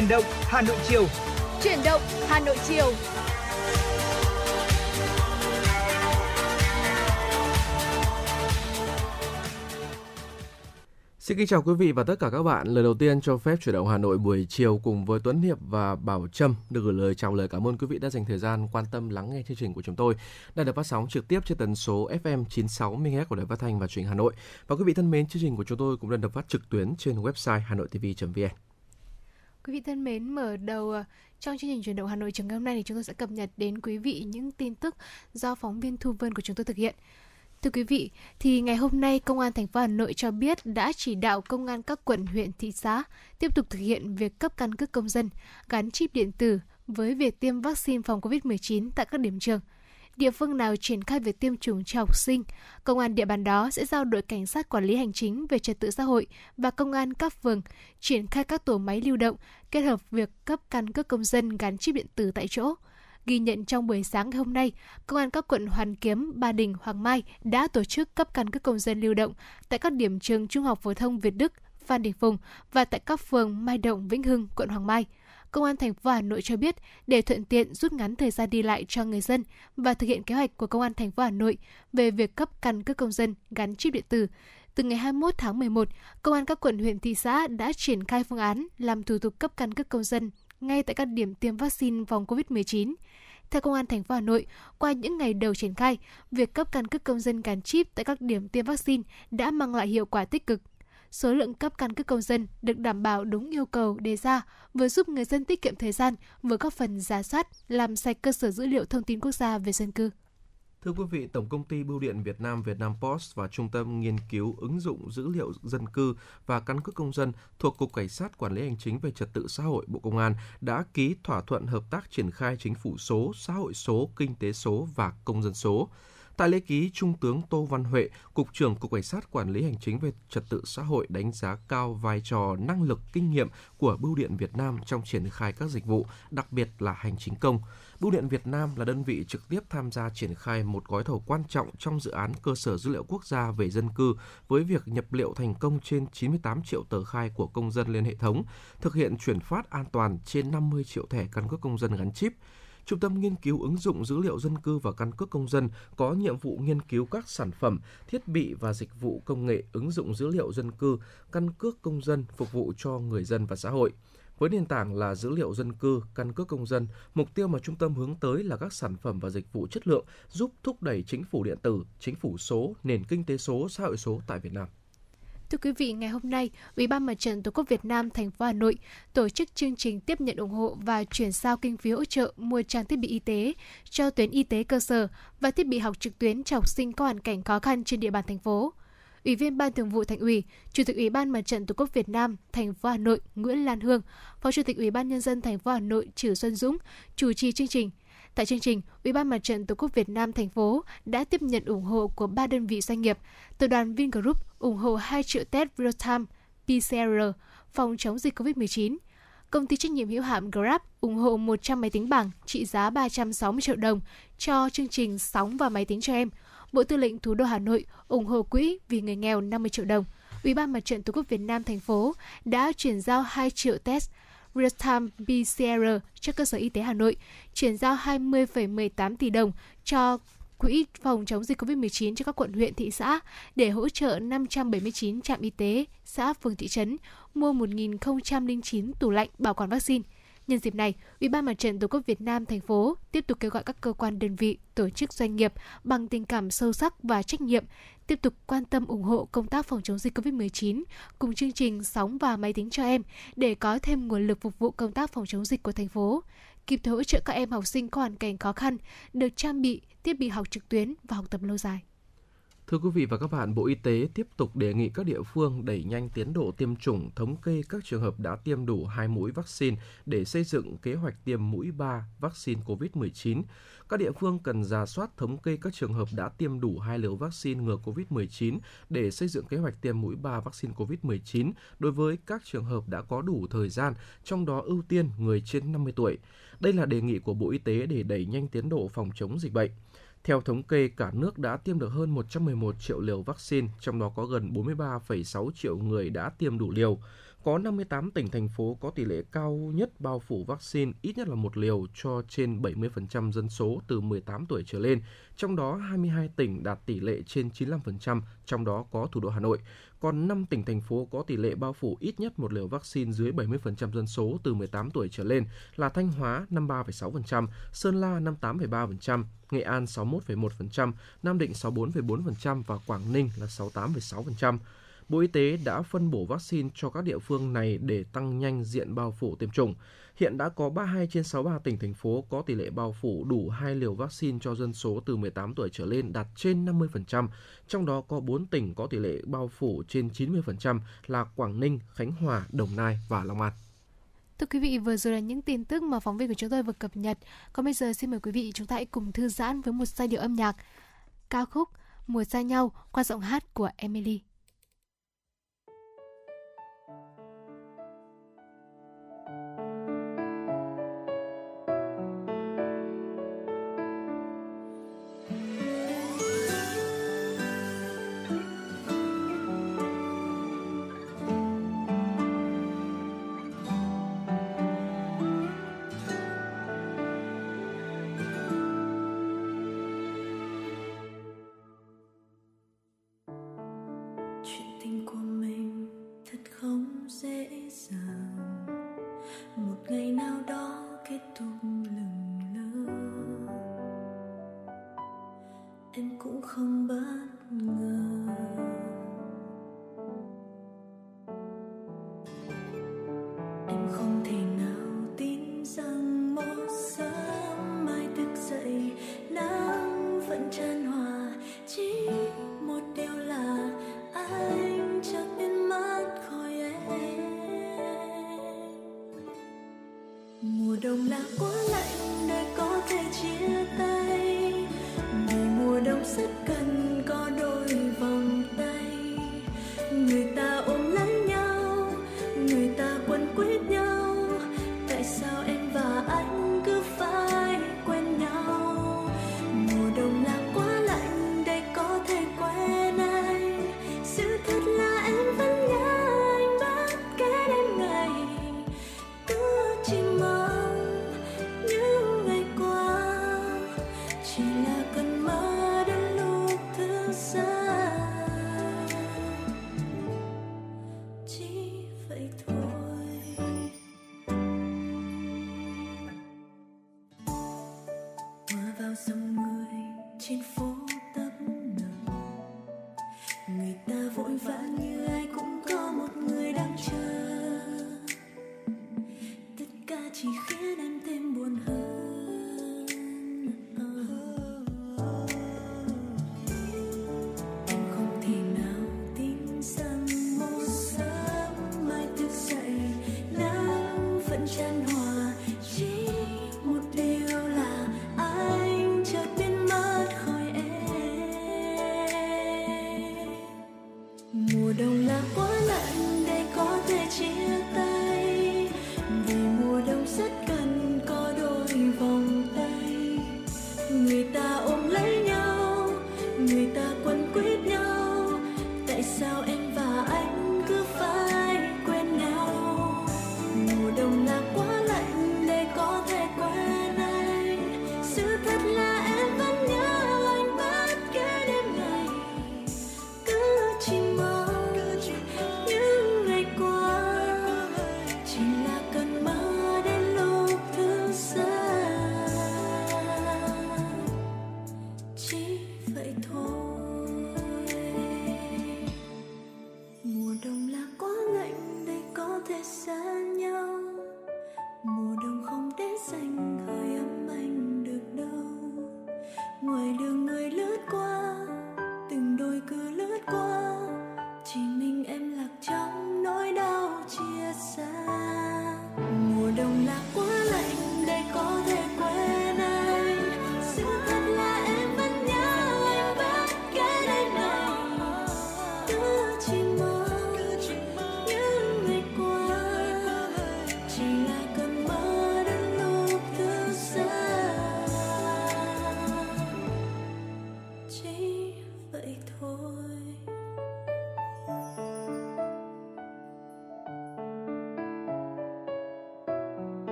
Chuyển động Hà Nội chiều. Chuyển động Hà Nội chiều. Xin kính chào quý vị và tất cả các bạn. Lời đầu tiên cho phép chuyển động Hà Nội buổi chiều cùng với Tuấn Hiệp và Bảo Trâm được gửi lời chào lời cảm ơn quý vị đã dành thời gian quan tâm lắng nghe chương trình của chúng tôi. Đang được phát sóng trực tiếp trên tần số FM 96 MHz của Đài Phát thanh và Truyền Hà Nội. Và quý vị thân mến, chương trình của chúng tôi cũng đang được phát trực tuyến trên website hanoitv.vn. Quý vị thân mến, mở đầu ờ, trong chương trình chuyển động Hà Nội trường ngày hôm nay thì chúng tôi sẽ cập nhật đến quý vị những tin tức do phóng viên Thu Vân của chúng tôi thực hiện. Thưa quý vị, thì ngày hôm nay Công an thành phố Hà Nội cho biết đã chỉ đạo công an các quận, huyện, thị xã tiếp tục thực hiện việc cấp căn cước công dân gắn chip điện tử với việc tiêm vaccine phòng COVID-19 tại các điểm trường. Địa phương nào triển khai việc tiêm chủng cho học sinh, công an địa bàn đó sẽ giao đội cảnh sát quản lý hành chính về trật tự xã hội và công an các phường triển khai các tổ máy lưu động kết hợp việc cấp căn cước công dân gắn chip điện tử tại chỗ – Ghi nhận trong buổi sáng ngày hôm nay, Công an các quận Hoàn Kiếm, Ba Đình, Hoàng Mai đã tổ chức cấp căn cước công dân lưu động tại các điểm trường Trung học phổ thông Việt Đức, Phan Đình Phùng và tại các phường Mai Động, Vĩnh Hưng, quận Hoàng Mai. Công an thành phố Hà Nội cho biết để thuận tiện rút ngắn thời gian đi lại cho người dân và thực hiện kế hoạch của Công an thành phố Hà Nội về việc cấp căn cước công dân gắn chip điện tử, từ ngày 21 tháng 11, Công an các quận huyện thị xã đã triển khai phương án làm thủ tục cấp căn cước công dân ngay tại các điểm tiêm vaccine phòng COVID-19. Theo Công an thành phố Hà Nội, qua những ngày đầu triển khai, việc cấp căn cước công dân gắn chip tại các điểm tiêm vaccine đã mang lại hiệu quả tích cực. Số lượng cấp căn cước công dân được đảm bảo đúng yêu cầu đề ra, vừa giúp người dân tiết kiệm thời gian, vừa góp phần giả soát, làm sạch cơ sở dữ liệu thông tin quốc gia về dân cư. Thưa quý vị, Tổng công ty Bưu điện Việt Nam Vietnam Post và Trung tâm Nghiên cứu ứng dụng dữ liệu dân cư và căn cước công dân thuộc Cục Cảnh sát Quản lý Hành chính về Trật tự xã hội Bộ Công an đã ký thỏa thuận hợp tác triển khai chính phủ số, xã hội số, kinh tế số và công dân số. Tại lễ ký, Trung tướng Tô Văn Huệ, Cục trưởng Cục Cảnh sát Quản lý Hành chính về Trật tự xã hội đánh giá cao vai trò năng lực kinh nghiệm của Bưu điện Việt Nam trong triển khai các dịch vụ, đặc biệt là hành chính công. Bưu điện Việt Nam là đơn vị trực tiếp tham gia triển khai một gói thầu quan trọng trong dự án cơ sở dữ liệu quốc gia về dân cư với việc nhập liệu thành công trên 98 triệu tờ khai của công dân lên hệ thống, thực hiện chuyển phát an toàn trên 50 triệu thẻ căn cước công dân gắn chip. Trung tâm nghiên cứu ứng dụng dữ liệu dân cư và căn cước công dân có nhiệm vụ nghiên cứu các sản phẩm, thiết bị và dịch vụ công nghệ ứng dụng dữ liệu dân cư, căn cước công dân phục vụ cho người dân và xã hội. Với nền tảng là dữ liệu dân cư, căn cước công dân, mục tiêu mà trung tâm hướng tới là các sản phẩm và dịch vụ chất lượng giúp thúc đẩy chính phủ điện tử, chính phủ số, nền kinh tế số, xã hội số tại Việt Nam. Thưa quý vị, ngày hôm nay, Ủy ban Mặt trận Tổ quốc Việt Nam thành phố Hà Nội tổ chức chương trình tiếp nhận ủng hộ và chuyển giao kinh phí hỗ trợ mua trang thiết bị y tế cho tuyến y tế cơ sở và thiết bị học trực tuyến cho học sinh có hoàn cảnh khó khăn trên địa bàn thành phố. Ủy viên Ban Thường vụ Thành ủy, Chủ tịch Ủy ban Mặt trận Tổ quốc Việt Nam thành phố Hà Nội Nguyễn Lan Hương, Phó Chủ tịch Ủy ban nhân dân thành phố Hà Nội Trử Xuân Dũng chủ trì chương trình. Tại chương trình, Ủy ban Mặt trận Tổ quốc Việt Nam thành phố đã tiếp nhận ủng hộ của ba đơn vị doanh nghiệp. Tập đoàn Vingroup ủng hộ 2 triệu test real-time PCR phòng chống dịch COVID-19. Công ty trách nhiệm hữu hạn Grab ủng hộ 100 máy tính bảng trị giá 360 triệu đồng cho chương trình sóng và máy tính cho em. Bộ Tư lệnh Thủ đô Hà Nội ủng hộ quỹ vì người nghèo 50 triệu đồng. Ủy ban Mặt trận Tổ quốc Việt Nam thành phố đã chuyển giao 2 triệu test real-time PCR cho cơ sở y tế Hà Nội, chuyển giao 20,18 tỷ đồng cho Quỹ phòng chống dịch COVID-19 cho các quận huyện thị xã để hỗ trợ 579 trạm y tế, xã phường thị trấn mua 1.009 tủ lạnh bảo quản vaccine. Nhân dịp này, Ủy ban Mặt trận Tổ quốc Việt Nam thành phố tiếp tục kêu gọi các cơ quan đơn vị, tổ chức doanh nghiệp bằng tình cảm sâu sắc và trách nhiệm tiếp tục quan tâm ủng hộ công tác phòng chống dịch COVID-19 cùng chương trình sóng và máy tính cho em để có thêm nguồn lực phục vụ công tác phòng chống dịch của thành phố kịp thời hỗ trợ các em học sinh có hoàn cảnh khó khăn được trang bị thiết bị học trực tuyến và học tập lâu dài. Thưa quý vị và các bạn, Bộ Y tế tiếp tục đề nghị các địa phương đẩy nhanh tiến độ tiêm chủng, thống kê các trường hợp đã tiêm đủ 2 mũi vaccine để xây dựng kế hoạch tiêm mũi 3 vaccine COVID-19. Các địa phương cần ra soát thống kê các trường hợp đã tiêm đủ hai liều vaccine ngừa COVID-19 để xây dựng kế hoạch tiêm mũi 3 vaccine COVID-19 đối với các trường hợp đã có đủ thời gian, trong đó ưu tiên người trên 50 tuổi. Đây là đề nghị của Bộ Y tế để đẩy nhanh tiến độ phòng chống dịch bệnh. Theo thống kê, cả nước đã tiêm được hơn 111 triệu liều vaccine, trong đó có gần 43,6 triệu người đã tiêm đủ liều có 58 tỉnh thành phố có tỷ lệ cao nhất bao phủ vaccine ít nhất là một liều cho trên 70% dân số từ 18 tuổi trở lên, trong đó 22 tỉnh đạt tỷ lệ trên 95%, trong đó có thủ đô Hà Nội. Còn 5 tỉnh thành phố có tỷ lệ bao phủ ít nhất một liều vaccine dưới 70% dân số từ 18 tuổi trở lên là Thanh Hóa 53,6%, Sơn La 58,3%, Nghệ An 61,1%, Nam Định 64,4% và Quảng Ninh là 68,6%. Bộ Y tế đã phân bổ vaccine cho các địa phương này để tăng nhanh diện bao phủ tiêm chủng. Hiện đã có 32 trên 63 tỉnh thành phố có tỷ lệ bao phủ đủ hai liều vaccine cho dân số từ 18 tuổi trở lên đạt trên 50%, trong đó có 4 tỉnh có tỷ lệ bao phủ trên 90% là Quảng Ninh, Khánh Hòa, Đồng Nai và Long An. Thưa quý vị, vừa rồi là những tin tức mà phóng viên của chúng tôi vừa cập nhật. Còn bây giờ xin mời quý vị chúng ta hãy cùng thư giãn với một giai điệu âm nhạc. Ca khúc Mùa xa nhau qua giọng hát của Emily.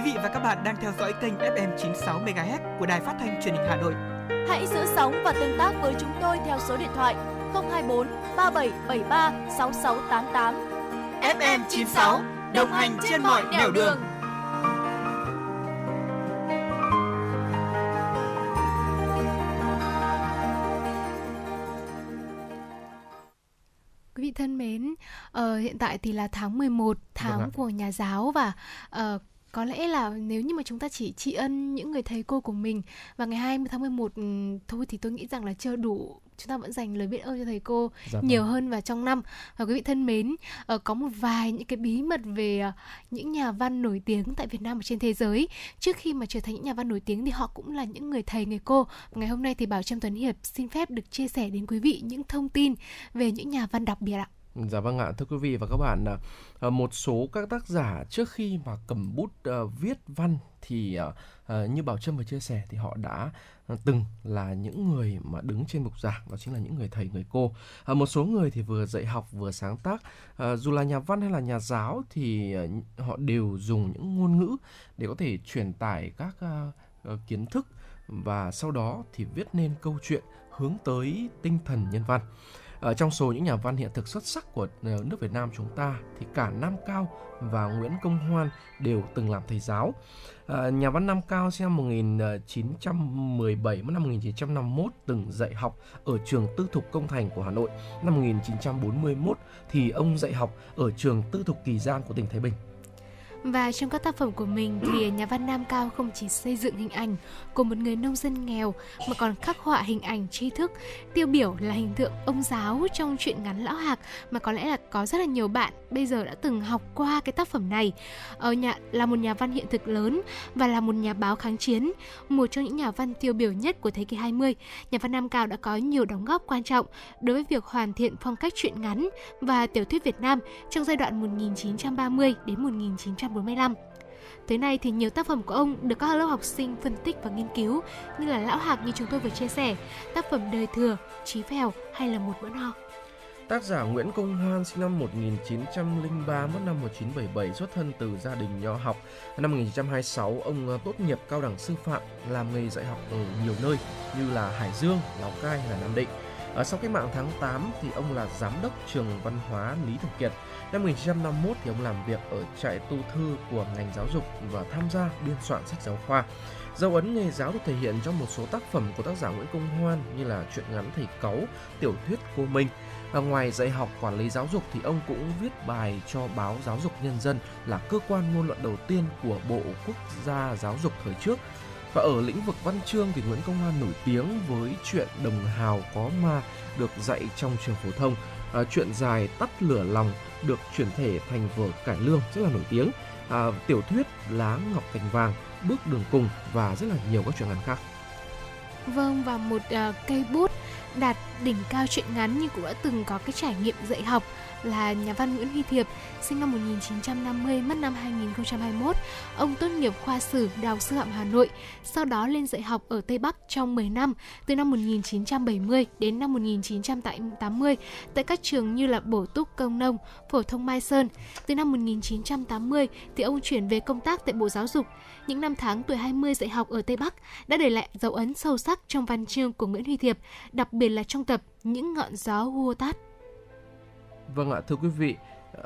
Quý vị và các bạn đang theo dõi kênh FM 96 MHz của đài phát thanh truyền hình Hà Nội. Hãy giữ sóng và tương tác với chúng tôi theo số điện thoại 024 3773 6688. FM 96 đồng hành trên mọi nẻo đường. Quý vị thân mến, uh, hiện tại thì là tháng 11, tháng Vâng của nhà giáo và uh, có lẽ là nếu như mà chúng ta chỉ tri ân những người thầy cô của mình và ngày 20 tháng 11 ừm, thôi thì tôi nghĩ rằng là chưa đủ chúng ta vẫn dành lời biết ơn cho thầy cô Dạ nhiều vâng. hơn vào trong năm. Và quý vị thân mến ờ, có một vài những cái bí mật về ờ, những nhà văn nổi tiếng tại Việt Nam và trên thế giới. Trước khi mà trở thành những nhà văn nổi tiếng thì họ cũng là những người thầy người cô. Và ngày hôm nay thì Bảo Trâm Tuấn Hiệp xin phép được chia sẻ đến quý vị những thông tin về những nhà văn đặc biệt ạ Dạ vâng ạ, thưa quý vị và các bạn, à, à, một số các tác giả trước khi mà cầm bút à, viết văn thì như Bảo Trâm vừa chia sẻ thì họ đã từng là những người mà đứng trên bục giảng, đó chính là những người thầy người cô. À, một số người thì vừa dạy học vừa sáng tác, à, dù là nhà văn hay là nhà giáo thì họ đều dùng những ngôn ngữ để có thể truyền tải các kiến thức và sau đó thì viết nên câu chuyện hướng tới tinh thần nhân văn. Ở trong số những nhà văn hiện thực xuất sắc của ờ, nước Việt Nam chúng ta thì cả Nam Cao và Nguyễn Công Hoan đều từng làm thầy giáo. À, nhà văn Nam Cao sinh năm 1917 ờ, năm 1951 từng dạy học ở trường tư thục Công Thành của Hà Nội. Năm 1941 thì ông dạy học ở trường tư thục Kỳ Giang của tỉnh Thái Bình. Và trong các tác phẩm của mình thì nhà văn Nam Cao không chỉ xây dựng hình ảnh của một người nông dân nghèo mà còn khắc họa hình ảnh tri thức. Tiêu biểu là hình tượng ông giáo trong truyện ngắn Lão Hạc mà có lẽ là có rất là nhiều bạn bây giờ đã từng học qua cái tác phẩm này. Ở nhà là một nhà văn hiện thực lớn và là một nhà báo kháng chiến, một trong những nhà văn tiêu biểu nhất của thế kỷ 20. Nhà văn Nam Cao đã có nhiều đóng góp quan trọng đối với việc hoàn thiện phong cách truyện ngắn và tiểu thuyết Việt Nam trong giai đoạn 1930 đến 1945. Tới nay thì nhiều tác phẩm của ông được các lớp học sinh phân tích và nghiên cứu như là Lão Hạc như chúng tôi vừa chia sẻ, tác phẩm Đời Thừa, Chí Phèo hay là Một Bữa No. Tác giả Nguyễn Công Hoan sinh năm 1903, mất năm 1977, xuất thân từ gia đình nho học. Năm 1926, ông ờ, tốt nghiệp cao đẳng sư phạm, làm nghề dạy học ở nhiều nơi như là Hải Dương, Lào Cai hay là Nam Định. Ở sau cách mạng tháng 8 thì ông là giám đốc trường văn hóa Lý Thường Kiệt. Năm 1951 thì ông làm việc ở trại tu thư của ngành giáo dục và tham gia biên soạn sách giáo khoa. Dấu ấn nghề giáo được thể hiện trong một số tác phẩm của tác giả Nguyễn Công Hoan như là truyện ngắn Thầy Cáu, tiểu thuyết Cô Minh. Và ngoài dạy học quản lý giáo dục thì ông cũng viết bài cho báo Giáo dục Nhân dân là cơ quan ngôn luận đầu tiên của Bộ Quốc gia Giáo dục thời trước. Và ở lĩnh vực văn chương thì Nguyễn Công Hoan nổi tiếng với chuyện Đồng Hào có ma được dạy trong trường phổ thông. À, chuyện dài Tắt lửa lòng được chuyển thể thành vở cải lương rất là nổi tiếng. À, tiểu thuyết Lá ngọc cành vàng, Bước đường cùng và rất là nhiều các truyện ngắn khác. Vâng, và một uh, cây bút đạt đỉnh cao truyện ngắn nhưng cũng đã từng có cái trải nghiệm dạy học là nhà văn Nguyễn Huy Thiệp, sinh năm 1950, mất năm 2021. Ông tốt nghiệp khoa sử Đại học Sư phạm Hà Nội, sau đó lên dạy học ở Tây Bắc trong 10 năm, từ năm 1970 đến năm 1980 tại các trường như là Bổ Túc Công Nông, Phổ thông Mai Sơn. Từ năm 1980 thì ông chuyển về công tác tại Bộ Giáo dục. Những năm tháng tuổi 20 dạy học ở Tây Bắc đã để lại dấu ấn sâu sắc trong văn chương của Nguyễn Huy Thiệp, đặc biệt là trong tập Những ngọn gió hua tát. Vâng ạ, thưa quý vị,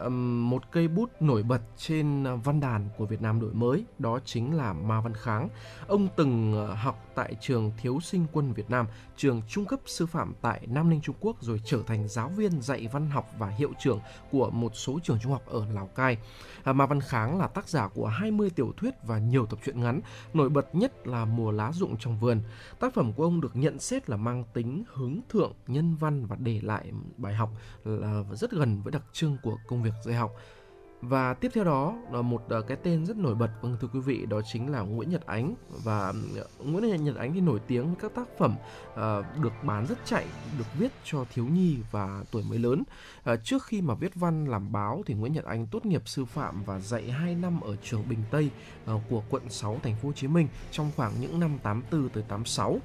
một cây bút nổi bật trên à, văn đàn của Việt Nam đổi mới đó chính là Ma Văn Kháng. Ông từng ờ, học tại trường Thiếu sinh quân Việt Nam, trường trung cấp sư phạm tại Nam Ninh Trung Quốc rồi trở thành giáo viên dạy văn học và hiệu trưởng của một số trường trung học ở Lào Cai. À, Ma Văn Kháng là tác giả của 20 tiểu thuyết và nhiều tập truyện ngắn, nổi bật nhất là Mùa lá rụng trong vườn. Tác phẩm của ông được nhận xét là mang tính hướng thượng, nhân văn và để lại bài học là rất gần với đặc trưng của công việc dạy học. Và tiếp theo đó là một ờ, cái tên rất nổi bật vâng thưa quý vị đó chính là Nguyễn Nhật Ánh và ừ, Nguyễn Nhật Ánh thì nổi tiếng với các tác phẩm uh, được bán rất chạy, được viết cho thiếu nhi và tuổi mới lớn. uh, trước khi mà viết văn làm báo thì Nguyễn Nhật Ánh tốt nghiệp sư phạm và dạy 2 năm ở trường Bình Tây uh, của quận 6 thành phố Hồ Chí Minh trong khoảng những năm 84 tới 86. uh,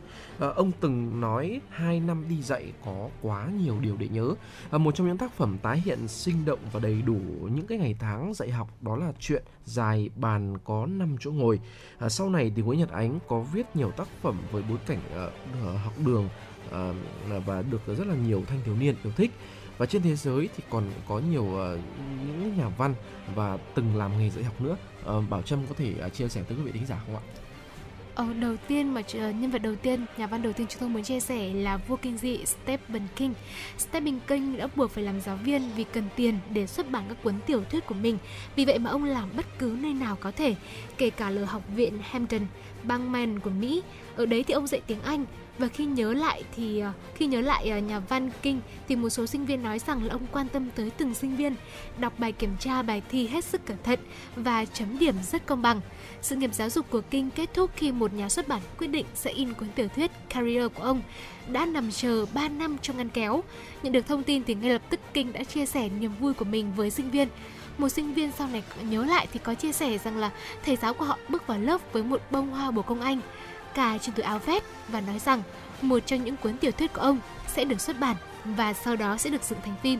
ông từng nói hai năm đi dạy có quá nhiều điều để nhớ. uh, một trong những tác phẩm tái hiện sinh động và đầy đủ những cái ngày tháng tháng dạy học đó là chuyện dài bàn có 5 chỗ ngồi. À, sau này thì Nguyễn Nhật Ánh có viết nhiều tác phẩm với bối cảnh uh, học đường uh, và được rất là nhiều thanh thiếu niên yêu thích. Và trên thế giới thì còn có nhiều uh, những nhà văn và từng làm nghề dạy học nữa. Uh, bảo trâm có thể uh, chia sẻ tới quý vị thính giả không ạ? Ờ, đầu tiên mà ờ, nhân vật đầu tiên, nhà văn đầu tiên chúng tôi muốn chia sẻ là vua kinh dị Stephen King. Stephen King đã buộc phải làm giáo viên vì cần tiền để xuất bản các cuốn tiểu thuyết của mình. Vì vậy mà ông làm bất cứ nơi nào có thể, kể cả là học viện Hampton, bang Maine của Mỹ. Ở đấy thì ông dạy tiếng Anh và khi nhớ lại thì ờ, khi nhớ lại ờ, nhà văn Kinh thì một số sinh viên nói rằng là ông quan tâm tới từng sinh viên, đọc bài kiểm tra bài thi hết sức cẩn thận và chấm điểm rất công bằng. Sự nghiệp giáo dục của King kết thúc khi một nhà xuất bản quyết định sẽ in cuốn tiểu thuyết Career của ông đã nằm chờ 3 năm trong ngăn kéo. Nhận được thông tin thì ngay lập tức King đã chia sẻ niềm vui của mình với sinh viên. Một sinh viên sau này nhớ lại thì có chia sẻ rằng là thầy giáo của họ bước vào lớp với một bông hoa bồ công anh cài trên túi áo vest và nói rằng một trong những cuốn tiểu thuyết của ông sẽ được xuất bản và sau đó sẽ được dựng thành phim.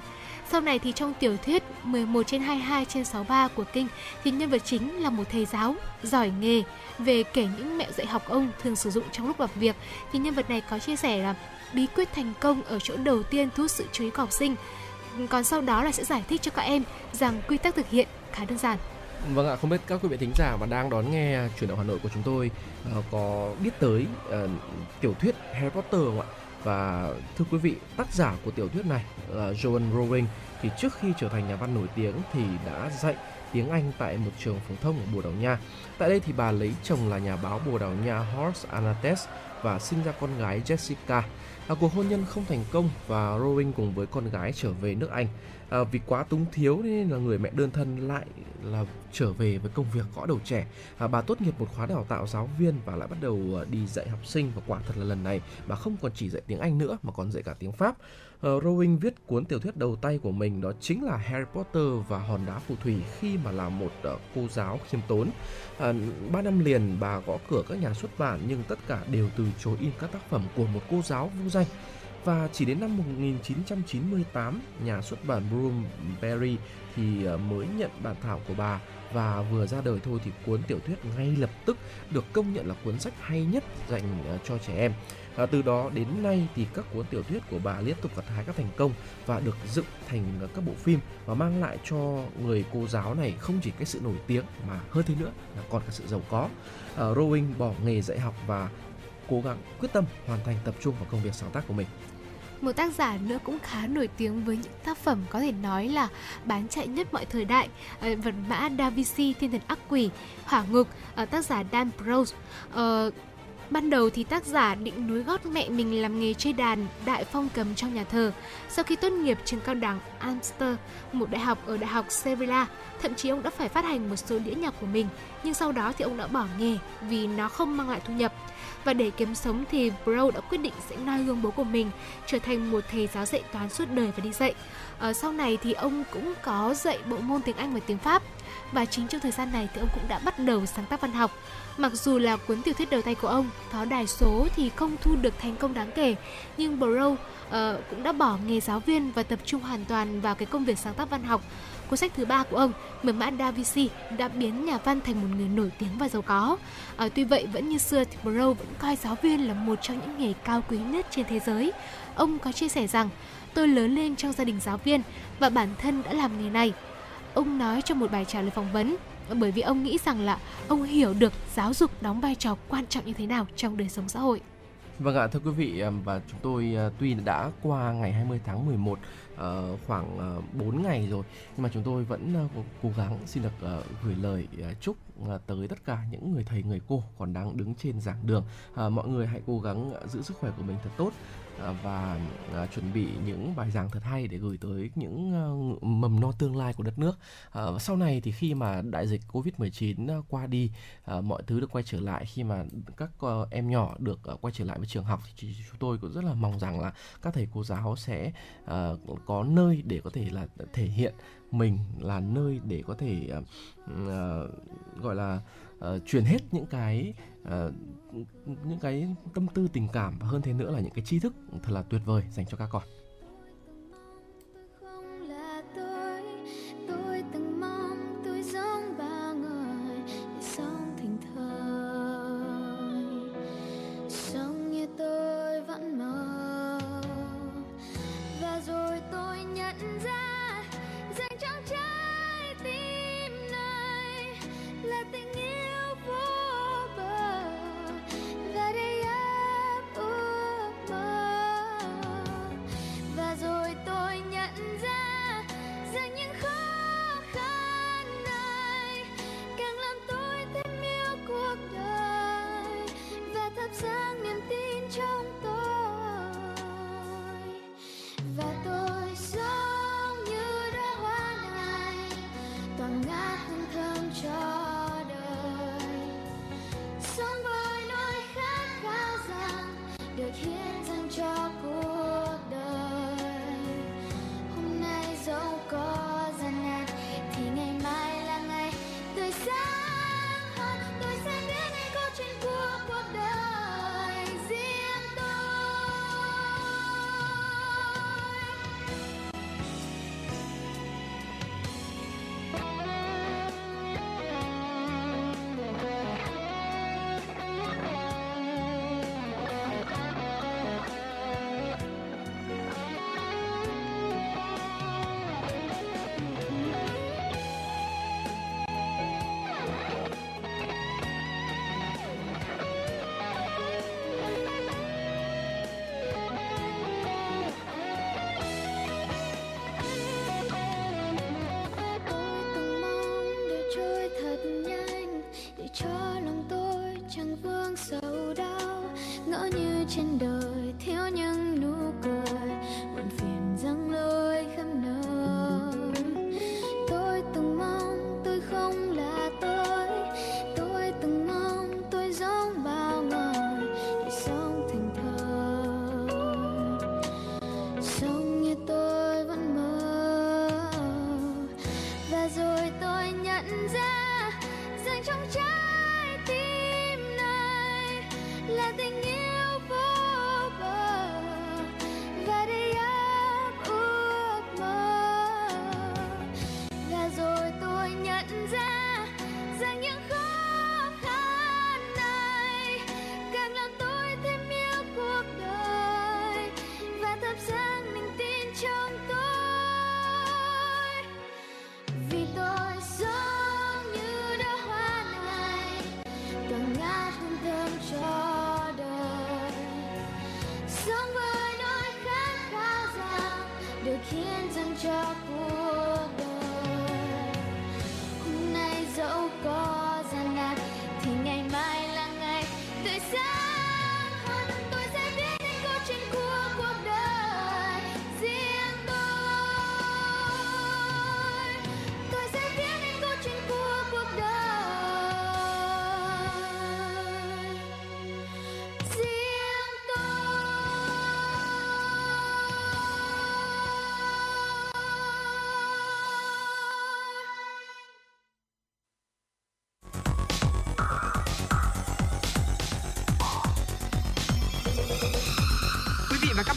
Sau này thì trong tiểu thuyết 11 trên 22 trên 63 của Kinh thì nhân vật chính là một thầy giáo giỏi nghề. Về kể những mẹo dạy học ông thường sử dụng trong lúc làm việc thì nhân vật này có chia sẻ là bí quyết thành công ở chỗ đầu tiên thu hút sự chú ý của học sinh. Còn sau đó là sẽ giải thích cho các em rằng quy tắc thực hiện khá đơn giản. Vâng ạ, không biết các quý vị thính giả mà đang đón nghe chuyển động Hà Nội của chúng tôi uh, có biết tới uh, tiểu thuyết Harry Potter không ạ? Và thưa quý vị, tác giả của tiểu thuyết này là Joan Rowling thì trước khi trở thành nhà văn nổi tiếng thì đã dạy tiếng Anh tại một trường phổ thông ở Bồ Đào Nha. Tại đây thì bà lấy chồng là nhà báo Bồ Đào Nha Horst Anates và sinh ra con gái Jessica. À, cuộc hôn nhân không thành công và Rowling cùng với con gái trở về nước Anh. À, vì quá túng thiếu nên là người mẹ đơn thân lại là trở về với công việc gõ đầu trẻ. À, bà tốt nghiệp một khóa đào tạo giáo viên và lại bắt đầu ờ, đi dạy học sinh và quả thật là lần này bà không còn chỉ dạy tiếng Anh nữa mà còn dạy cả tiếng Pháp. Uh, Rowling viết cuốn tiểu thuyết đầu tay của mình đó chính là Harry Potter và hòn đá phù thủy khi mà là một uh, cô giáo khiêm tốn. Uh, ba năm liền bà gõ cửa các nhà xuất bản nhưng tất cả đều từ chối in các tác phẩm của một cô giáo vô danh. Và chỉ đến năm 1998, nhà xuất bản Bloomberry thì ờ, mới nhận bản thảo của bà và vừa ra đời thôi thì cuốn tiểu thuyết ngay lập tức được công nhận là cuốn sách hay nhất dành ờ, cho trẻ em. À, từ đó đến nay thì các cuốn tiểu thuyết của bà liên tục gặt hái các thành công và được dựng thành ờ, các bộ phim và mang lại cho người cô giáo này không chỉ cái sự nổi tiếng mà hơn thế nữa là còn cả sự giàu có. À, Rowling bỏ nghề dạy học và cố gắng quyết tâm hoàn thành tập trung vào công việc sáng tác của mình. Một tác giả nữa cũng khá nổi tiếng với những tác phẩm có thể nói là bán chạy nhất mọi thời đại, ờ, vật mã Da Vinci, Thiên thần ác quỷ, Hỏa ngục, ờ, tác giả Dan Brown. Ờ, ban đầu thì tác giả định nối gót mẹ mình làm nghề chơi đàn, đại phong cầm trong nhà thờ. Sau khi tốt nghiệp trường cao đẳng Amster, một đại học ở đại học Sevilla, thậm chí ông đã phải phát hành một số đĩa nhạc của mình, nhưng sau đó thì ông đã bỏ nghề vì nó không mang lại thu nhập. Và để kiếm sống thì Bro đã quyết định sẽ noi gương bố của mình, trở thành một thầy giáo dạy toán suốt đời và đi dạy. Ở sau này thì ông cũng có dạy bộ môn tiếng Anh và tiếng Pháp. Và chính trong thời gian này thì ông cũng đã bắt đầu sáng tác văn học. Mặc dù là cuốn tiểu thuyết đầu tay của ông, Pháo đài số thì không thu được thành công đáng kể, nhưng Bro uh, ờ, cũng đã bỏ nghề giáo viên và tập trung hoàn toàn vào cái công việc sáng tác văn học. Cuốn sách thứ ba của ông, Mật mã Da Vinci, đã biến nhà văn thành một người nổi tiếng và giàu có. À, tuy vậy vẫn như xưa thì Bro vẫn coi giáo viên là một trong những nghề cao quý nhất trên thế giới. Ông có chia sẻ rằng, tôi lớn lên trong gia đình giáo viên và bản thân đã làm nghề này. Ông nói trong một bài trả lời phỏng vấn, bởi vì ông nghĩ rằng là ông hiểu được giáo dục đóng vai trò quan trọng như thế nào trong đời sống xã hội. Vâng ạ, thưa quý vị và chúng tôi ờ, tuy đã qua ngày 20 tháng 11 ờ, khoảng ờ, 4 ngày rồi nhưng mà chúng tôi vẫn cố gắng xin được gửi lời chúc tới tất cả những người thầy người cô còn đang đứng trên giảng đường. Mọi người hãy cố gắng giữ sức khỏe của mình thật tốt. Ờ, và ờ, chuẩn bị những bài giảng thật hay để gửi tới những ờ, mầm non tương lai của đất nước. Sau này thì khi mà đại dịch Covid-19 qua đi, mọi thứ được quay trở lại khi mà các em nhỏ được quay trở lại với trường học thì chúng tôi cũng rất là mong rằng là các thầy cô giáo sẽ có nơi để có thể là thể hiện mình là nơi để có thể uh, gọi là uh, truyền hết những cái uh, những cái tâm tư tình cảm và hơn thế nữa là những cái tri thức thật là tuyệt vời dành cho các con tôi vẫn mơ và rồi tôi nhận ra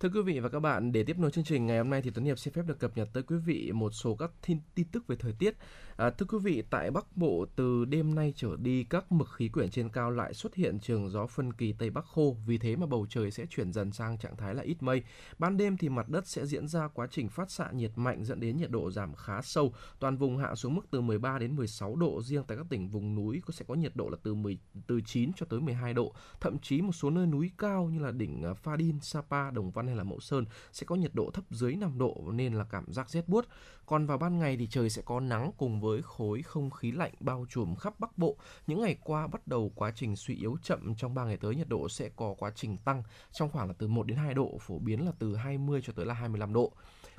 Thưa quý vị và các bạn, để tiếp nối chương trình ngày hôm nay thì Tuấn Hiệp xin phép được cập nhật tới quý vị một số các tin, tin tức về thời tiết. À, thưa quý vị, tại Bắc Bộ từ đêm nay trở đi các mực khí quyển trên cao lại xuất hiện trường gió phân kỳ Tây Bắc khô, vì thế mà bầu trời sẽ chuyển dần sang trạng thái là ít mây. Ban đêm thì mặt đất sẽ diễn ra quá trình phát xạ nhiệt mạnh dẫn đến nhiệt độ giảm khá sâu. Toàn vùng hạ xuống mức từ 13 đến 16 độ, riêng tại các tỉnh vùng núi có sẽ có nhiệt độ là từ 10 từ 9 cho tới 12 độ. Thậm chí một số nơi núi cao như là đỉnh à, Pha Đin, Sapa, Đồng Văn hay là Mẫu Sơn sẽ có nhiệt độ thấp dưới 5 độ nên là cảm giác rét buốt. Còn vào ban ngày thì trời sẽ có nắng cùng với khối không khí lạnh bao trùm khắp Bắc Bộ. Những ngày qua bắt đầu quá trình suy yếu chậm trong 3 ngày tới nhiệt độ sẽ có quá trình tăng trong khoảng là từ 1 đến 2 độ, phổ biến là từ 20 cho tới là 25 độ.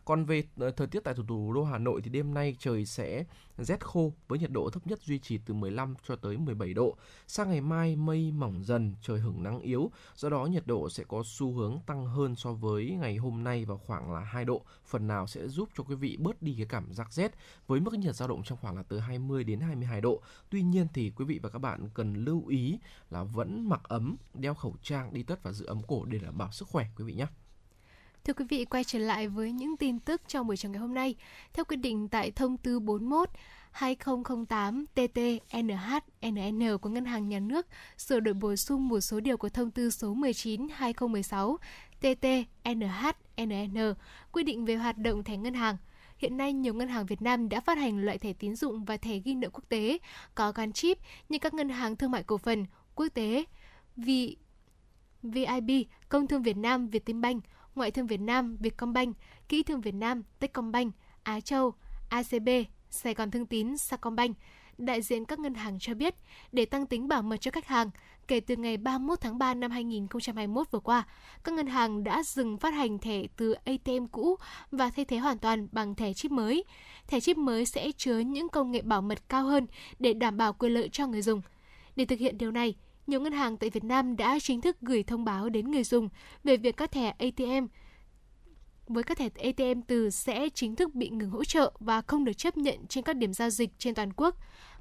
Còn về ờ, thời tiết tại thủ thủ đô Hà Nội thì đêm nay trời sẽ rét khô với nhiệt độ thấp nhất duy trì từ 15 cho tới 17 độ. Sang ngày mai mây mỏng dần, trời hứng nắng yếu, do đó nhiệt độ sẽ có xu hướng tăng hơn so với ngày hôm nay vào khoảng là 2 độ, phần nào sẽ giúp cho quý vị bớt đi cái cảm giác rét với mức nhiệt dao động trong khoảng là từ 20 đến 22 độ. Tuy nhiên thì quý vị và các bạn cần lưu ý là vẫn mặc ấm, đeo khẩu trang, đi tất và giữ ấm cổ để đảm bảo sức khỏe quý vị nhé. Thưa quý vị, quay trở lại với những tin tức trong buổi chiều ngày hôm nay. Theo quyết định tại thông tư 41 2008 tt NHNN của Ngân hàng Nhà nước sửa đổi bổ sung một số điều của thông tư số 19 2016 tt NHNN quy định về hoạt động thẻ ngân hàng. Hiện nay, nhiều ngân hàng Việt Nam đã phát hành loại thẻ tín dụng và thẻ ghi nợ quốc tế có gắn chip như các ngân hàng thương mại cổ phần, quốc tế, V, VIB, Công thương Việt Nam, Vietinbank, Ngoại thương Việt Nam, Vietcombank, Kỹ thương Việt Nam, Techcombank, Á Châu, ACB, Sài Gòn Thương Tín, Sacombank. Đại diện các ngân hàng cho biết, để tăng tính bảo mật cho khách hàng, kể từ ngày 31 tháng 3 năm 2021 vừa qua, các ngân hàng đã dừng phát hành thẻ từ ATM cũ và thay thế hoàn toàn bằng thẻ chip mới. Thẻ chip mới sẽ chứa những công nghệ bảo mật cao hơn để đảm bảo quyền lợi cho người dùng. Để thực hiện điều này, nhiều ngân hàng tại Việt Nam đã chính thức gửi thông báo đến người dùng về việc các thẻ ATM với các thẻ ATM từ sẽ chính thức bị ngừng hỗ trợ và không được chấp nhận trên các điểm giao dịch trên toàn quốc.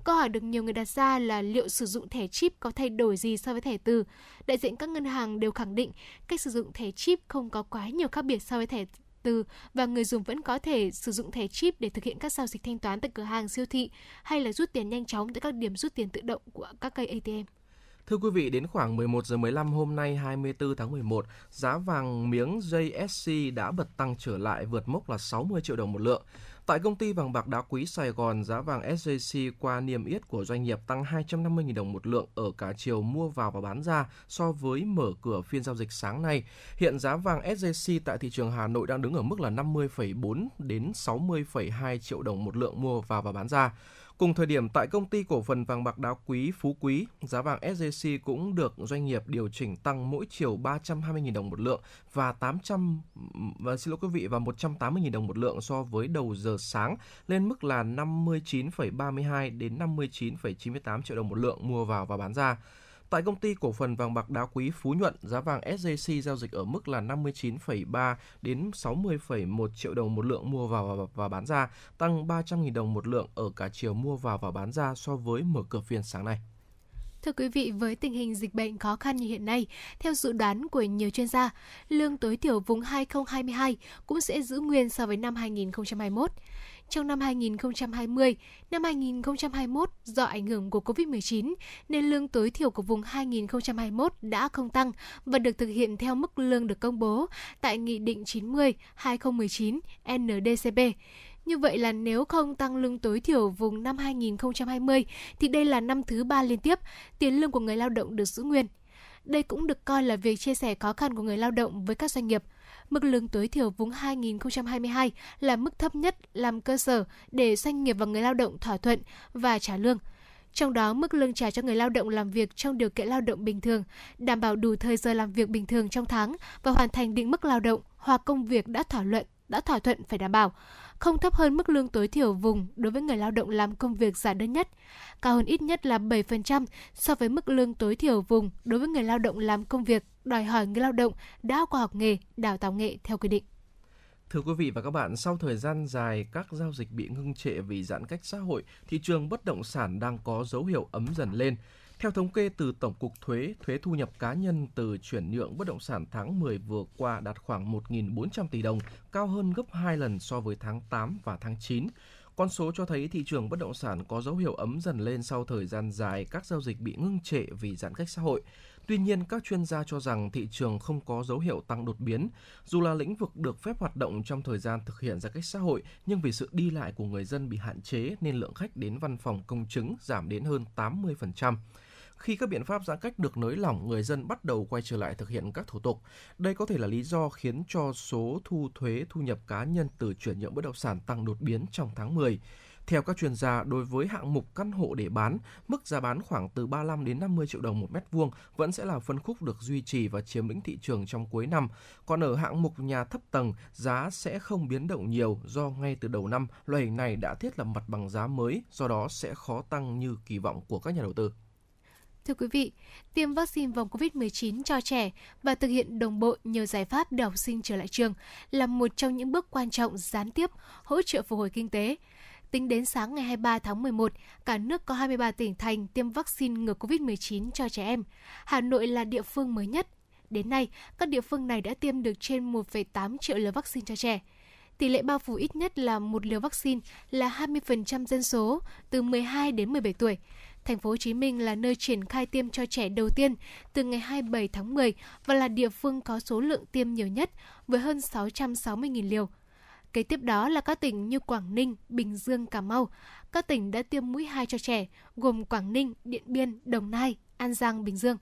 Câu hỏi được nhiều người đặt ra là liệu sử dụng thẻ chip có thay đổi gì so với thẻ từ? Đại diện các ngân hàng đều khẳng định cách sử dụng thẻ chip không có quá nhiều khác biệt so với thẻ từ và người dùng vẫn có thể sử dụng thẻ chip để thực hiện các giao dịch thanh toán tại cửa hàng siêu thị hay là rút tiền nhanh chóng tại các điểm rút tiền tự động của các cây ATM. Thưa quý vị, đến khoảng 11 giờ 15 hôm nay 24 tháng 11, giá vàng miếng JSC đã bật tăng trở lại vượt mốc là 60 triệu đồng một lượng. Tại công ty vàng bạc đá quý Sài Gòn, giá vàng SJC qua niêm yết của doanh nghiệp tăng 250.000 đồng một lượng ở cả chiều mua vào và bán ra so với mở cửa phiên giao dịch sáng nay. Hiện giá vàng SJC tại thị trường Hà Nội đang đứng ở mức là 50,4 đến 60,2 triệu đồng một lượng mua vào và bán ra. Cùng thời điểm tại công ty cổ phần vàng bạc đá quý Phú Quý, giá vàng SJC cũng được doanh nghiệp điều chỉnh tăng mỗi chiều 320.000 đồng một lượng và 800 và xin lỗi quý vị và 180.000 đồng một lượng so với đầu giờ sáng lên mức là 59,32 đến 59,98 triệu đồng một lượng mua vào và bán ra. Tại công ty cổ phần vàng bạc đá quý Phú Nhuận, giá vàng SJC giao dịch ở mức là 59,3 đến 60,1 triệu đồng một lượng mua vào và bán ra, tăng 300.000 đồng một lượng ở cả chiều mua vào và bán ra so với mở cửa phiên sáng nay. Thưa quý vị, với tình hình dịch bệnh khó khăn như hiện nay, theo dự đoán của nhiều chuyên gia, lương tối thiểu vùng 2022 cũng sẽ giữ nguyên so với năm 2021 trong năm 2020, năm 2021 do ảnh hưởng của Covid-19 nên lương tối thiểu của vùng 2021 đã không tăng và được thực hiện theo mức lương được công bố tại Nghị định 90-2019 NDCP. Như vậy là nếu không tăng lương tối thiểu vùng năm 2020 thì đây là năm thứ ba liên tiếp tiền lương của người lao động được giữ nguyên. Đây cũng được coi là việc chia sẻ khó khăn của người lao động với các doanh nghiệp – Mức lương tối thiểu vùng 2022 là mức thấp nhất làm cơ sở để doanh nghiệp và người lao động thỏa thuận và trả lương. Trong đó, mức lương trả cho người lao động làm việc trong điều kiện lao động bình thường, đảm bảo đủ thời giờ làm việc bình thường trong tháng và hoàn thành định mức lao động hoặc công việc đã thỏa luận đã thỏa thuận phải đảm bảo không thấp hơn mức lương tối thiểu vùng đối với người lao động làm công việc giản đơn nhất, cao hơn ít nhất là 7% so với mức lương tối thiểu vùng đối với người lao động làm công việc đòi hỏi người lao động đã qua học nghề, đào tạo nghề theo quy định. Thưa quý vị và các bạn, sau thời gian dài các giao dịch bị ngưng trệ vì giãn cách xã hội, thị trường bất động sản đang có dấu hiệu ấm dần lên. Theo thống kê từ Tổng cục Thuế, thuế thu nhập cá nhân từ chuyển nhượng bất động sản tháng 10 vừa qua đạt khoảng 1.400 tỷ đồng, cao hơn gấp 2 lần so với tháng 8 và tháng 9. Con số cho thấy thị trường bất động sản có dấu hiệu ấm dần lên sau thời gian dài các giao dịch bị ngưng trệ vì giãn cách xã hội. Tuy nhiên, các chuyên gia cho rằng thị trường không có dấu hiệu tăng đột biến. Dù là lĩnh vực được phép hoạt động trong thời gian thực hiện giãn cách xã hội, nhưng vì sự đi lại của người dân bị hạn chế nên lượng khách đến văn phòng công chứng giảm đến hơn 80%. Khi các biện pháp giãn cách được nới lỏng, người dân bắt đầu quay trở lại thực hiện các thủ tục. Đây có thể là lý do khiến cho số thu thuế thu nhập cá nhân từ chuyển nhượng bất động sản tăng đột biến trong tháng 10. Theo các chuyên gia, đối với hạng mục căn hộ để bán, mức giá bán khoảng từ 35 đến 50 triệu đồng một mét vuông vẫn sẽ là phân khúc được duy trì và chiếm lĩnh thị trường trong cuối năm. Còn ở hạng mục nhà thấp tầng, giá sẽ không biến động nhiều do ngay từ đầu năm, loại hình này đã thiết lập mặt bằng giá mới, do đó sẽ khó tăng như kỳ vọng của các nhà đầu tư. Thưa quý vị, tiêm vaccine phòng COVID-19 cho trẻ và thực hiện đồng bộ nhiều giải pháp để học sinh trở lại trường là một trong những bước quan trọng gián tiếp hỗ trợ phục hồi kinh tế. Tính đến sáng ngày 23 tháng 11, cả nước có 23 tỉnh thành tiêm vaccine ngừa COVID-19 cho trẻ em. Hà Nội là địa phương mới nhất. Đến nay, các địa phương này đã tiêm được trên 1,8 triệu liều vaccine cho trẻ. Tỷ lệ bao phủ ít nhất là một liều vaccine là 20% dân số từ 12 đến 17 tuổi. Thành phố Hồ Chí Minh là nơi triển khai tiêm cho trẻ đầu tiên từ ngày 27 tháng 10 và là địa phương có số lượng tiêm nhiều nhất với hơn 660.000 liều. Kế tiếp đó là các tỉnh như Quảng Ninh, Bình Dương, Cà Mau. Các tỉnh đã tiêm mũi 2 cho trẻ, gồm Quảng Ninh, Điện Biên, Đồng Nai, An Giang, Bình Dương.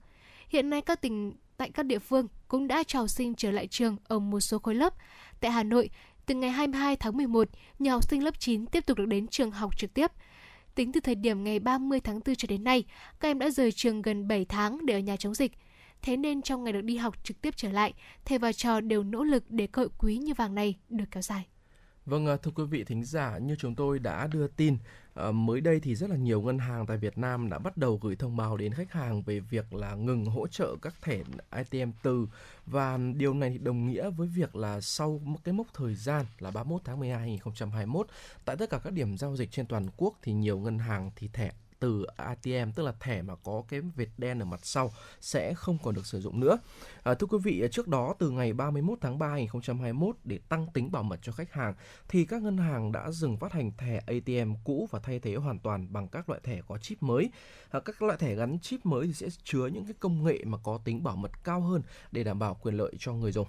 Hiện nay các tỉnh tại các địa phương cũng đã cho sinh trở lại trường ở một số khối lớp. Tại Hà Nội, từ ngày 22 tháng 11, nhiều học sinh lớp 9 tiếp tục được đến trường học trực tiếp. Tính từ thời điểm ngày 30 tháng 4 cho đến nay, các em đã rời trường gần 7 tháng để ở nhà chống dịch. Thế nên trong ngày được đi học trực tiếp trở lại, thầy và trò đều nỗ lực để cơ hội quý như vàng này được kéo dài. Vâng, à, thưa quý vị thính giả, như chúng tôi đã đưa tin, à, mới đây thì rất là nhiều ngân hàng tại Việt Nam đã bắt đầu gửi thông báo đến khách hàng về việc là ngừng hỗ trợ các thẻ ATM từ. Và điều này thì đồng nghĩa với việc là sau một cái mốc thời gian là 31 tháng 12 2021 tại tất cả các điểm giao dịch trên toàn quốc thì nhiều ngân hàng thì thẻ từ ATM tức là thẻ mà có cái vệt đen ở mặt sau sẽ không còn được sử dụng nữa. À, thưa quý vị, trước đó từ ngày 31 tháng 3 2021 để tăng tính bảo mật cho khách hàng thì các ngân hàng đã dừng phát hành thẻ ATM cũ và thay thế hoàn toàn bằng các loại thẻ có chip mới. À, các loại thẻ gắn chip mới thì sẽ chứa những cái công nghệ mà có tính bảo mật cao hơn để đảm bảo quyền lợi cho người dùng.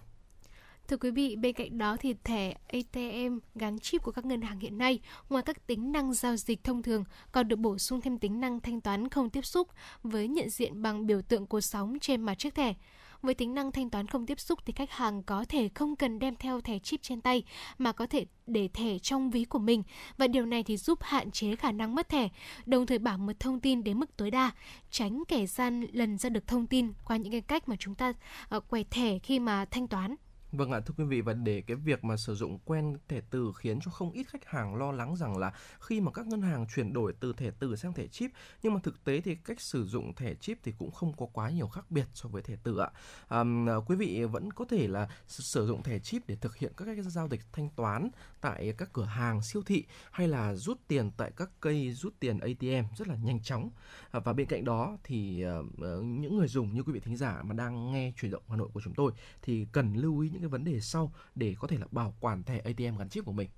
Thưa quý vị, bên cạnh đó thì thẻ ATM gắn chip của các ngân hàng hiện nay, ngoài các tính năng giao dịch thông thường, còn được bổ sung thêm tính năng thanh toán không tiếp xúc với nhận diện bằng biểu tượng của sóng trên mặt chiếc thẻ. Với tính năng thanh toán không tiếp xúc thì khách hàng có thể không cần đem theo thẻ chip trên tay mà có thể để thẻ trong ví của mình và điều này thì giúp hạn chế khả năng mất thẻ, đồng thời bảo mật thông tin đến mức tối đa, tránh kẻ gian lần ra được thông tin qua những cái cách mà chúng ta uh, quẹt thẻ khi mà thanh toán. Vâng ạ, thưa quý vị và để cái việc mà sử dụng quen thẻ từ khiến cho không ít khách hàng lo lắng rằng là khi mà các ngân hàng chuyển đổi từ thẻ từ sang thẻ chip nhưng mà thực tế thì cách sử dụng thẻ chip thì cũng không có quá nhiều khác biệt so với thẻ từ ạ. À, quý vị vẫn có thể là sử dụng thẻ chip để thực hiện các cái giao dịch thanh toán tại các cửa hàng siêu thị hay là rút tiền tại các cây rút tiền ATM rất là nhanh chóng. À, và bên cạnh đó thì uh, những người dùng như quý vị thính giả mà đang nghe chuyển động Hà Nội của chúng tôi thì cần lưu ý những cái vấn đề sau để có thể là bảo quản thẻ ATM gắn chip của mình.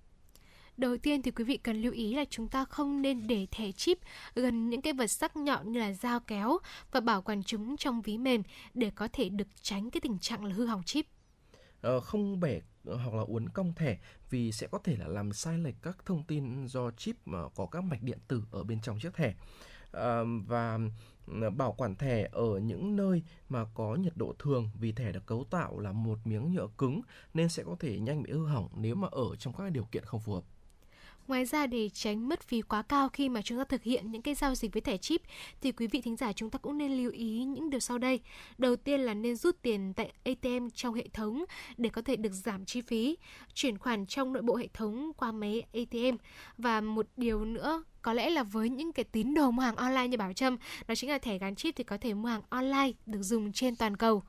Đầu tiên thì quý vị cần lưu ý là chúng ta không nên để thẻ chip gần những cái vật sắc nhọn như là dao kéo và bảo quản chúng trong ví mềm để có thể được tránh cái tình trạng là hư hỏng chip. Ờ, không bẻ hoặc là uốn cong thẻ vì sẽ có thể là làm sai lệch các thông tin do chip mà có các mạch điện tử ở bên trong chiếc thẻ. Và bảo quản thẻ ở những nơi mà có nhiệt độ thường vì thẻ được cấu tạo là một miếng nhựa cứng nên sẽ có thể nhanh bị hư hỏng nếu mà ở trong các điều kiện không phù hợp. Ngoài ra để tránh mất phí quá cao khi mà chúng ta thực hiện những cái giao dịch với thẻ chip thì quý vị thính giả chúng ta cũng nên lưu ý những điều sau đây. Đầu tiên là nên rút tiền tại ATM trong hệ thống để có thể được giảm chi phí, chuyển khoản trong nội bộ hệ thống qua máy ATM và một điều nữa có lẽ là với những cái tín đồ mua hàng online như Bảo Trâm đó chính là thẻ gắn chip thì có thể mua hàng online được dùng trên toàn cầu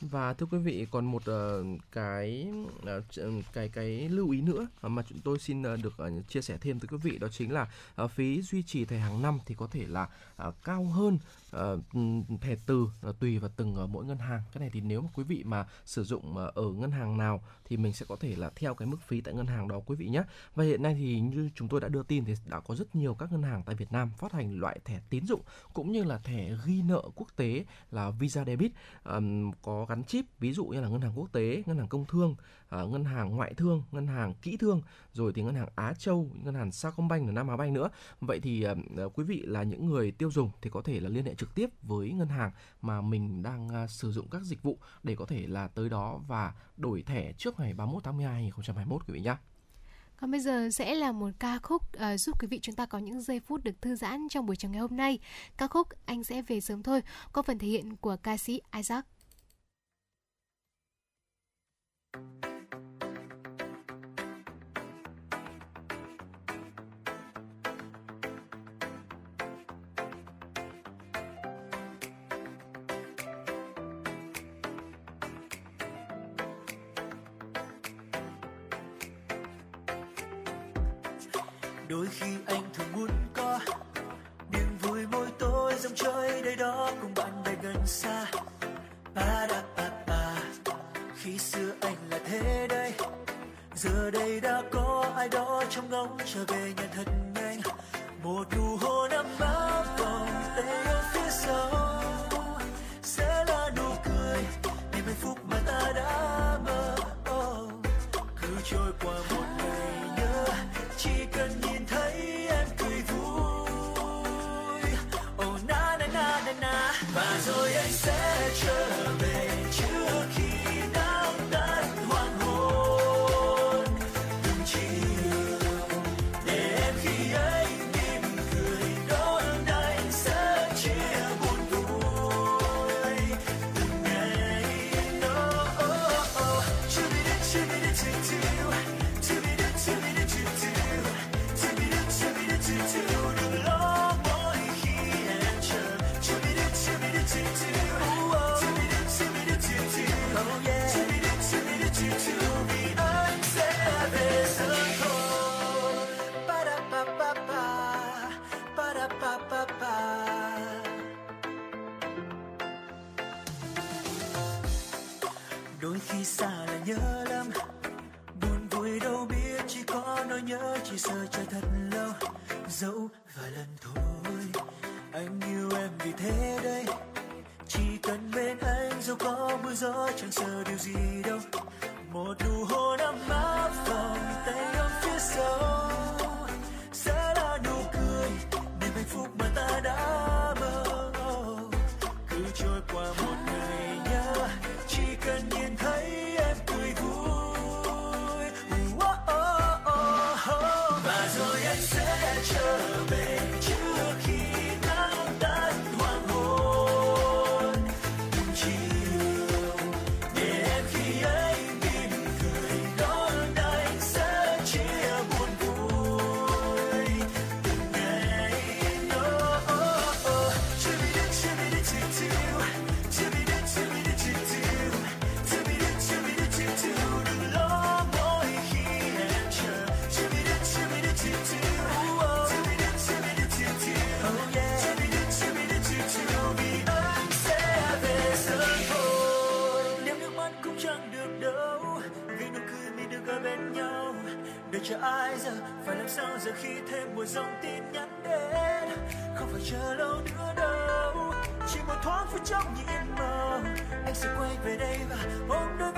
và thưa quý vị còn một uh, cái uh, cái cái lưu ý nữa mà chúng tôi xin uh, được uh, chia sẻ thêm tới quý vị đó chính là uh, phí duy trì thẻ hàng năm thì có thể là uh, cao hơn uh, thẻ từ uh, tùy vào từng uh, mỗi ngân hàng. Cái này thì nếu mà quý vị mà sử dụng uh, ở ngân hàng nào thì mình sẽ có thể là theo cái mức phí tại ngân hàng đó quý vị nhé. Và hiện nay thì như chúng tôi đã đưa tin thì đã có rất nhiều các ngân hàng tại Việt Nam phát hành loại thẻ tín dụng cũng như là thẻ ghi nợ quốc tế là Visa Debit um, có gắn chip ví dụ như là ngân hàng quốc tế ngân hàng công thương à, ngân hàng ngoại thương ngân hàng kỹ thương rồi thì ngân hàng Á Châu ngân hàng Sacombank và Nam Á banh nữa vậy thì à, à, quý vị là những người tiêu dùng thì có thể là liên hệ trực tiếp với ngân hàng mà mình đang sử dụng các dịch vụ để có thể là tới đó và đổi thẻ trước ngày 31 tháng 12 2021 quý vị nhé. Còn bây giờ sẽ là một ca khúc uh, giúp quý vị chúng ta có những giây phút được thư giãn trong buổi chiều ngày hôm nay. Ca khúc Anh sẽ về sớm thôi có phần thể hiện của ca sĩ Isaac đôi trở về chưa? Làm sao giờ khi thêm một dòng tin nhắn đến. Không phải chờ lâu nữa đâu, chỉ một thoáng phút chốc nhìn màu anh sẽ quay về đây và ôm đôi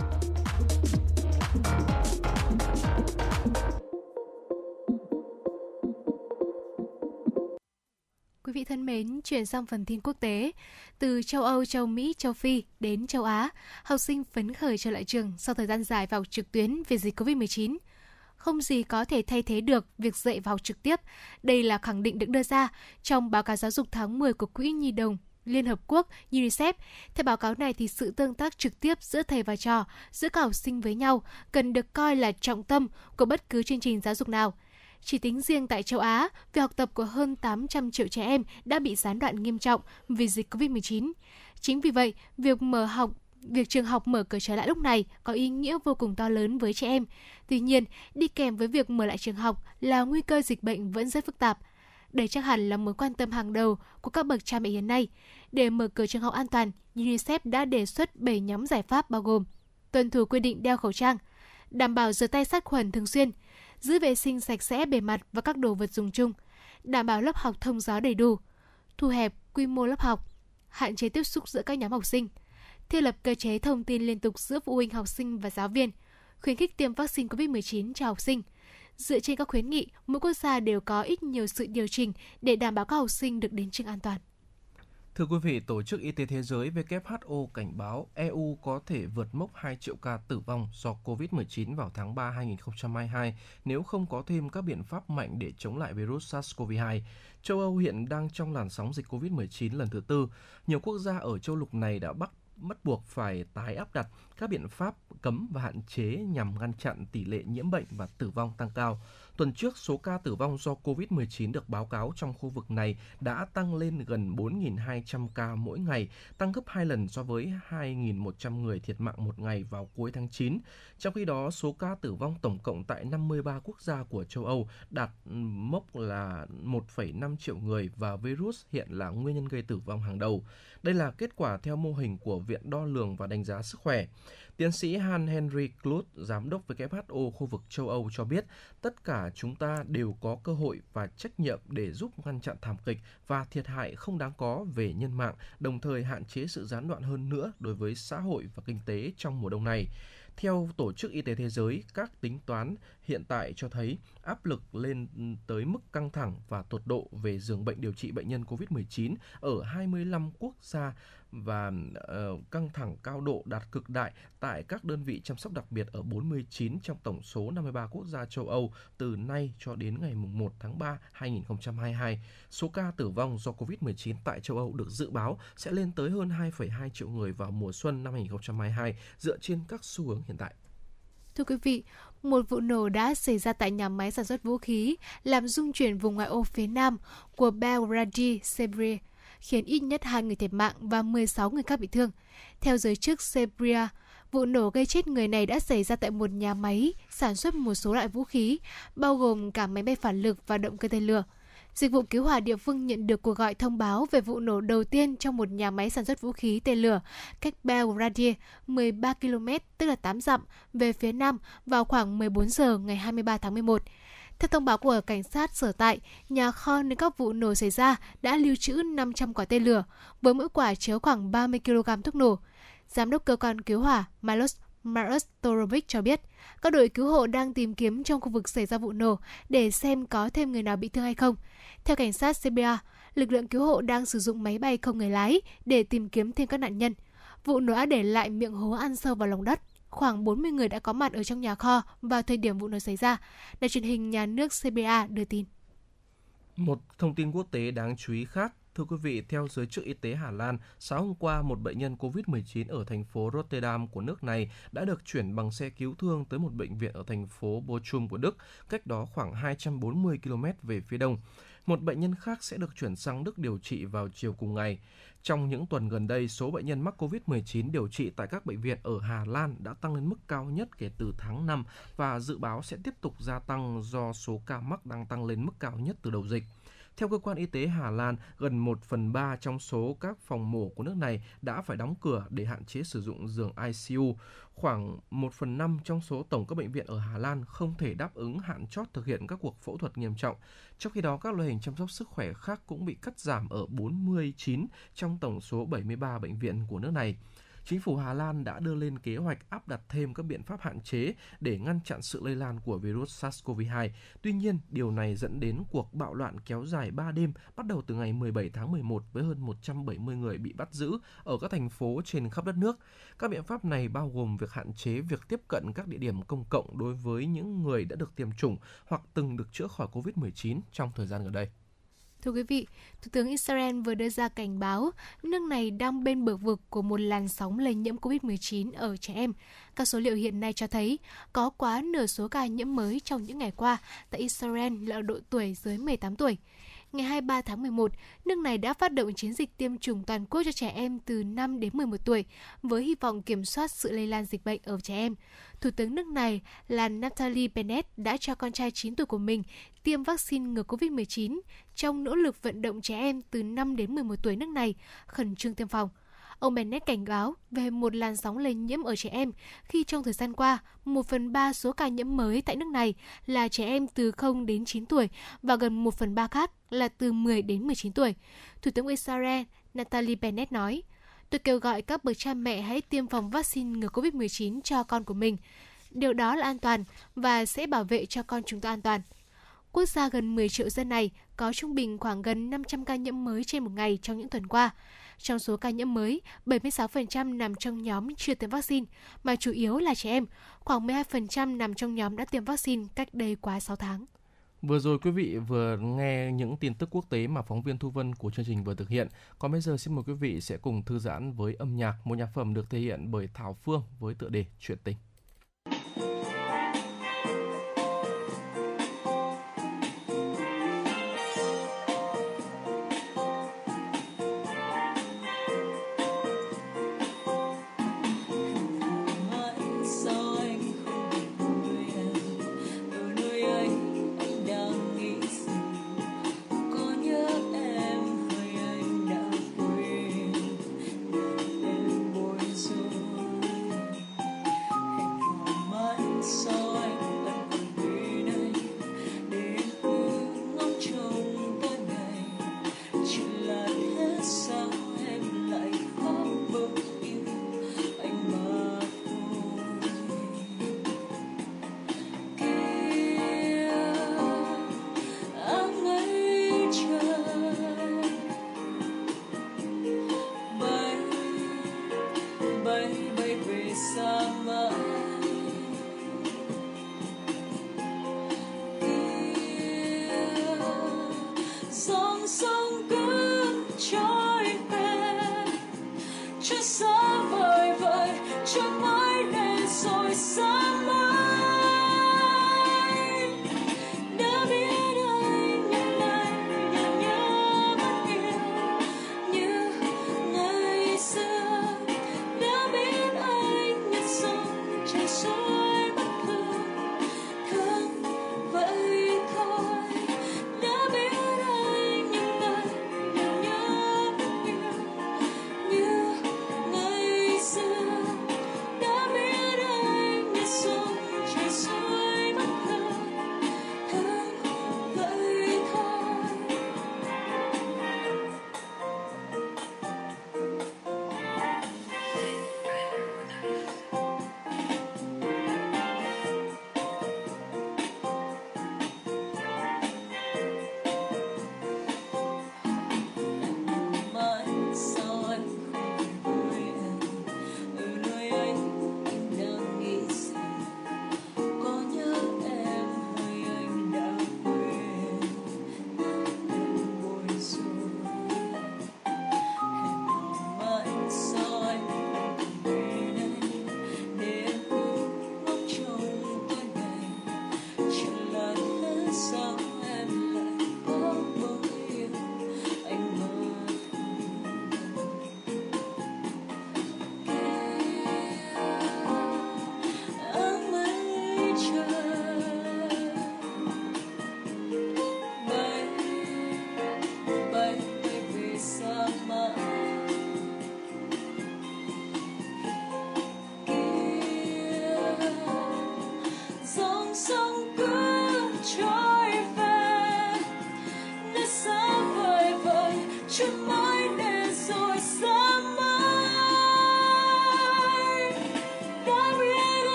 Thân mến, chuyển sang phần tin quốc tế. Từ châu Âu, châu Mỹ, châu Phi đến châu Á, học sinh phấn khởi trở lại trường sau thời gian dài vào học trực tuyến vì dịch COVID-19. Không gì có thể thay thế được việc dạy và học trực tiếp. Đây là khẳng định được đưa ra trong báo cáo giáo dục tháng 10 của Quỹ Nhi đồng Liên Hợp Quốc UNICEF. Theo báo cáo này thì sự tương tác trực tiếp giữa thầy và trò, giữa các học sinh với nhau cần được coi là trọng tâm của bất cứ chương trình giáo dục nào. Chỉ tính riêng tại châu Á, việc học tập của hơn 800 triệu trẻ em đã bị gián đoạn nghiêm trọng vì dịch COVID-19. Chính vì vậy, việc mở học Việc trường học mở cửa trở lại lúc này có ý nghĩa vô cùng to lớn với trẻ em. Tuy nhiên, đi kèm với việc mở lại trường học là nguy cơ dịch bệnh vẫn rất phức tạp. Đây chắc hẳn là mối quan tâm hàng đầu của các bậc cha mẹ hiện nay. Để mở cửa trường học an toàn, UNICEF đã đề xuất 7 nhóm giải pháp bao gồm tuân thủ quy định đeo khẩu trang, đảm bảo rửa tay sát khuẩn thường xuyên, giữ vệ sinh sạch sẽ bề mặt và các đồ vật dùng chung, đảm bảo lớp học thông gió đầy đủ, thu hẹp quy mô lớp học, hạn chế tiếp xúc giữa các nhóm học sinh, thiết lập cơ chế thông tin liên tục giữa phụ huynh học sinh và giáo viên, khuyến khích tiêm vaccine COVID-19 cho học sinh. Dựa trên các khuyến nghị, mỗi quốc gia đều có ít nhiều sự điều chỉnh để đảm bảo các học sinh được đến trường an toàn. Thưa quý vị, Tổ chức Y tế Thế giới WHO cảnh báo EU có thể vượt mốc 2 triệu ca tử vong do COVID-19 vào tháng 3 2022 nếu không có thêm các biện pháp mạnh để chống lại virus SARS-CoV-2. Châu Âu hiện đang trong làn sóng dịch COVID-19 lần thứ tư. Nhiều quốc gia ở châu lục này đã bắt bắt buộc phải tái áp đặt các biện pháp cấm và hạn chế nhằm ngăn chặn tỷ lệ nhiễm bệnh và tử vong tăng cao. Tuần trước, số ca tử vong do COVID-19 được báo cáo trong khu vực này đã tăng lên gần 4.200 ca mỗi ngày, tăng gấp 2 lần so với 2.100 người thiệt mạng một ngày vào cuối tháng 9. Trong khi đó, số ca tử vong tổng cộng tại 53 quốc gia của châu Âu đạt mốc là 1,5 triệu người và virus hiện là nguyên nhân gây tử vong hàng đầu. Đây là kết quả theo mô hình của Viện Đo lường và Đánh giá Sức khỏe. Tiến sĩ Han Henry Kluth, giám đốc WHO khu vực châu Âu cho biết, tất cả chúng ta đều có cơ hội và trách nhiệm để giúp ngăn chặn thảm kịch và thiệt hại không đáng có về nhân mạng, đồng thời hạn chế sự gián đoạn hơn nữa đối với xã hội và kinh tế trong mùa đông này. Theo Tổ chức Y tế Thế giới, các tính toán hiện tại cho thấy áp lực lên tới mức căng thẳng và tột độ về giường bệnh điều trị bệnh nhân COVID-19 ở 25 quốc gia và uh, căng thẳng cao độ đạt cực đại tại các đơn vị chăm sóc đặc biệt ở 49 trong tổng số 53 quốc gia châu Âu từ nay cho đến ngày 1 tháng 3 2022. Số ca tử vong do COVID-19 tại châu Âu được dự báo sẽ lên tới hơn 2,2 triệu người vào mùa xuân năm 2022 dựa trên các xu hướng hiện tại. Thưa quý vị, một vụ nổ đã xảy ra tại nhà máy sản xuất vũ khí, làm rung chuyển vùng ngoại ô phía nam của Belgrade, Serbia, khiến ít nhất hai người thiệt mạng và 16 người khác bị thương. Theo giới chức Serbia, vụ nổ gây chết người này đã xảy ra tại một nhà máy sản xuất một số loại vũ khí, bao gồm cả máy bay phản lực và động cơ tên lửa. Dịch vụ cứu hỏa địa phương nhận được cuộc gọi thông báo về vụ nổ đầu tiên trong một nhà máy sản xuất vũ khí tên lửa cách Belgrade 13 km, tức là 8 dặm, về phía nam vào khoảng 14 giờ ngày 23 tháng 11. Theo thông báo của cảnh sát sở tại, nhà kho nơi các vụ nổ xảy ra đã lưu trữ 500 quả tên lửa, với mỗi quả chứa khoảng 30 kg thuốc nổ. Giám đốc cơ quan cứu hỏa Milos Maros Torovic cho biết, các đội cứu hộ đang tìm kiếm trong khu vực xảy ra vụ nổ để xem có thêm người nào bị thương hay không. Theo cảnh sát Serbia, lực lượng cứu hộ đang sử dụng máy bay không người lái để tìm kiếm thêm các nạn nhân. Vụ nổ đã để lại miệng hố ăn sâu vào lòng đất. Khoảng 40 người đã có mặt ở trong nhà kho vào thời điểm vụ nổ xảy ra, đài truyền hình nhà nước Serbia đưa tin. Một thông tin quốc tế đáng chú ý khác Thưa quý vị, theo giới chức y tế Hà Lan, sáng hôm qua một bệnh nhân COVID-19 ở thành phố Rotterdam của nước này đã được chuyển bằng xe cứu thương tới một bệnh viện ở thành phố Bochum của Đức, cách đó khoảng 240 km về phía đông. Một bệnh nhân khác sẽ được chuyển sang Đức điều trị vào chiều cùng ngày. Trong những tuần gần đây, số bệnh nhân mắc COVID-19 điều trị tại các bệnh viện ở Hà Lan đã tăng lên mức cao nhất kể từ tháng 5 và dự báo sẽ tiếp tục gia tăng do số ca mắc đang tăng lên mức cao nhất từ đầu dịch. Theo cơ quan y tế Hà Lan, gần 1 phần 3 trong số các phòng mổ của nước này đã phải đóng cửa để hạn chế sử dụng giường ICU. Khoảng 1 phần 5 trong số tổng các bệnh viện ở Hà Lan không thể đáp ứng hạn chót thực hiện các cuộc phẫu thuật nghiêm trọng. Trong khi đó, các loại hình chăm sóc sức khỏe khác cũng bị cắt giảm ở 49 trong tổng số 73 bệnh viện của nước này chính phủ Hà Lan đã đưa lên kế hoạch áp đặt thêm các biện pháp hạn chế để ngăn chặn sự lây lan của virus SARS-CoV-2. Tuy nhiên, điều này dẫn đến cuộc bạo loạn kéo dài 3 đêm bắt đầu từ ngày 17 tháng 11 với hơn 170 người bị bắt giữ ở các thành phố trên khắp đất nước. Các biện pháp này bao gồm việc hạn chế việc tiếp cận các địa điểm công cộng đối với những người đã được tiêm chủng hoặc từng được chữa khỏi COVID-19 trong thời gian gần đây. Thưa quý vị, Thủ tướng Israel vừa đưa ra cảnh báo nước này đang bên bờ vực của một làn sóng lây nhiễm COVID-19 ở trẻ em. Các số liệu hiện nay cho thấy có quá nửa số ca nhiễm mới trong những ngày qua tại Israel là ở độ tuổi dưới 18 tuổi ngày 23 tháng 11, nước này đã phát động chiến dịch tiêm chủng toàn quốc cho trẻ em từ 5 đến 11 tuổi với hy vọng kiểm soát sự lây lan dịch bệnh ở trẻ em. Thủ tướng nước này là Natalie Bennett đã cho con trai 9 tuổi của mình tiêm vaccine ngừa COVID-19 trong nỗ lực vận động trẻ em từ 5 đến 11 tuổi nước này khẩn trương tiêm phòng. Ông Bennett cảnh báo về một làn sóng lây nhiễm ở trẻ em khi trong thời gian qua, 1 phần 3 số ca nhiễm mới tại nước này là trẻ em từ 0 đến 9 tuổi và gần 1 phần 3 khác là từ 10 đến 19 tuổi. Thủ tướng Israel Natalie Bennett nói, Tôi kêu gọi các bậc cha mẹ hãy tiêm phòng vaccine ngừa COVID-19 cho con của mình. Điều đó là an toàn và sẽ bảo vệ cho con chúng ta an toàn. Quốc gia gần 10 triệu dân này có trung bình khoảng gần 500 ca nhiễm mới trên một ngày trong những tuần qua. Trong số ca nhiễm mới, 76% nằm trong nhóm chưa tiêm vaccine, mà chủ yếu là trẻ em. Khoảng 12% nằm trong nhóm đã tiêm vaccine cách đây quá 6 tháng. Vừa rồi quý vị vừa nghe những tin tức quốc tế mà phóng viên Thu Vân của chương trình vừa thực hiện. Còn bây giờ xin mời quý vị sẽ cùng thư giãn với âm nhạc, một nhạc phẩm được thể hiện bởi Thảo Phương với tựa đề Chuyện tình.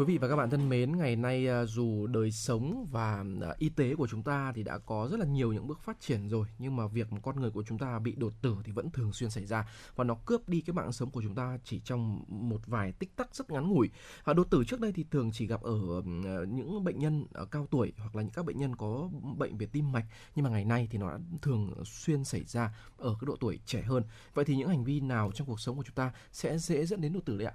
Quý vị và các bạn thân mến, ngày nay à, dù đời sống và à, y tế của chúng ta thì đã có rất là nhiều những bước phát triển rồi, nhưng mà việc một con người của chúng ta bị đột tử thì vẫn thường xuyên xảy ra và nó cướp đi cái mạng sống của chúng ta chỉ trong một vài tích tắc rất ngắn ngủi. À, đột tử trước đây thì thường chỉ gặp ở à, những bệnh nhân ở cao tuổi hoặc là những các bệnh nhân có bệnh về tim mạch, nhưng mà ngày nay thì nó đã thường xuyên xảy ra ở cái độ tuổi trẻ hơn. Vậy thì những hành vi nào trong cuộc sống của chúng ta sẽ dễ dẫn đến đột tử đấy ạ?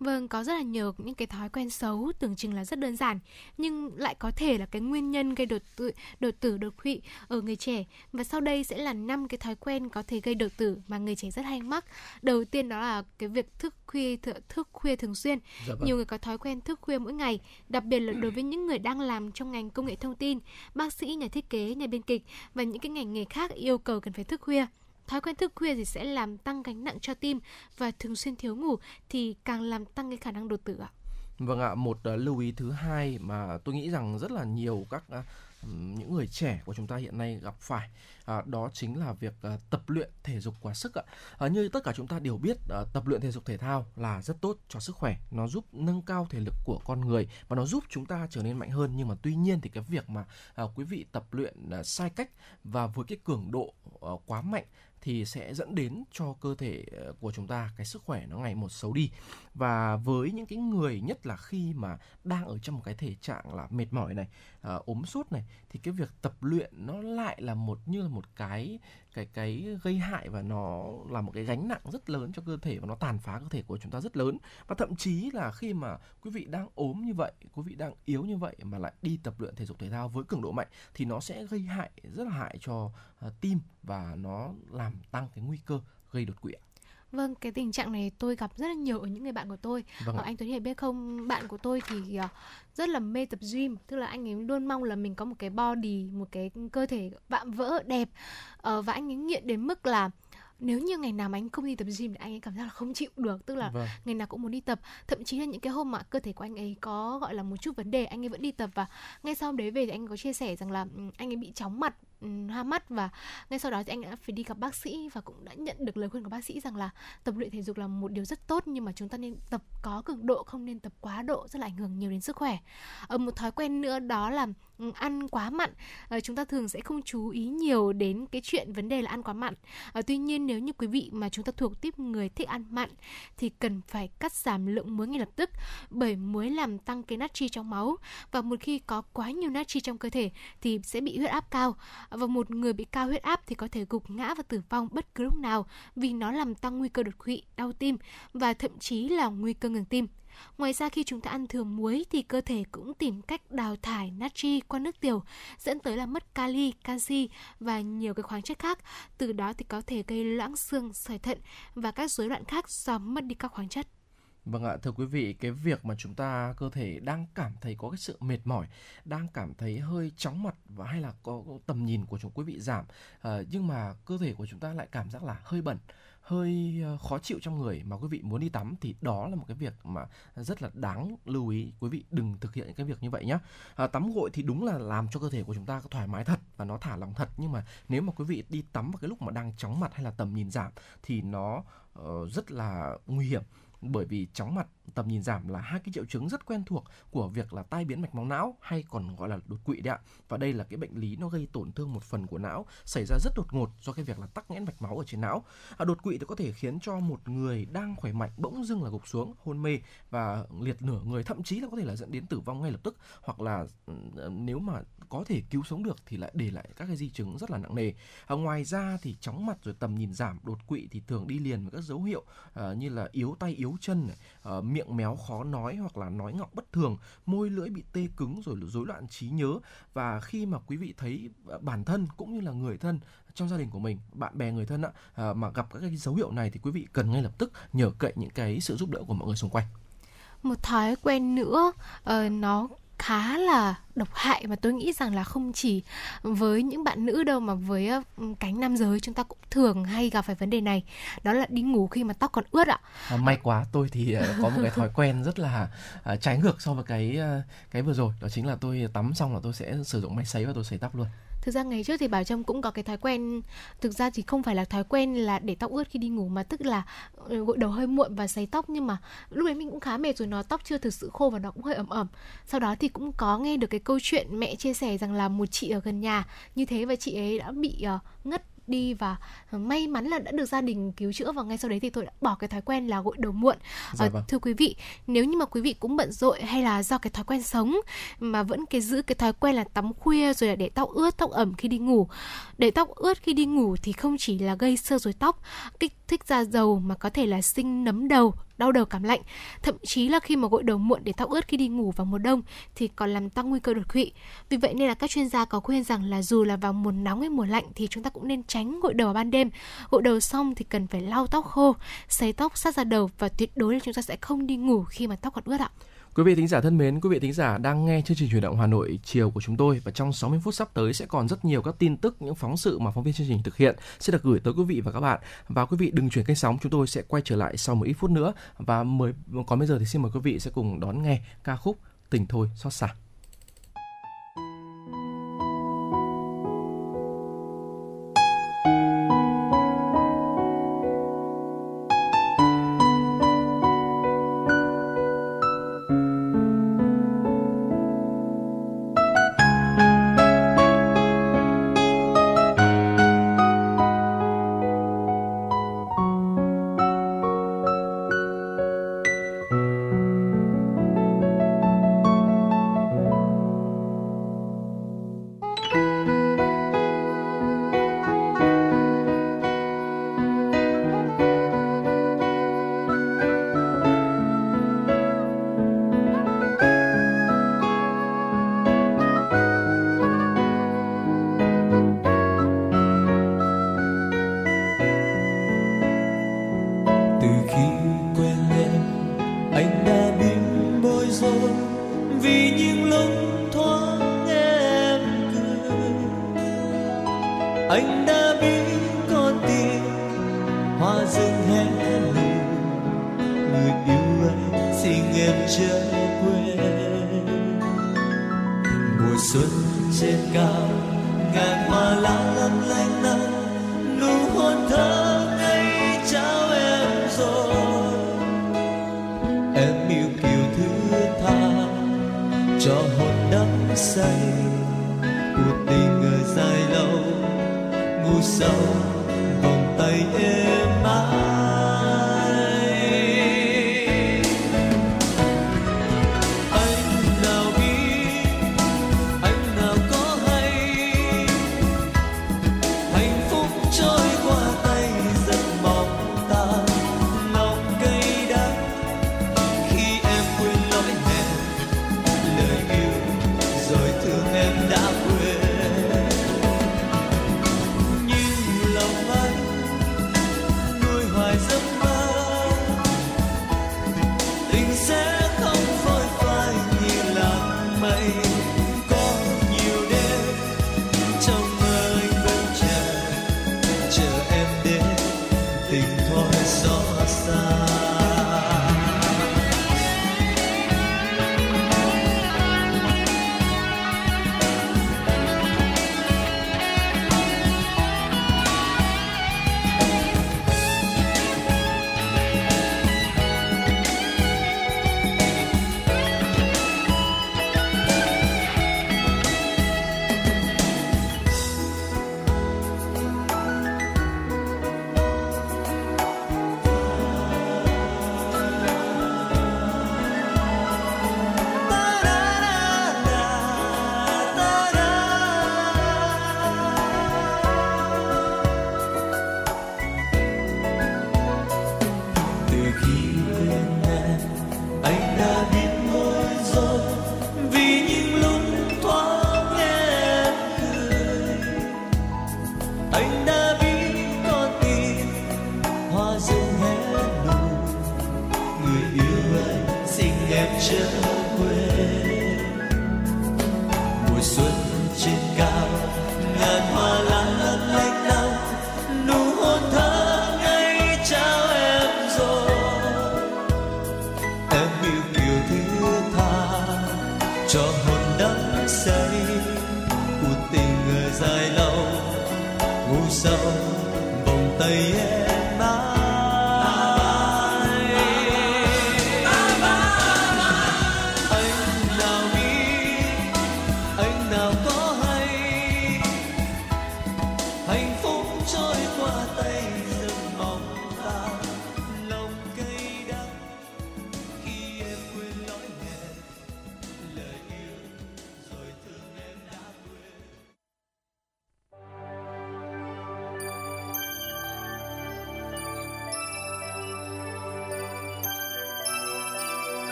Vâng, có rất là nhiều những cái thói quen xấu tưởng chừng là rất đơn giản nhưng lại có thể là cái nguyên nhân gây đột tử, đột tử đột quỵ ở người trẻ. Và sau đây sẽ là năm cái thói quen có thể gây đột tử mà người trẻ rất hay mắc. Đầu tiên đó là cái việc thức khuya thức khuya thường xuyên. Dạ vâng. Nhiều người có thói quen thức khuya mỗi ngày, đặc biệt là đối với những người đang làm trong ngành công nghệ thông tin, bác sĩ, nhà thiết kế, nhà biên kịch và những cái ngành nghề khác yêu cầu cần phải thức khuya. Thói quen thức khuya thì sẽ làm tăng gánh nặng cho tim và thường xuyên thiếu ngủ thì càng làm tăng cái khả năng đột tử ạ. Vâng ạ, một uh, lưu ý thứ hai mà tôi nghĩ rằng rất là nhiều các uh, những người trẻ của chúng ta hiện nay gặp phải à, đó chính là việc à, tập luyện thể dục quá sức ạ à, như tất cả chúng ta đều biết à, tập luyện thể dục thể thao là rất tốt cho sức khỏe nó giúp nâng cao thể lực của con người và nó giúp chúng ta trở nên mạnh hơn nhưng mà tuy nhiên thì cái việc mà à, quý vị tập luyện à, sai cách và với cái cường độ à, quá mạnh thì sẽ dẫn đến cho cơ thể ờ, của chúng ta cái sức khỏe nó ngày một xấu đi. Và với những cái người nhất là khi mà đang ở trong một cái thể trạng là mệt mỏi này à, ốm sốt này thì cái việc tập luyện nó lại là một như là một cái cái cái gây hại và nó là một cái gánh nặng rất lớn cho cơ thể và nó tàn phá cơ thể của chúng ta rất lớn. Và thậm chí là khi mà quý vị đang ốm như vậy quý vị đang yếu như vậy mà lại đi tập luyện thể dục thể thao với cường độ mạnh thì nó sẽ gây hại rất là hại cho uh, tim và nó làm tăng cái nguy cơ gây đột quỵ Vâng, cái tình trạng này tôi gặp rất là nhiều ở những người bạn của tôi. Vâng ờ, anh Tuấn Hiệp biết không, bạn của tôi thì uh, rất là mê tập gym, tức là anh ấy luôn mong là mình có một cái body, một cái cơ thể vạm vỡ đẹp. Uh, và anh ấy nghiện đến mức là nếu như ngày nào mà anh không đi tập gym thì anh ấy cảm giác là không chịu được tức là vâng. ngày nào cũng muốn đi tập thậm chí là những cái hôm mà cơ thể của anh ấy có gọi là một chút vấn đề anh ấy vẫn đi tập và ngay sau đấy về thì anh có chia sẻ rằng là ừ, anh ấy bị chóng mặt hoa mắt và ngay sau đó thì anh đã phải đi gặp bác sĩ và cũng đã nhận được lời khuyên của bác sĩ rằng là tập luyện thể dục là một điều rất tốt nhưng mà chúng ta nên tập có cường độ không nên tập quá độ rất là ảnh hưởng nhiều đến sức khỏe. Ở một thói quen nữa đó là ừ, ăn quá mặn. À, chúng ta thường sẽ không chú ý nhiều đến cái chuyện vấn đề là ăn quá mặn. À, tuy nhiên nếu như quý vị mà chúng ta thuộc tiếp người thích ăn mặn thì cần phải cắt giảm lượng muối ngay lập tức bởi muối làm tăng cái natri trong máu và một khi có quá nhiều natri trong cơ thể thì sẽ bị huyết áp cao và một người bị cao huyết áp thì có thể gục ngã và tử vong bất cứ lúc nào vì nó làm tăng nguy cơ đột quỵ, đau tim và thậm chí là nguy cơ ngừng tim. Ngoài ra khi chúng ta ăn thừa muối thì cơ thể cũng tìm cách đào thải natri qua nước tiểu, dẫn tới là mất kali, canxi và nhiều cái khoáng chất khác. Từ đó thì có thể gây loãng xương, sỏi thận và các rối loạn khác do mất đi các khoáng chất. Vâng ạ, thưa quý vị, cái việc mà chúng ta cơ thể đang cảm thấy có cái sự mệt mỏi, đang cảm thấy hơi chóng mặt và hay là có tầm nhìn của chúng quý vị giảm, à, nhưng mà cơ thể của chúng ta lại cảm giác là hơi bẩn, hơi ờ, khó chịu trong người mà quý vị muốn đi tắm thì đó là một cái việc mà rất là đáng lưu ý. Quý vị đừng thực hiện cái việc như vậy nhé à, ờ, tắm gội thì đúng là làm cho cơ thể của chúng ta thoải mái thật và nó thả lỏng thật nhưng mà nếu mà quý vị đi tắm vào cái lúc mà đang chóng mặt hay là tầm nhìn giảm thì nó uh, rất là nguy hiểm bởi vì chóng mặt tầm nhìn giảm là hai cái triệu chứng rất quen thuộc của việc là tai biến mạch máu não hay còn gọi là đột quỵ đấy ạ. Và đây là cái bệnh lý nó gây tổn thương một phần của não xảy ra rất đột ngột do cái việc là tắc nghẽn mạch máu ở trên não. À, đột quỵ thì có thể khiến cho một người đang khỏe mạnh bỗng dưng là gục xuống hôn mê và liệt nửa người thậm chí là có thể là dẫn đến tử vong ngay lập tức hoặc là ừ, nếu mà có thể cứu sống được thì lại để lại các cái di chứng rất là nặng nề. À, ngoài ra thì chóng mặt rồi tầm nhìn giảm đột quỵ thì thường đi liền với các dấu hiệu à, như là yếu tay yếu chân này, à, miệng méo khó nói hoặc là nói ngọng bất thường môi lưỡi bị tê cứng rồi rối loạn trí nhớ. Và khi mà quý vị thấy ờ, bản thân cũng như là người thân trong gia đình của mình bạn bè người thân ạ à, ờ, mà gặp các cái dấu hiệu này thì quý vị cần ngay lập tức nhờ cậy những cái sự giúp đỡ của mọi người xung quanh. Một thói quen nữa uh, nó khá là độc hại và tôi nghĩ rằng là không chỉ với những bạn nữ đâu mà với cánh nam giới chúng ta cũng thường hay gặp phải vấn đề này. Đó là đi ngủ khi mà tóc còn ướt ạ. À, may quá tôi thì ờ, có một cái thói quen rất là ờ, trái ngược so với cái cái vừa rồi. Đó chính là tôi tắm xong là tôi sẽ sử dụng máy sấy và tôi sấy tóc luôn thực ra ngày trước thì bảo trâm cũng có cái thói quen thực ra thì không phải là thói quen là để tóc ướt khi đi ngủ mà tức là ừ, gội đầu hơi muộn và sấy tóc nhưng mà lúc đấy mình cũng khá mệt rồi nó tóc chưa thực sự khô và nó cũng hơi ẩm ẩm. Sau đó thì cũng có nghe được cái câu chuyện mẹ chia sẻ rằng là một chị ở gần nhà như thế và chị ấy đã bị uh, ngất đi và may mắn là đã được gia đình cứu chữa và ngay sau đấy thì tôi đã bỏ cái thói quen là gội đầu muộn. Dạ à, vâng. thưa quý vị, nếu như mà quý vị cũng bận rộn hay là do cái thói quen sống mà vẫn cái giữ cái thói quen là tắm khuya rồi là để tóc ướt, tóc ẩm khi đi ngủ. Để tóc ướt khi đi ngủ thì không chỉ là gây sơ rối tóc, kích thích da dầu mà có thể là sinh nấm đầu, đau đầu cảm lạnh. Thậm chí là khi mà gội đầu muộn để tóc ướt khi đi ngủ vào mùa đông thì còn làm tăng nguy cơ đột quỵ. Vì vậy nên là các chuyên gia có khuyên rằng là dù là vào mùa nóng hay mùa lạnh thì chúng ta cũng nên tránh gội đầu vào ban đêm. Gội đầu xong thì cần phải lau tóc khô, sấy tóc sát ra đầu và tuyệt đối là chúng ta sẽ không đi ngủ khi mà tóc còn ướt ạ. Quý vị thính giả thân mến, quý vị thính giả đang nghe chương trình chuyển động Hà Nội chiều của chúng tôi và trong 60 phút sắp tới sẽ còn rất nhiều các tin tức, những phóng sự mà phóng viên chương trình thực hiện sẽ được gửi tới quý vị và các bạn. Và quý vị đừng chuyển kênh sóng, chúng tôi sẽ quay trở lại sau một ít phút nữa và mời còn bây giờ thì xin mời quý vị sẽ cùng đón nghe ca khúc Tình thôi xót xa.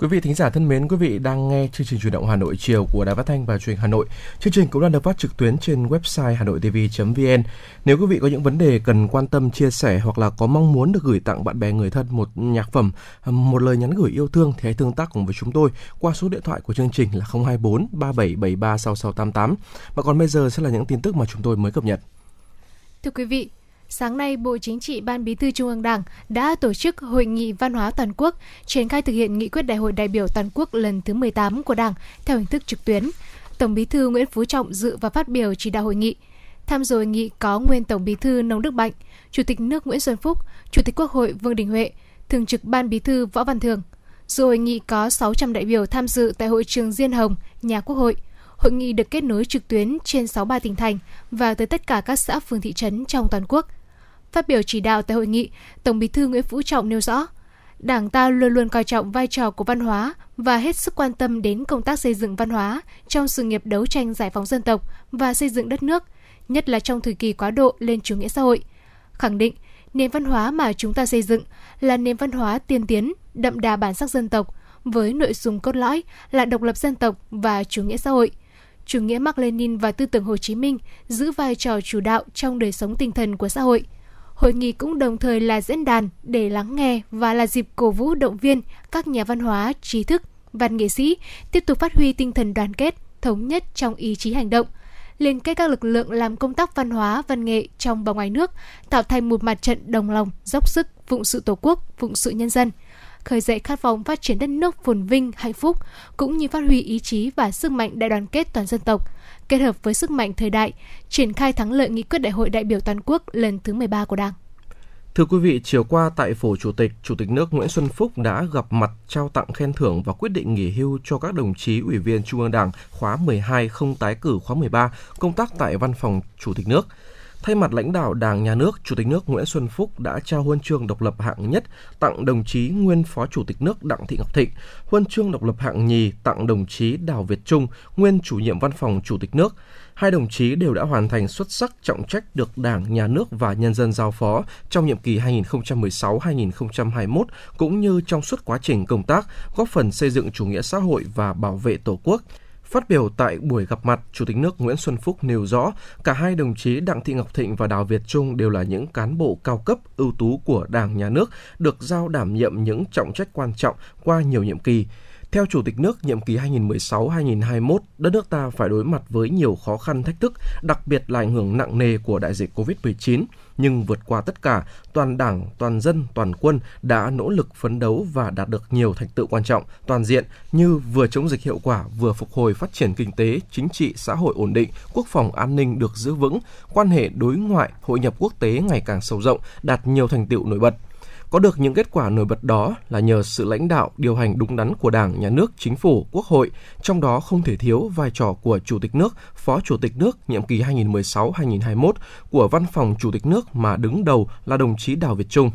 Quý vị thính giả thân mến, quý vị đang nghe chương trình truyền động Hà Nội chiều của Đài Phát thanh và Truyền hình Hà Nội. Chương trình cũng đang được phát trực tuyến trên website hanoitv.vn. Nếu quý vị có những vấn đề cần quan tâm chia sẻ hoặc là có mong muốn được gửi tặng bạn bè người thân một nhạc phẩm, một lời nhắn gửi yêu thương thì hãy tương tác cùng với chúng tôi qua số điện thoại của chương trình là 024 3773 6688. Và còn bây giờ sẽ là những tin tức mà chúng tôi mới cập nhật. Thưa quý vị, sáng nay Bộ Chính trị Ban Bí thư Trung ương Đảng đã tổ chức Hội nghị Văn hóa Toàn quốc triển khai thực hiện nghị quyết Đại hội đại biểu toàn quốc lần thứ 18 của Đảng theo hình thức trực tuyến. Tổng Bí thư Nguyễn Phú Trọng dự và phát biểu chỉ đạo hội nghị. Tham dự hội nghị có nguyên Tổng Bí thư Nông Đức Mạnh, Chủ tịch nước Nguyễn Xuân Phúc, Chủ tịch Quốc hội Vương Đình Huệ, Thường trực Ban Bí thư Võ Văn Thường. Dự hội nghị có 600 đại biểu tham dự tại hội trường Diên Hồng, nhà Quốc hội. Hội nghị được kết nối trực tuyến trên 63 tỉnh thành và tới tất cả các xã phường thị trấn trong toàn quốc – Phát biểu chỉ đạo tại hội nghị, Tổng Bí thư Nguyễn Phú Trọng nêu rõ, Đảng ta luôn luôn coi trọng vai trò của văn hóa và hết sức quan tâm đến công tác xây dựng văn hóa trong sự nghiệp đấu tranh giải phóng dân tộc và xây dựng đất nước, nhất là trong thời kỳ quá độ lên chủ nghĩa xã hội. Khẳng định, nền văn hóa mà chúng ta xây dựng là nền văn hóa tiên tiến, đậm đà bản sắc dân tộc, với nội dung cốt lõi là độc lập dân tộc và chủ nghĩa xã hội. Chủ nghĩa Mark Lenin và tư tưởng Hồ Chí Minh giữ vai trò chủ đạo trong đời sống tinh thần của xã hội – Hội nghị cũng đồng thời là diễn đàn để lắng nghe và là dịp cổ vũ động viên các nhà văn hóa, trí thức, văn nghệ sĩ tiếp tục phát huy tinh thần đoàn kết, thống nhất trong ý chí hành động, liên kết các lực lượng làm công tác văn hóa, văn nghệ trong và ngoài nước, tạo thành một mặt trận đồng lòng, dốc sức, phụng sự Tổ quốc, phụng sự nhân dân khơi dậy khát vọng phát triển đất nước phồn vinh, hạnh phúc, cũng như phát huy ý chí và sức mạnh đại đoàn kết toàn dân tộc, kết hợp với sức mạnh thời đại, triển khai thắng lợi nghị quyết Đại hội đại biểu toàn quốc lần thứ 13 của Đảng. Thưa quý vị, chiều qua tại Phủ Chủ tịch, Chủ tịch nước Nguyễn Xuân Phúc đã gặp mặt trao tặng khen thưởng và quyết định nghỉ hưu cho các đồng chí Ủy viên Trung ương Đảng khóa 12 không tái cử khóa 13 công tác tại Văn phòng Chủ tịch nước. Thay mặt lãnh đạo Đảng, Nhà nước, Chủ tịch nước Nguyễn Xuân Phúc đã trao huân chương độc lập hạng nhất tặng đồng chí nguyên Phó Chủ tịch nước Đặng Thị Ngọc Thịnh, huân chương độc lập hạng nhì tặng đồng chí Đào Việt Trung, nguyên Chủ nhiệm Văn phòng Chủ tịch nước. Hai đồng chí đều đã hoàn thành xuất sắc trọng trách được Đảng, Nhà nước và nhân dân giao phó trong nhiệm kỳ 2016-2021 cũng như trong suốt quá trình công tác, góp phần xây dựng chủ nghĩa xã hội và bảo vệ Tổ quốc. Phát biểu tại buổi gặp mặt, Chủ tịch nước Nguyễn Xuân Phúc nêu rõ, cả hai đồng chí Đặng Thị Ngọc Thịnh và Đào Việt Trung đều là những cán bộ cao cấp ưu tú của Đảng, Nhà nước, được giao đảm nhiệm những trọng trách quan trọng qua nhiều nhiệm kỳ. Theo Chủ tịch nước, nhiệm kỳ 2016-2021, đất nước ta phải đối mặt với nhiều khó khăn thách thức, đặc biệt là ảnh hưởng nặng nề của đại dịch COVID-19. Nhưng vượt qua tất cả, toàn đảng, toàn dân, toàn quân đã nỗ lực phấn đấu và đạt được nhiều thành tựu quan trọng, toàn diện như vừa chống dịch hiệu quả, vừa phục hồi phát triển kinh tế, chính trị, xã hội ổn định, quốc phòng an ninh được giữ vững, quan hệ đối ngoại, hội nhập quốc tế ngày càng sâu rộng, đạt nhiều thành tựu nổi bật. Có được những kết quả nổi bật đó là nhờ sự lãnh đạo, điều hành đúng đắn của Đảng, Nhà nước, Chính phủ, Quốc hội, trong đó không thể thiếu vai trò của Chủ tịch nước, Phó Chủ tịch nước nhiệm kỳ 2016-2021 của Văn phòng Chủ tịch nước mà đứng đầu là đồng chí Đào Việt Trung.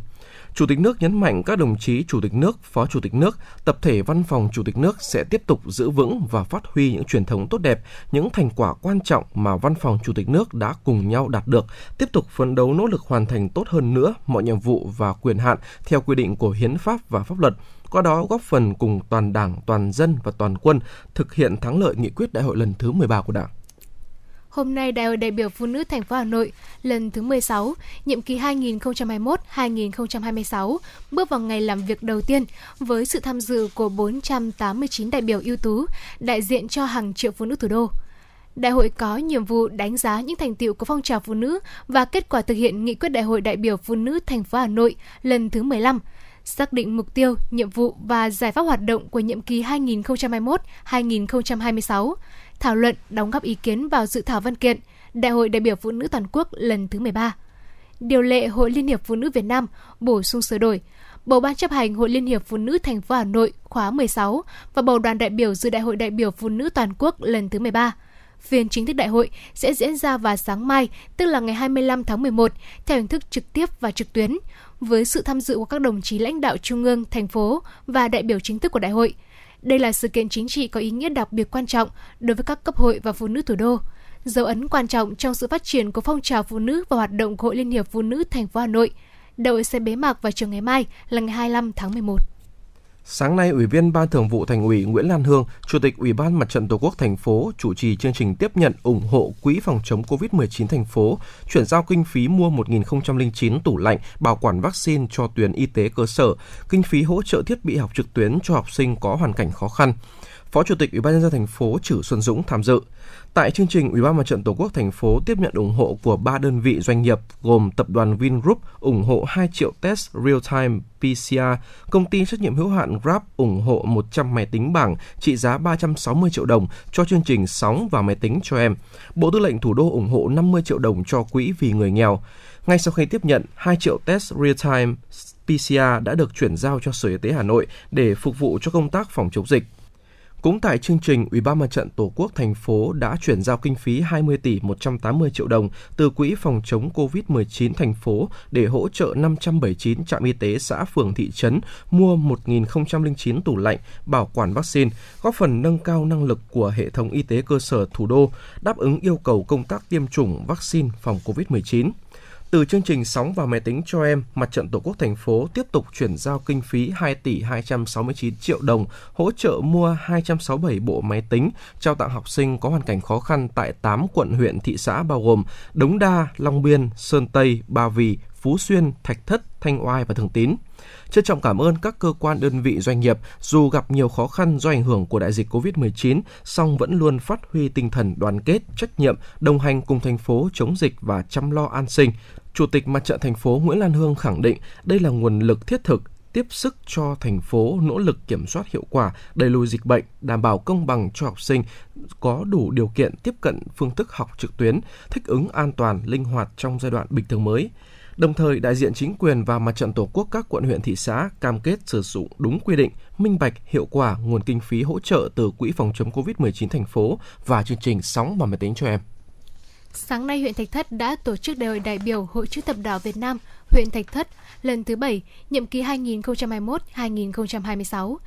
Chủ tịch nước nhấn mạnh các đồng chí Chủ tịch nước, Phó Chủ tịch nước, tập thể Văn phòng Chủ tịch nước sẽ tiếp tục giữ vững và phát huy những truyền thống tốt đẹp, những thành quả quan trọng mà Văn phòng Chủ tịch nước đã cùng nhau đạt được, tiếp tục phấn đấu nỗ lực hoàn thành tốt hơn nữa mọi nhiệm vụ và quyền hạn theo quy định của hiến pháp và pháp luật, qua đó góp phần cùng toàn Đảng, toàn dân và toàn quân thực hiện thắng lợi nghị quyết đại hội lần thứ 13 của Đảng. Hôm nay Đại hội đại biểu Phụ nữ thành phố Hà Nội lần thứ 16, nhiệm kỳ 2021-2026 bước vào ngày làm việc đầu tiên với sự tham dự của 489 đại biểu ưu tú đại diện cho hàng triệu phụ nữ thủ đô. Đại hội có nhiệm vụ đánh giá những thành tiệu của phong trào phụ nữ và kết quả thực hiện nghị quyết Đại hội đại biểu Phụ nữ thành phố Hà Nội lần thứ 15, xác định mục tiêu, nhiệm vụ và giải pháp hoạt động của nhiệm kỳ 2021-2026 thảo luận, đóng góp ý kiến vào dự thảo văn kiện Đại hội đại biểu Phụ nữ toàn quốc lần thứ 13. Điều lệ Hội Liên hiệp Phụ nữ Việt Nam bổ sung sửa đổi, bầu ban chấp hành Hội Liên hiệp Phụ nữ thành phố Hà Nội khóa 16 và bầu đoàn đại biểu dự Đại hội đại biểu Phụ nữ toàn quốc lần thứ 13. Phiên chính thức đại hội sẽ diễn ra vào sáng mai, tức là ngày 25 tháng 11, theo hình thức trực tiếp và trực tuyến, với sự tham dự của các đồng chí lãnh đạo trung ương, thành phố và đại biểu chính thức của đại hội. Đây là sự kiện chính trị có ý nghĩa đặc biệt quan trọng đối với các cấp hội và phụ nữ thủ đô, dấu ấn quan trọng trong sự phát triển của phong trào phụ nữ và hoạt động của Hội Liên hiệp Phụ nữ thành phố Hà Nội. Đội sẽ bế mạc vào chiều ngày mai là ngày 25 tháng 11. Sáng nay, Ủy viên Ban Thường vụ Thành ủy Nguyễn Lan Hương, Chủ tịch Ủy ban Mặt trận Tổ quốc thành phố chủ trì chương trình tiếp nhận ủng hộ Quỹ phòng chống COVID-19 thành phố, chuyển giao kinh phí mua 1.009 tủ lạnh bảo quản vaccine cho tuyến y tế cơ sở, kinh phí hỗ trợ thiết bị học trực tuyến cho học sinh có hoàn cảnh khó khăn. Phó Chủ tịch Ủy ban nhân dân thành phố Trử Xuân Dũng tham dự. Tại chương trình, Ủy ban Mặt trận Tổ quốc thành phố tiếp nhận ủng hộ của ba đơn vị doanh nghiệp gồm tập đoàn Vingroup ủng hộ 2 triệu test real-time PCR, công ty trách nhiệm hữu hạn Grab ủng hộ 100 máy tính bảng trị giá 360 triệu đồng cho chương trình sóng và máy tính cho em. Bộ Tư lệnh Thủ đô ủng hộ 50 triệu đồng cho quỹ vì người nghèo. Ngay sau khi tiếp nhận, 2 triệu test real-time PCR đã được chuyển giao cho Sở Y tế Hà Nội để phục vụ cho công tác phòng chống dịch. Cũng tại chương trình, Ủy ban Mặt trận Tổ quốc thành phố đã chuyển giao kinh phí 20 tỷ 180 triệu đồng từ Quỹ phòng chống COVID-19 thành phố để hỗ trợ 579 trạm y tế xã phường thị trấn mua 1.009 tủ lạnh bảo quản vaccine, góp phần nâng cao năng lực của hệ thống y tế cơ sở thủ đô, đáp ứng yêu cầu công tác tiêm chủng vaccine phòng COVID-19. Từ chương trình sóng và máy tính cho em, Mặt trận Tổ quốc thành phố tiếp tục chuyển giao kinh phí 2 tỷ 269 triệu đồng hỗ trợ mua 267 bộ máy tính trao tặng học sinh có hoàn cảnh khó khăn tại 8 quận huyện thị xã bao gồm Đống Đa, Long Biên, Sơn Tây, Ba Vì, Phú Xuyên, Thạch Thất, Thanh Oai và Thường Tín. Trân trọng cảm ơn các cơ quan đơn vị doanh nghiệp dù gặp nhiều khó khăn do ảnh hưởng của đại dịch COVID-19, song vẫn luôn phát huy tinh thần đoàn kết, trách nhiệm, đồng hành cùng thành phố chống dịch và chăm lo an sinh. Chủ tịch Mặt trận thành phố Nguyễn Lan Hương khẳng định đây là nguồn lực thiết thực tiếp sức cho thành phố nỗ lực kiểm soát hiệu quả, đẩy lùi dịch bệnh, đảm bảo công bằng cho học sinh có đủ điều kiện tiếp cận phương thức học trực tuyến, thích ứng an toàn, linh hoạt trong giai đoạn bình thường mới. Đồng thời, đại diện chính quyền và mặt trận Tổ quốc các quận huyện thị xã cam kết sử dụng đúng quy định, minh bạch, hiệu quả nguồn kinh phí hỗ trợ từ Quỹ phòng chống COVID-19 thành phố và chương trình Sóng và máy tính cho em. Sáng nay, huyện Thạch Thất đã tổ chức đại hội đại biểu Hội chữ thập đỏ Việt Nam, huyện Thạch Thất lần thứ 7, nhiệm kỳ 2021-2026.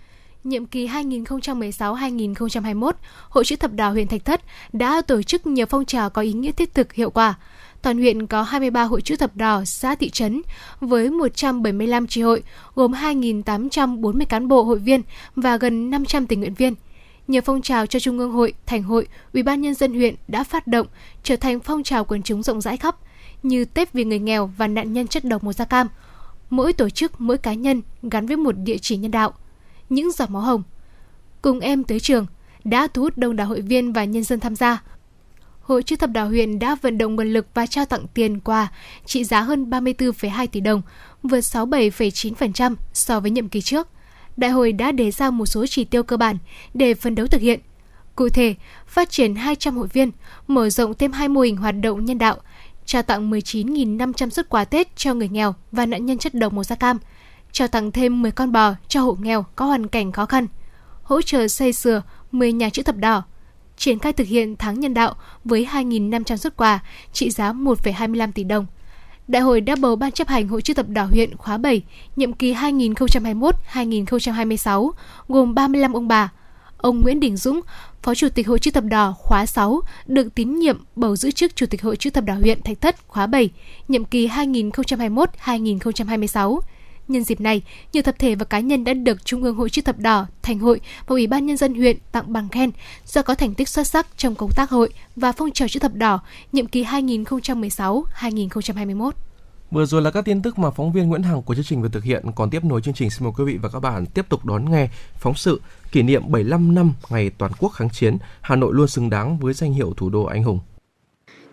Nhiệm kỳ 2016-2021, Hội chữ thập đỏ huyện Thạch Thất đã tổ chức nhiều phong trào có ý nghĩa thiết thực hiệu quả. Toàn huyện có 23 hội chữ thập đỏ xã thị trấn với 175 tri hội, gồm 2.840 cán bộ hội viên và gần 500 tình nguyện viên – nhờ phong trào cho Trung ương hội, Thành hội, Ủy ban nhân dân huyện đã phát động trở thành phong trào quần chúng rộng rãi khắp như Tết vì người nghèo và nạn nhân chất độc màu da cam. Mỗi tổ chức, mỗi cá nhân gắn với một địa chỉ nhân đạo. Những giọt máu hồng. Cùng em tới trường đã thu hút đông đảo hội viên và nhân dân tham gia. Hội chữ thập đỏ huyện đã vận động nguồn lực và trao tặng tiền quà trị giá hơn 34,2 tỷ đồng, vượt 67,9% so với nhiệm kỳ trước đại hội đã đề ra một số chỉ tiêu cơ bản để phấn đấu thực hiện. Cụ thể, phát triển 200 hội viên, mở rộng thêm hai mô hình hoạt động nhân đạo, trao tặng 19.500 xuất quà Tết cho người nghèo và nạn nhân chất độc màu da cam, trao tặng thêm 10 con bò cho hộ nghèo có hoàn cảnh khó khăn, hỗ trợ xây sửa 10 nhà chữ thập đỏ, triển khai thực hiện tháng nhân đạo với 2.500 xuất quà trị giá 1,25 tỷ đồng – Đại hội đã bầu Ban chấp hành Hội chữ thập đỏ huyện khóa 7, nhiệm kỳ 2021-2026, gồm 35 ông bà. Ông Nguyễn Đình Dũng, Phó Chủ tịch Hội chữ thập đỏ khóa 6, được tín nhiệm bầu giữ chức Chủ tịch Hội chữ thập đỏ huyện Thạch Thất khóa 7, nhiệm kỳ 2021-2026. Nhân dịp này, nhiều tập thể và cá nhân đã được Trung ương Hội chữ thập đỏ, Thành hội và Ủy ban nhân dân huyện tặng bằng khen do có thành tích xuất sắc trong công tác hội và phong trào chữ thập đỏ nhiệm kỳ 2016-2021. Vừa rồi là các tin tức mà phóng viên Nguyễn Hằng của chương trình vừa thực hiện. Còn tiếp nối chương trình, xin mời quý vị và các bạn tiếp tục đón nghe phóng sự kỷ niệm 75 năm ngày toàn quốc kháng chiến, Hà Nội luôn xứng đáng với danh hiệu thủ đô anh hùng.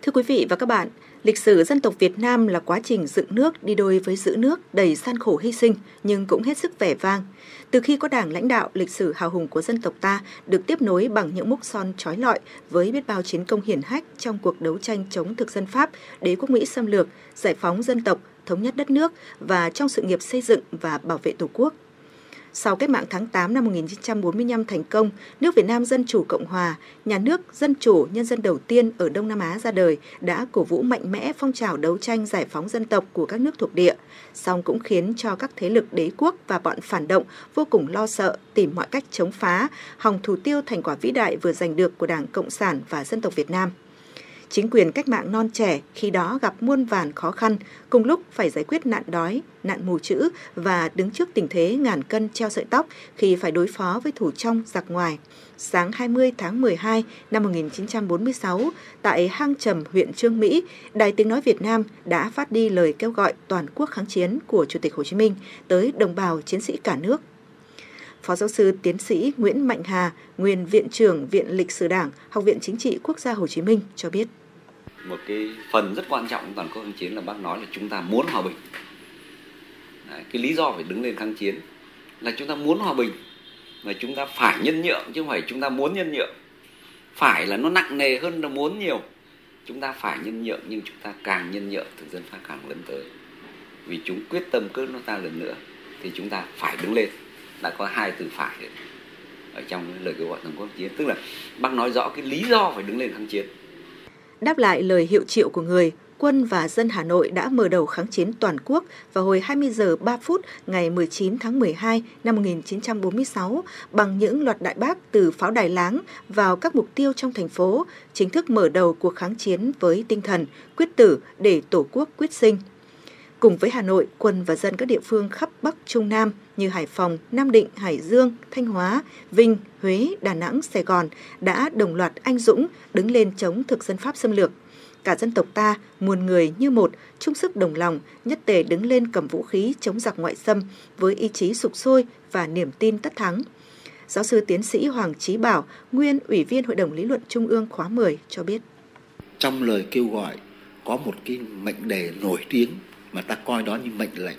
Thưa quý vị và các bạn, Lịch sử dân tộc Việt Nam là quá trình dựng nước đi đôi với giữ nước đầy gian khổ hy sinh nhưng cũng hết sức vẻ vang. Từ khi có đảng lãnh đạo, lịch sử hào hùng của dân tộc ta được tiếp nối bằng những mốc son trói lọi với biết bao chiến công hiển hách trong cuộc đấu tranh chống thực dân Pháp, đế quốc Mỹ xâm lược, giải phóng dân tộc, thống nhất đất nước và trong sự nghiệp xây dựng và bảo vệ Tổ quốc. Sau cách mạng tháng 8 năm 1945 thành công, nước Việt Nam Dân Chủ Cộng Hòa, nhà nước dân chủ nhân dân đầu tiên ở Đông Nam Á ra đời, đã cổ vũ mạnh mẽ phong trào đấu tranh giải phóng dân tộc của các nước thuộc địa, song cũng khiến cho các thế lực đế quốc và bọn phản động vô cùng lo sợ, tìm mọi cách chống phá, hòng thủ tiêu thành quả vĩ đại vừa giành được của Đảng Cộng sản và dân tộc Việt Nam. Chính quyền cách mạng non trẻ khi đó gặp muôn vàn khó khăn, cùng lúc phải giải quyết nạn đói, nạn mù chữ và đứng trước tình thế ngàn cân treo sợi tóc khi phải đối phó với thủ trong giặc ngoài. Sáng 20 tháng 12 năm 1946, tại hang trầm huyện Trương Mỹ, Đài Tiếng Nói Việt Nam đã phát đi lời kêu gọi toàn quốc kháng chiến của Chủ tịch Hồ Chí Minh tới đồng bào chiến sĩ cả nước Phó giáo sư tiến sĩ Nguyễn Mạnh Hà, nguyên viện trưởng Viện Lịch sử Đảng, Học viện Chính trị Quốc gia Hồ Chí Minh cho biết. Một cái phần rất quan trọng toàn quốc kháng chiến là bác nói là chúng ta muốn hòa bình. Đấy, cái lý do phải đứng lên kháng chiến là chúng ta muốn hòa bình và chúng ta phải nhân nhượng chứ không phải chúng ta muốn nhân nhượng. Phải là nó nặng nề hơn là muốn nhiều. Chúng ta phải nhân nhượng nhưng chúng ta càng nhân nhượng thực dân Pháp càng lớn tới. Vì chúng quyết tâm cướp nước ta lần nữa thì chúng ta phải đứng lên đã có hai từ phải ở trong lời kêu gọi toàn quốc chiến tức là bác nói rõ cái lý do phải đứng lên kháng chiến đáp lại lời hiệu triệu của người quân và dân Hà Nội đã mở đầu kháng chiến toàn quốc vào hồi 20 giờ 3 phút ngày 19 tháng 12 năm 1946 bằng những loạt đại bác từ pháo đài láng vào các mục tiêu trong thành phố, chính thức mở đầu cuộc kháng chiến với tinh thần quyết tử để Tổ quốc quyết sinh. Cùng với Hà Nội, quân và dân các địa phương khắp Bắc Trung Nam như Hải Phòng, Nam Định, Hải Dương, Thanh Hóa, Vinh, Huế, Đà Nẵng, Sài Gòn đã đồng loạt anh dũng đứng lên chống thực dân Pháp xâm lược. Cả dân tộc ta, muôn người như một, chung sức đồng lòng, nhất tề đứng lên cầm vũ khí chống giặc ngoại xâm với ý chí sục sôi và niềm tin tất thắng. Giáo sư tiến sĩ Hoàng Trí Bảo, nguyên Ủy viên Hội đồng Lý luận Trung ương khóa 10 cho biết. Trong lời kêu gọi có một cái mệnh đề nổi tiếng mà ta coi đó như mệnh lệnh,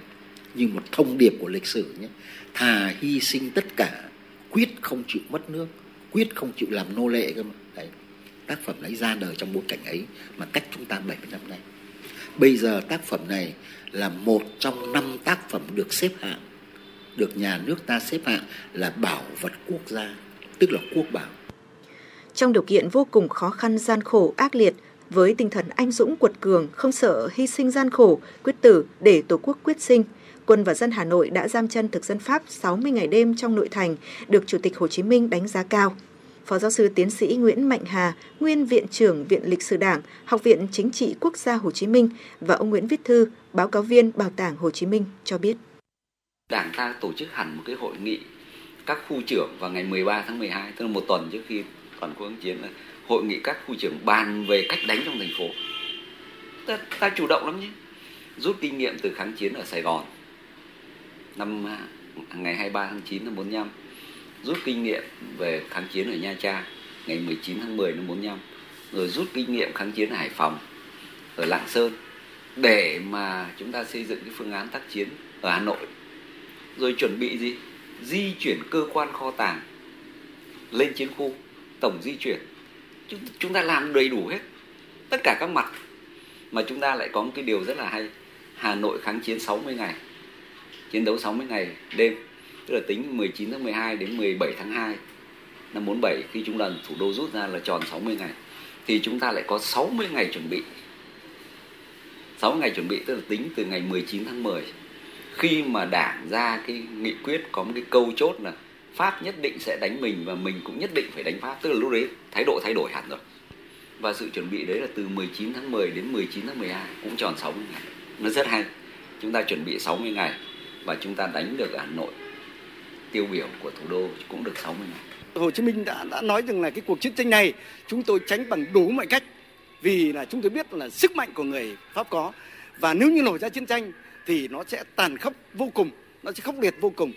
như một thông điệp của lịch sử nhé. Thà hy sinh tất cả, quyết không chịu mất nước, quyết không chịu làm nô lệ cơ mà. Đấy, tác phẩm ấy ra đời trong bối cảnh ấy mà cách chúng ta 70 năm nay. Bây giờ tác phẩm này là một trong năm tác phẩm được xếp hạng, được nhà nước ta xếp hạng là bảo vật quốc gia, tức là quốc bảo. Trong điều kiện vô cùng khó khăn, gian khổ, ác liệt với tinh thần anh dũng quật cường, không sợ hy sinh gian khổ, quyết tử để Tổ quốc quyết sinh, quân và dân Hà Nội đã giam chân thực dân Pháp 60 ngày đêm trong nội thành, được Chủ tịch Hồ Chí Minh đánh giá cao. Phó giáo sư tiến sĩ Nguyễn Mạnh Hà, nguyên viện trưởng Viện Lịch sử Đảng, Học viện Chính trị Quốc gia Hồ Chí Minh và ông Nguyễn Viết Thư, báo cáo viên Bảo tàng Hồ Chí Minh cho biết. Đảng ta tổ chức hẳn một cái hội nghị các khu trưởng vào ngày 13 tháng 12, tức là một tuần trước khi toàn quốc kháng chiến là hội nghị các khu trưởng bàn về cách đánh trong thành phố. Ta, ta chủ động lắm nhé. Rút kinh nghiệm từ kháng chiến ở Sài Gòn. Năm ngày 23 tháng 9 năm 45 rút kinh nghiệm về kháng chiến ở Nha Trang ngày 19 tháng 10 năm 45 rồi rút kinh nghiệm kháng chiến ở Hải Phòng ở Lạng Sơn để mà chúng ta xây dựng cái phương án tác chiến ở Hà Nội. Rồi chuẩn bị gì? Di chuyển cơ quan kho tàng lên chiến khu tổng di chuyển chúng ta làm đầy đủ hết. Tất cả các mặt. Mà chúng ta lại có một cái điều rất là hay. Hà Nội kháng chiến 60 ngày. Chiến đấu 60 ngày đêm. Tức là tính 19 tháng 12 đến 17 tháng 2 năm 47 khi chúng lần thủ đô rút ra là tròn 60 ngày. Thì chúng ta lại có 60 ngày chuẩn bị. 60 ngày chuẩn bị tức là tính từ ngày 19 tháng 10 khi mà đảng ra cái nghị quyết có một cái câu chốt là Pháp nhất định sẽ đánh mình và mình cũng nhất định phải đánh Pháp. Tức là lúc đấy thái độ thay đổi hẳn rồi. Và sự chuẩn bị đấy là từ 19 tháng 10 đến 19 tháng 12 cũng tròn 60 ngày. Nó rất hay. Chúng ta chuẩn bị 60 ngày và chúng ta đánh được Hà Nội. Tiêu biểu của thủ đô cũng được 60 ngày. Hồ Chí Minh đã đã nói rằng là cái cuộc chiến tranh này chúng tôi tránh bằng đủ mọi cách. Vì là chúng tôi biết là sức mạnh của người Pháp có. Và nếu như nổ ra chiến tranh thì nó sẽ tàn khốc vô cùng. Nó sẽ khốc liệt vô cùng.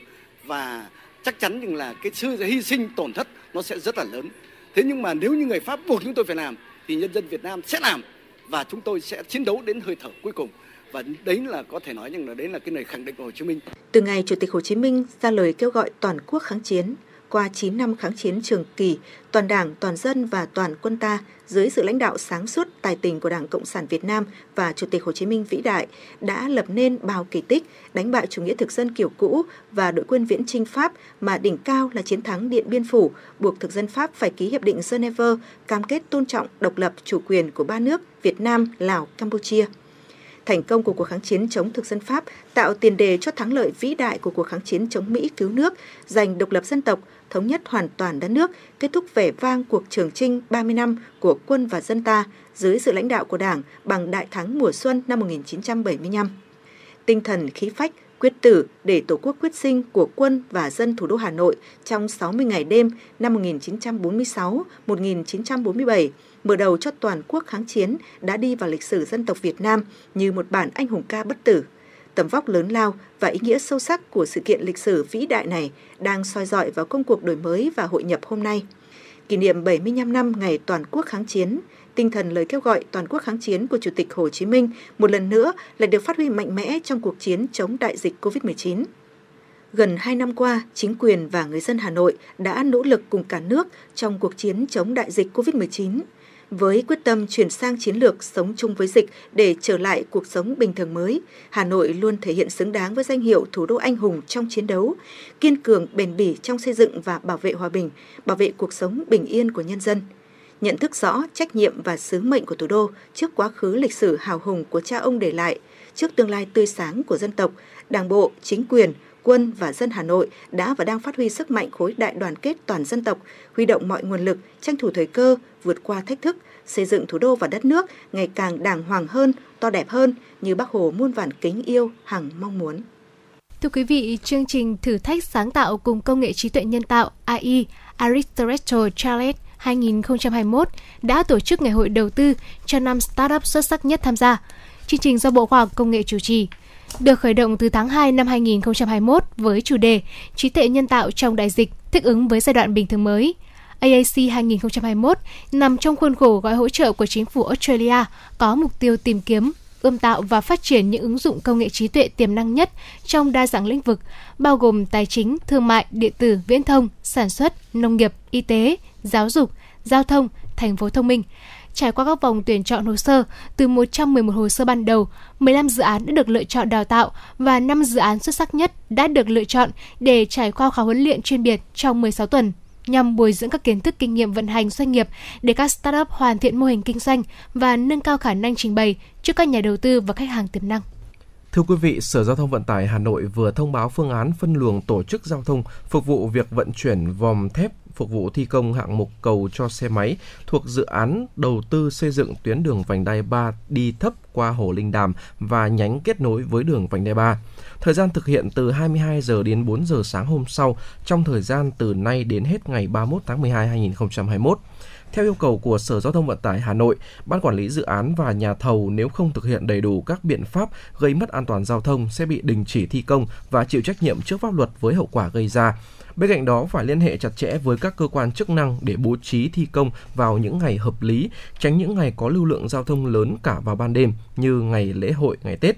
Và chắc chắn rằng là cái sự hy sinh tổn thất nó sẽ rất là lớn thế nhưng mà nếu như người pháp buộc chúng tôi phải làm thì nhân dân việt nam sẽ làm và chúng tôi sẽ chiến đấu đến hơi thở cuối cùng và đấy là có thể nói rằng là đấy là cái lời khẳng định của Hồ Chí Minh. Từ ngày Chủ tịch Hồ Chí Minh ra lời kêu gọi toàn quốc kháng chiến, qua 9 năm kháng chiến trường kỳ, toàn Đảng, toàn dân và toàn quân ta dưới sự lãnh đạo sáng suốt tài tình của Đảng Cộng sản Việt Nam và Chủ tịch Hồ Chí Minh vĩ đại đã lập nên bao kỳ tích, đánh bại chủ nghĩa thực dân kiểu cũ và đội quân viễn chinh Pháp mà đỉnh cao là chiến thắng Điện Biên Phủ, buộc thực dân Pháp phải ký hiệp định Geneva, cam kết tôn trọng độc lập chủ quyền của ba nước Việt Nam, Lào, Campuchia. Thành công của cuộc kháng chiến chống thực dân Pháp tạo tiền đề cho thắng lợi vĩ đại của cuộc kháng chiến chống Mỹ cứu nước, giành độc lập dân tộc, thống nhất hoàn toàn đất nước, kết thúc vẻ vang cuộc trường trinh 30 năm của quân và dân ta dưới sự lãnh đạo của Đảng bằng đại thắng mùa xuân năm 1975. Tinh thần khí phách, quyết tử để Tổ quốc quyết sinh của quân và dân thủ đô Hà Nội trong 60 ngày đêm năm 1946-1947 mở đầu cho toàn quốc kháng chiến đã đi vào lịch sử dân tộc Việt Nam như một bản anh hùng ca bất tử. Tầm vóc lớn lao và ý nghĩa sâu sắc của sự kiện lịch sử vĩ đại này đang soi dọi vào công cuộc đổi mới và hội nhập hôm nay. Kỷ niệm 75 năm ngày toàn quốc kháng chiến, tinh thần lời kêu gọi toàn quốc kháng chiến của Chủ tịch Hồ Chí Minh một lần nữa lại được phát huy mạnh mẽ trong cuộc chiến chống đại dịch COVID-19. Gần 2 năm qua, chính quyền và người dân Hà Nội đã nỗ lực cùng cả nước trong cuộc chiến chống đại dịch COVID-19 với quyết tâm chuyển sang chiến lược sống chung với dịch để trở lại cuộc sống bình thường mới, Hà Nội luôn thể hiện xứng đáng với danh hiệu thủ đô anh hùng trong chiến đấu, kiên cường bền bỉ trong xây dựng và bảo vệ hòa bình, bảo vệ cuộc sống bình yên của nhân dân. Nhận thức rõ trách nhiệm và sứ mệnh của thủ đô trước quá khứ lịch sử hào hùng của cha ông để lại, trước tương lai tươi sáng của dân tộc, Đảng bộ, chính quyền, quân và dân Hà Nội đã và đang phát huy sức mạnh khối đại đoàn kết toàn dân tộc, huy động mọi nguồn lực, tranh thủ thời cơ, vượt qua thách thức, xây dựng thủ đô và đất nước ngày càng đàng hoàng hơn, to đẹp hơn như Bác Hồ muôn vàn kính yêu hằng mong muốn. Thưa quý vị, chương trình thử thách sáng tạo cùng công nghệ trí tuệ nhân tạo AI Aristotle Challenge 2021 đã tổ chức ngày hội đầu tư cho năm startup xuất sắc nhất tham gia. Chương trình do Bộ Khoa học Công nghệ chủ trì, được khởi động từ tháng 2 năm 2021 với chủ đề Trí tuệ nhân tạo trong đại dịch, thích ứng với giai đoạn bình thường mới. AAC 2021 nằm trong khuôn khổ gói hỗ trợ của chính phủ Australia có mục tiêu tìm kiếm, ươm tạo và phát triển những ứng dụng công nghệ trí tuệ tiềm năng nhất trong đa dạng lĩnh vực, bao gồm tài chính, thương mại, điện tử, viễn thông, sản xuất, nông nghiệp, y tế, giáo dục, giao thông, thành phố thông minh. Trải qua các vòng tuyển chọn hồ sơ, từ 111 hồ sơ ban đầu, 15 dự án đã được lựa chọn đào tạo và 5 dự án xuất sắc nhất đã được lựa chọn để trải qua khóa huấn luyện chuyên biệt trong 16 tuần nhằm bồi dưỡng các kiến thức kinh nghiệm vận hành doanh nghiệp để các startup hoàn thiện mô hình kinh doanh và nâng cao khả năng trình bày trước các nhà đầu tư và khách hàng tiềm năng. Thưa quý vị, Sở Giao thông Vận tải Hà Nội vừa thông báo phương án phân luồng tổ chức giao thông phục vụ việc vận chuyển vòm thép phục vụ thi công hạng mục cầu cho xe máy thuộc dự án đầu tư xây dựng tuyến đường vành đai 3 đi thấp qua Hồ Linh Đàm và nhánh kết nối với đường vành đai 3. Thời gian thực hiện từ 22 giờ đến 4 giờ sáng hôm sau trong thời gian từ nay đến hết ngày 31 tháng 12 2021. Theo yêu cầu của Sở Giao thông Vận tải Hà Nội, Ban quản lý dự án và nhà thầu nếu không thực hiện đầy đủ các biện pháp gây mất an toàn giao thông sẽ bị đình chỉ thi công và chịu trách nhiệm trước pháp luật với hậu quả gây ra. Bên cạnh đó phải liên hệ chặt chẽ với các cơ quan chức năng để bố trí thi công vào những ngày hợp lý, tránh những ngày có lưu lượng giao thông lớn cả vào ban đêm như ngày lễ hội, ngày Tết.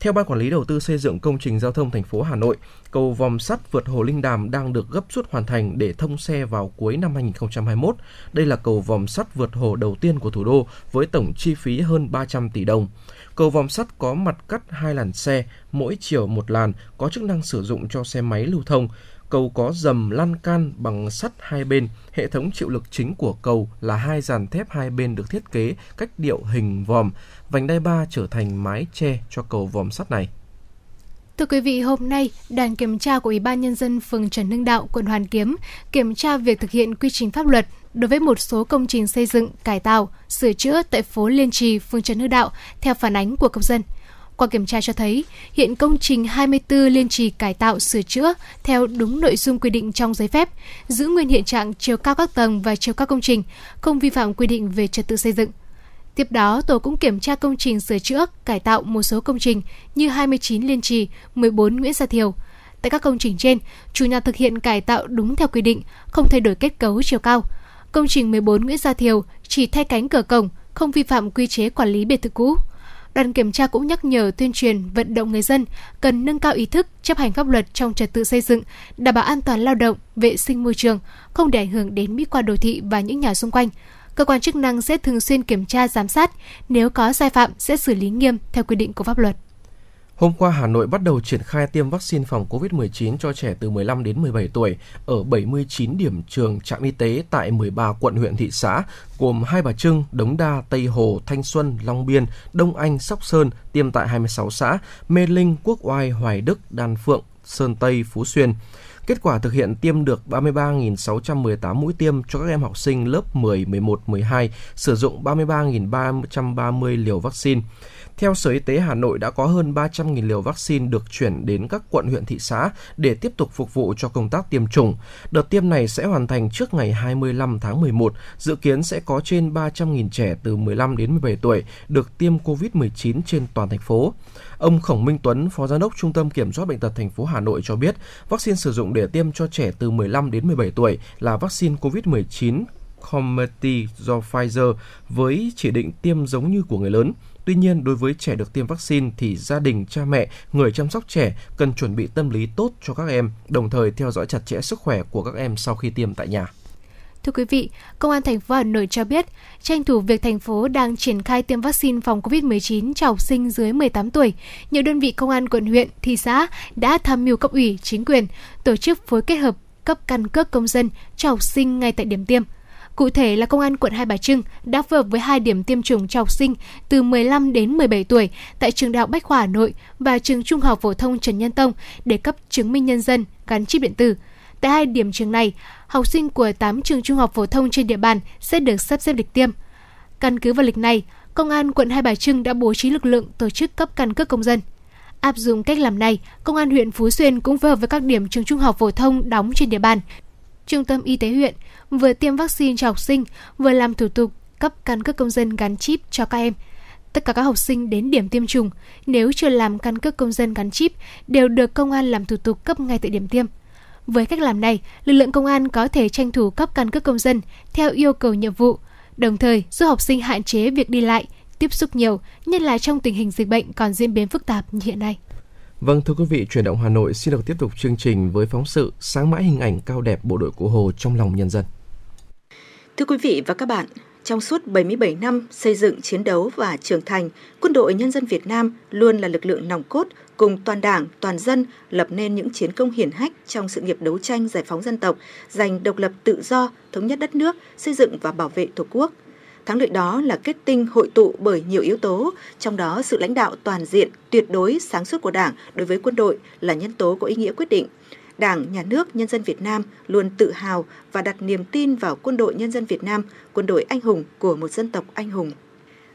Theo Ban Quản lý Đầu tư xây dựng công trình giao thông thành phố Hà Nội, cầu vòm sắt vượt Hồ Linh Đàm đang được gấp rút hoàn thành để thông xe vào cuối năm 2021. Đây là cầu vòm sắt vượt hồ đầu tiên của thủ đô với tổng chi phí hơn 300 tỷ đồng. Cầu vòm sắt có mặt cắt hai làn xe, mỗi chiều một làn, có chức năng sử dụng cho xe máy lưu thông. Cầu có dầm lan can bằng sắt hai bên. Hệ thống chịu lực chính của cầu là hai dàn thép hai bên được thiết kế cách điệu hình vòm. Vành đai ba trở thành mái che cho cầu vòm sắt này. Thưa quý vị, hôm nay, đoàn kiểm tra của Ủy ban Nhân dân phường Trần Hưng Đạo, quận Hoàn Kiếm kiểm tra việc thực hiện quy trình pháp luật đối với một số công trình xây dựng, cải tạo, sửa chữa tại phố Liên Trì, phường Trần Hưng Đạo theo phản ánh của công dân. Qua kiểm tra cho thấy, hiện công trình 24 liên trì cải tạo sửa chữa theo đúng nội dung quy định trong giấy phép, giữ nguyên hiện trạng chiều cao các tầng và chiều cao công trình, không vi phạm quy định về trật tự xây dựng. Tiếp đó, tổ cũng kiểm tra công trình sửa chữa, cải tạo một số công trình như 29 Liên Trì, 14 Nguyễn Gia Thiều. Tại các công trình trên, chủ nhà thực hiện cải tạo đúng theo quy định, không thay đổi kết cấu chiều cao. Công trình 14 Nguyễn Gia Thiều chỉ thay cánh cửa cổng, không vi phạm quy chế quản lý biệt thự cũ đoàn kiểm tra cũng nhắc nhở tuyên truyền vận động người dân cần nâng cao ý thức chấp hành pháp luật trong trật tự xây dựng, đảm bảo an toàn lao động, vệ sinh môi trường, không để ảnh hưởng đến mỹ quan đô thị và những nhà xung quanh. Cơ quan chức năng sẽ thường xuyên kiểm tra giám sát, nếu có sai phạm sẽ xử lý nghiêm theo quy định của pháp luật. Hôm qua, Hà Nội bắt đầu triển khai tiêm vaccine phòng COVID-19 cho trẻ từ 15 đến 17 tuổi ở 79 điểm trường trạm y tế tại 13 quận huyện thị xã, gồm Hai Bà Trưng, Đống Đa, Tây Hồ, Thanh Xuân, Long Biên, Đông Anh, Sóc Sơn, tiêm tại 26 xã, Mê Linh, Quốc Oai, Hoài Đức, Đan Phượng, Sơn Tây, Phú Xuyên. Kết quả thực hiện tiêm được 33.618 mũi tiêm cho các em học sinh lớp 10, 11, 12, sử dụng 33.330 liều vaccine. Theo Sở Y tế Hà Nội đã có hơn 300.000 liều vaccine được chuyển đến các quận huyện thị xã để tiếp tục phục vụ cho công tác tiêm chủng. Đợt tiêm này sẽ hoàn thành trước ngày 25 tháng 11, dự kiến sẽ có trên 300.000 trẻ từ 15 đến 17 tuổi được tiêm COVID-19 trên toàn thành phố. Ông Khổng Minh Tuấn, Phó Giám đốc Trung tâm Kiểm soát Bệnh tật thành phố Hà Nội cho biết, vaccine sử dụng để tiêm cho trẻ từ 15 đến 17 tuổi là vaccine COVID-19 Comirnaty do Pfizer với chỉ định tiêm giống như của người lớn. Tuy nhiên, đối với trẻ được tiêm vaccine thì gia đình, cha mẹ, người chăm sóc trẻ cần chuẩn bị tâm lý tốt cho các em, đồng thời theo dõi chặt chẽ sức khỏe của các em sau khi tiêm tại nhà. Thưa quý vị, Công an thành phố Hà Nội cho biết, tranh thủ việc thành phố đang triển khai tiêm vaccine phòng COVID-19 cho học sinh dưới 18 tuổi, nhiều đơn vị công an quận huyện, thị xã đã tham mưu cấp ủy, chính quyền tổ chức phối kết hợp cấp căn cước công dân cho học sinh ngay tại điểm tiêm. Cụ thể là Công an quận Hai Bà Trưng đã phối hợp với hai điểm tiêm chủng cho học sinh từ 15 đến 17 tuổi tại trường Đại học Bách khoa Hà Nội và trường Trung học phổ thông Trần Nhân Tông để cấp chứng minh nhân dân gắn chip điện tử. Tại hai điểm trường này, học sinh của 8 trường trung học phổ thông trên địa bàn sẽ được sắp xếp lịch tiêm. Căn cứ vào lịch này, Công an quận Hai Bà Trưng đã bố trí lực lượng tổ chức cấp căn cước công dân. Áp dụng cách làm này, Công an huyện Phú Xuyên cũng phối hợp với các điểm trường trung học phổ thông đóng trên địa bàn. Trung tâm Y tế huyện vừa tiêm vaccine cho học sinh, vừa làm thủ tục cấp căn cước công dân gắn chip cho các em. Tất cả các học sinh đến điểm tiêm chủng, nếu chưa làm căn cước công dân gắn chip, đều được công an làm thủ tục cấp ngay tại điểm tiêm. Với cách làm này, lực lượng công an có thể tranh thủ cấp căn cước công dân theo yêu cầu nhiệm vụ, đồng thời giúp học sinh hạn chế việc đi lại, tiếp xúc nhiều, nhất là trong tình hình dịch bệnh còn diễn biến phức tạp như hiện nay. Vâng thưa quý vị, chuyển động Hà Nội xin được tiếp tục chương trình với phóng sự sáng mãi hình ảnh cao đẹp bộ đội Cụ Hồ trong lòng nhân dân. Thưa quý vị và các bạn, trong suốt 77 năm xây dựng, chiến đấu và trưởng thành, Quân đội Nhân dân Việt Nam luôn là lực lượng nòng cốt cùng toàn đảng, toàn dân lập nên những chiến công hiển hách trong sự nghiệp đấu tranh giải phóng dân tộc, giành độc lập tự do, thống nhất đất nước, xây dựng và bảo vệ Tổ quốc. Thắng lợi đó là kết tinh hội tụ bởi nhiều yếu tố, trong đó sự lãnh đạo toàn diện, tuyệt đối sáng suốt của Đảng đối với quân đội là nhân tố có ý nghĩa quyết định. Đảng, Nhà nước, Nhân dân Việt Nam luôn tự hào và đặt niềm tin vào quân đội Nhân dân Việt Nam, quân đội anh hùng của một dân tộc anh hùng.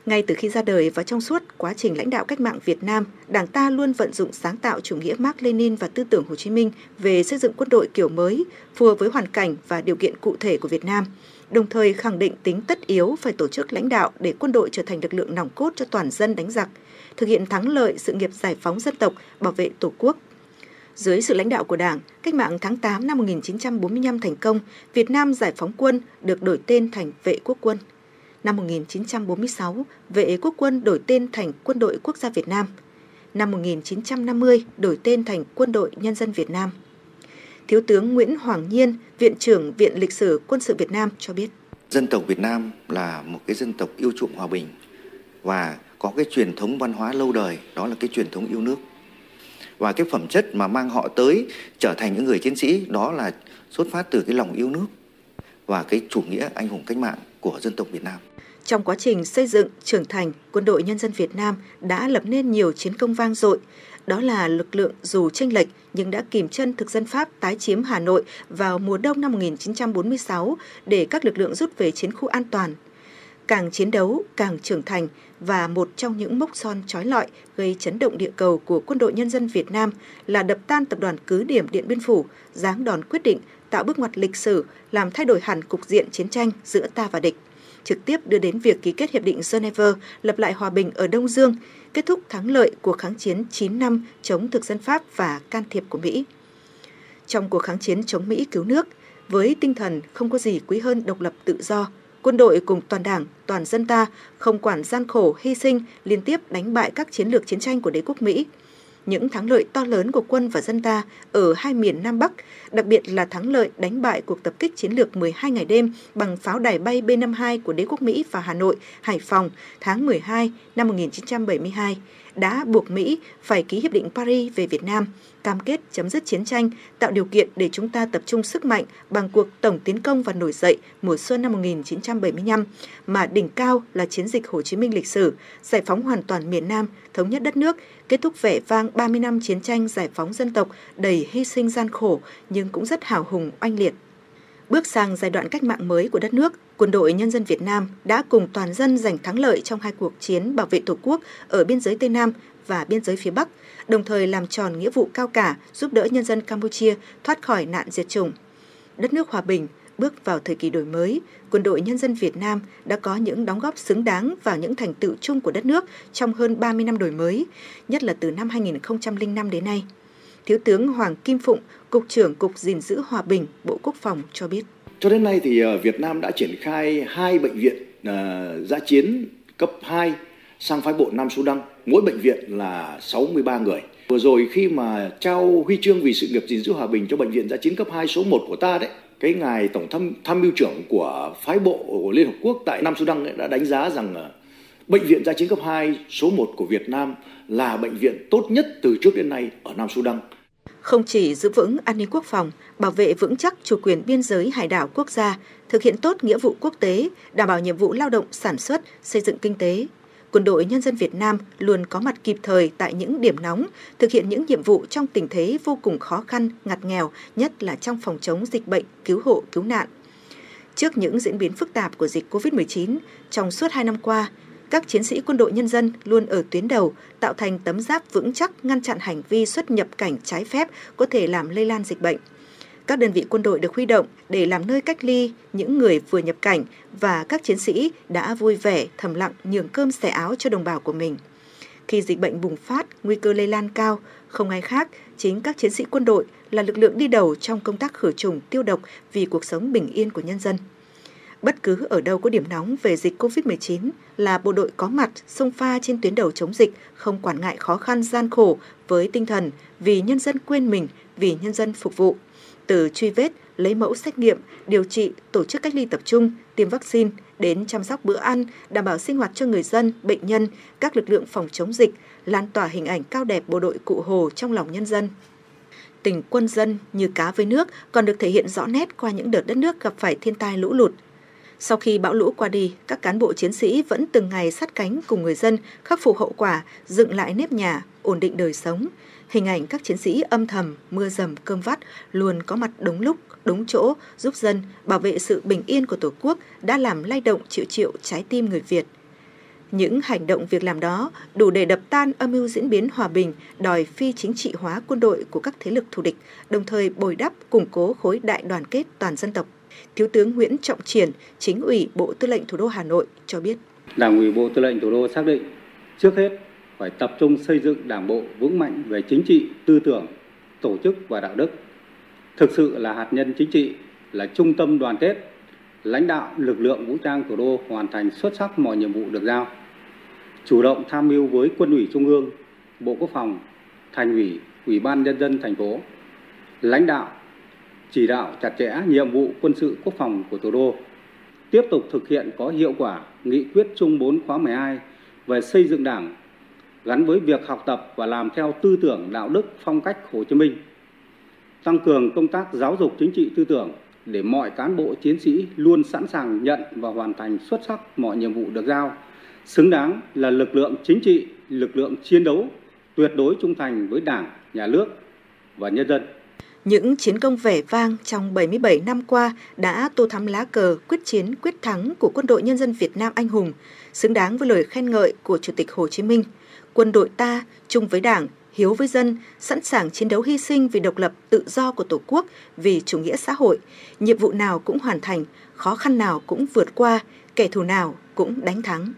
Ngay từ khi ra đời và trong suốt quá trình lãnh đạo cách mạng Việt Nam, Đảng ta luôn vận dụng sáng tạo chủ nghĩa Mark Lenin và tư tưởng Hồ Chí Minh về xây dựng quân đội kiểu mới, phù hợp với hoàn cảnh và điều kiện cụ thể của Việt Nam, đồng thời khẳng định tính tất yếu phải tổ chức lãnh đạo để quân đội trở thành lực lượng nòng cốt cho toàn dân đánh giặc, thực hiện thắng lợi sự nghiệp giải phóng dân tộc, bảo vệ Tổ quốc. Dưới sự lãnh đạo của Đảng, cách mạng tháng 8 năm 1945 thành công, Việt Nam giải phóng quân được đổi tên thành vệ quốc quân. Năm 1946, vệ quốc quân đổi tên thành Quân đội Quốc gia Việt Nam. Năm 1950, đổi tên thành Quân đội Nhân dân Việt Nam. Thiếu tướng Nguyễn Hoàng Nhiên, Viện trưởng Viện Lịch sử Quân sự Việt Nam cho biết. Dân tộc Việt Nam là một cái dân tộc yêu chuộng hòa bình và có cái truyền thống văn hóa lâu đời, đó là cái truyền thống yêu nước. Và cái phẩm chất mà mang họ tới trở thành những người chiến sĩ đó là xuất phát từ cái lòng yêu nước và cái chủ nghĩa anh hùng cách mạng của dân tộc Việt Nam. Trong quá trình xây dựng, trưởng thành, Quân đội Nhân dân Việt Nam đã lập nên nhiều chiến công vang dội. Đó là lực lượng dù tranh lệch nhưng đã kìm chân thực dân Pháp tái chiếm Hà Nội vào mùa đông năm 1946 để các lực lượng rút về chiến khu an toàn. Càng chiến đấu, càng trưởng thành và một trong những mốc son trói lọi gây chấn động địa cầu của Quân đội Nhân dân Việt Nam là đập tan tập đoàn cứ điểm Điện Biên Phủ, giáng đòn quyết định tạo bước ngoặt lịch sử, làm thay đổi hẳn cục diện chiến tranh giữa ta và địch trực tiếp đưa đến việc ký kết Hiệp định Geneva lập lại hòa bình ở Đông Dương, kết thúc thắng lợi cuộc kháng chiến 9 năm chống thực dân Pháp và can thiệp của Mỹ. Trong cuộc kháng chiến chống Mỹ cứu nước, với tinh thần không có gì quý hơn độc lập tự do, quân đội cùng toàn đảng, toàn dân ta không quản gian khổ, hy sinh, liên tiếp đánh bại các chiến lược chiến tranh của đế quốc Mỹ. Những thắng lợi to lớn của quân và dân ta ở hai miền Nam Bắc, đặc biệt là thắng lợi đánh bại cuộc tập kích chiến lược 12 ngày đêm bằng pháo đài bay B-52 của đế quốc Mỹ và Hà Nội, Hải Phòng tháng 12 năm 1972 đã buộc Mỹ phải ký Hiệp định Paris về Việt Nam, cam kết chấm dứt chiến tranh, tạo điều kiện để chúng ta tập trung sức mạnh bằng cuộc tổng tiến công và nổi dậy mùa xuân năm 1975, mà đỉnh cao là chiến dịch Hồ Chí Minh lịch sử, giải phóng hoàn toàn miền Nam, thống nhất đất nước, kết thúc vẻ vang 30 năm chiến tranh giải phóng dân tộc đầy hy sinh gian khổ nhưng cũng rất hào hùng oanh liệt. Bước sang giai đoạn cách mạng mới của đất nước, Quân đội Nhân dân Việt Nam đã cùng toàn dân giành thắng lợi trong hai cuộc chiến bảo vệ Tổ quốc ở biên giới Tây Nam và biên giới phía Bắc, đồng thời làm tròn nghĩa vụ cao cả giúp đỡ nhân dân Campuchia thoát khỏi nạn diệt chủng. Đất nước hòa bình, bước vào thời kỳ đổi mới, quân đội nhân dân Việt Nam đã có những đóng góp xứng đáng vào những thành tựu chung của đất nước trong hơn 30 năm đổi mới, nhất là từ năm 2005 đến nay. Thiếu tướng Hoàng Kim Phụng, Cục trưởng Cục gìn giữ hòa bình, Bộ Quốc phòng cho biết. Cho đến nay thì ờ, Việt Nam đã triển khai hai bệnh viện uh, giã chiến cấp 2 sang phái bộ Nam Sudan, mỗi bệnh viện là 63 người. Vừa rồi khi mà trao huy chương vì sự nghiệp gìn giữ hòa bình cho bệnh viện giã chiến cấp 2 số 1 của ta đấy, cái ngài tổng tham tham mưu trưởng của phái bộ của Liên Hợp Quốc tại Nam Sudan ấy đã đánh giá rằng ờ, bệnh viện giã chiến cấp 2 số 1 của Việt Nam là bệnh viện tốt nhất từ trước đến nay ở Nam Sudan không chỉ giữ vững an ninh quốc phòng, bảo vệ vững chắc chủ quyền biên giới hải đảo quốc gia, thực hiện tốt nghĩa vụ quốc tế, đảm bảo nhiệm vụ lao động sản xuất, xây dựng kinh tế. Quân đội Nhân dân Việt Nam luôn có mặt kịp thời tại những điểm nóng, thực hiện những nhiệm vụ trong tình thế vô cùng khó khăn, ngặt nghèo, nhất là trong phòng chống dịch bệnh, cứu hộ, cứu nạn. Trước những diễn biến phức tạp của dịch COVID-19, trong suốt hai năm qua, các chiến sĩ quân đội nhân dân luôn ở tuyến đầu, tạo thành tấm giáp vững chắc ngăn chặn hành vi xuất nhập cảnh trái phép có thể làm lây lan dịch bệnh. Các đơn vị quân đội được huy động để làm nơi cách ly những người vừa nhập cảnh và các chiến sĩ đã vui vẻ, thầm lặng nhường cơm xẻ áo cho đồng bào của mình. Khi dịch bệnh bùng phát, nguy cơ lây lan cao, không ai khác, chính các chiến sĩ quân đội là lực lượng đi đầu trong công tác khử trùng tiêu độc vì cuộc sống bình yên của nhân dân. Bất cứ ở đâu có điểm nóng về dịch COVID-19 là bộ đội có mặt sông pha trên tuyến đầu chống dịch, không quản ngại khó khăn gian khổ với tinh thần vì nhân dân quên mình, vì nhân dân phục vụ. Từ truy vết, lấy mẫu xét nghiệm, điều trị, tổ chức cách ly tập trung, tiêm vaccine, đến chăm sóc bữa ăn, đảm bảo sinh hoạt cho người dân, bệnh nhân, các lực lượng phòng chống dịch, lan tỏa hình ảnh cao đẹp bộ đội cụ Hồ trong lòng nhân dân tình quân dân như cá với nước còn được thể hiện rõ nét qua những đợt đất nước gặp phải thiên tai lũ lụt, sau khi bão lũ qua đi, các cán bộ chiến sĩ vẫn từng ngày sát cánh cùng người dân khắc phục hậu quả, dựng lại nếp nhà, ổn định đời sống. Hình ảnh các chiến sĩ âm thầm, mưa dầm, cơm vắt luôn có mặt đúng lúc, đúng chỗ, giúp dân bảo vệ sự bình yên của Tổ quốc đã làm lay động triệu triệu trái tim người Việt. Những hành động việc làm đó đủ để đập tan âm mưu diễn biến hòa bình, đòi phi chính trị hóa quân đội của các thế lực thù địch, đồng thời bồi đắp, củng cố khối đại đoàn kết toàn dân tộc Thiếu tướng Nguyễn Trọng Triển, chính ủy Bộ Tư lệnh Thủ đô Hà Nội cho biết. Đảng ủy Bộ Tư lệnh Thủ đô xác định trước hết phải tập trung xây dựng đảng bộ vững mạnh về chính trị, tư tưởng, tổ chức và đạo đức. Thực sự là hạt nhân chính trị, là trung tâm đoàn kết, lãnh đạo lực lượng vũ trang thủ đô hoàn thành xuất sắc mọi nhiệm vụ được giao. Chủ động tham mưu với Quân ủy Trung ương, Bộ Quốc phòng, Thành ủy, Ủy ban Nhân dân thành phố, lãnh đạo chỉ đạo chặt chẽ nhiệm vụ quân sự quốc phòng của thủ đô, tiếp tục thực hiện có hiệu quả nghị quyết chung 4 khóa 12 về xây dựng Đảng gắn với việc học tập và làm theo tư tưởng đạo đức phong cách Hồ Chí Minh, tăng cường công tác giáo dục chính trị tư tưởng để mọi cán bộ chiến sĩ luôn sẵn sàng nhận và hoàn thành xuất sắc mọi nhiệm vụ được giao, xứng đáng là lực lượng chính trị, lực lượng chiến đấu tuyệt đối trung thành với Đảng, Nhà nước và nhân dân. Những chiến công vẻ vang trong 77 năm qua đã tô thắm lá cờ quyết chiến quyết thắng của quân đội nhân dân Việt Nam anh hùng, xứng đáng với lời khen ngợi của Chủ tịch Hồ Chí Minh. Quân đội ta chung với Đảng, hiếu với dân, sẵn sàng chiến đấu hy sinh vì độc lập tự do của Tổ quốc, vì chủ nghĩa xã hội. Nhiệm vụ nào cũng hoàn thành, khó khăn nào cũng vượt qua, kẻ thù nào cũng đánh thắng.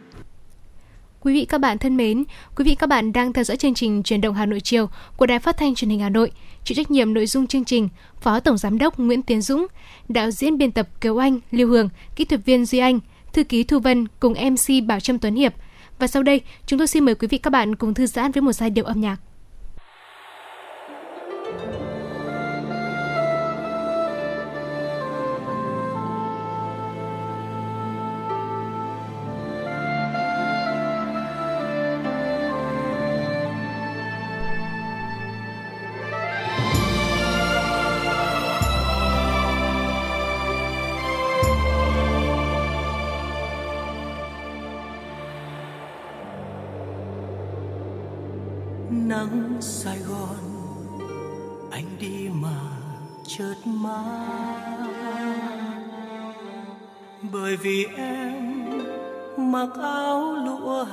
Quý vị các bạn thân mến, quý vị các bạn đang theo dõi chương trình Truyền động Hà Nội chiều của Đài Phát thanh Truyền hình Hà Nội. Chịu trách nhiệm nội dung chương trình, Phó Tổng giám đốc Nguyễn Tiến Dũng, đạo diễn biên tập Kiều Anh, Lưu Hường, kỹ thuật viên Duy Anh, thư ký Thu Vân cùng MC Bảo Trâm Tuấn Hiệp. Và sau đây, chúng tôi xin mời quý vị các bạn cùng thư giãn với một giai điệu âm nhạc. mặc áo lụa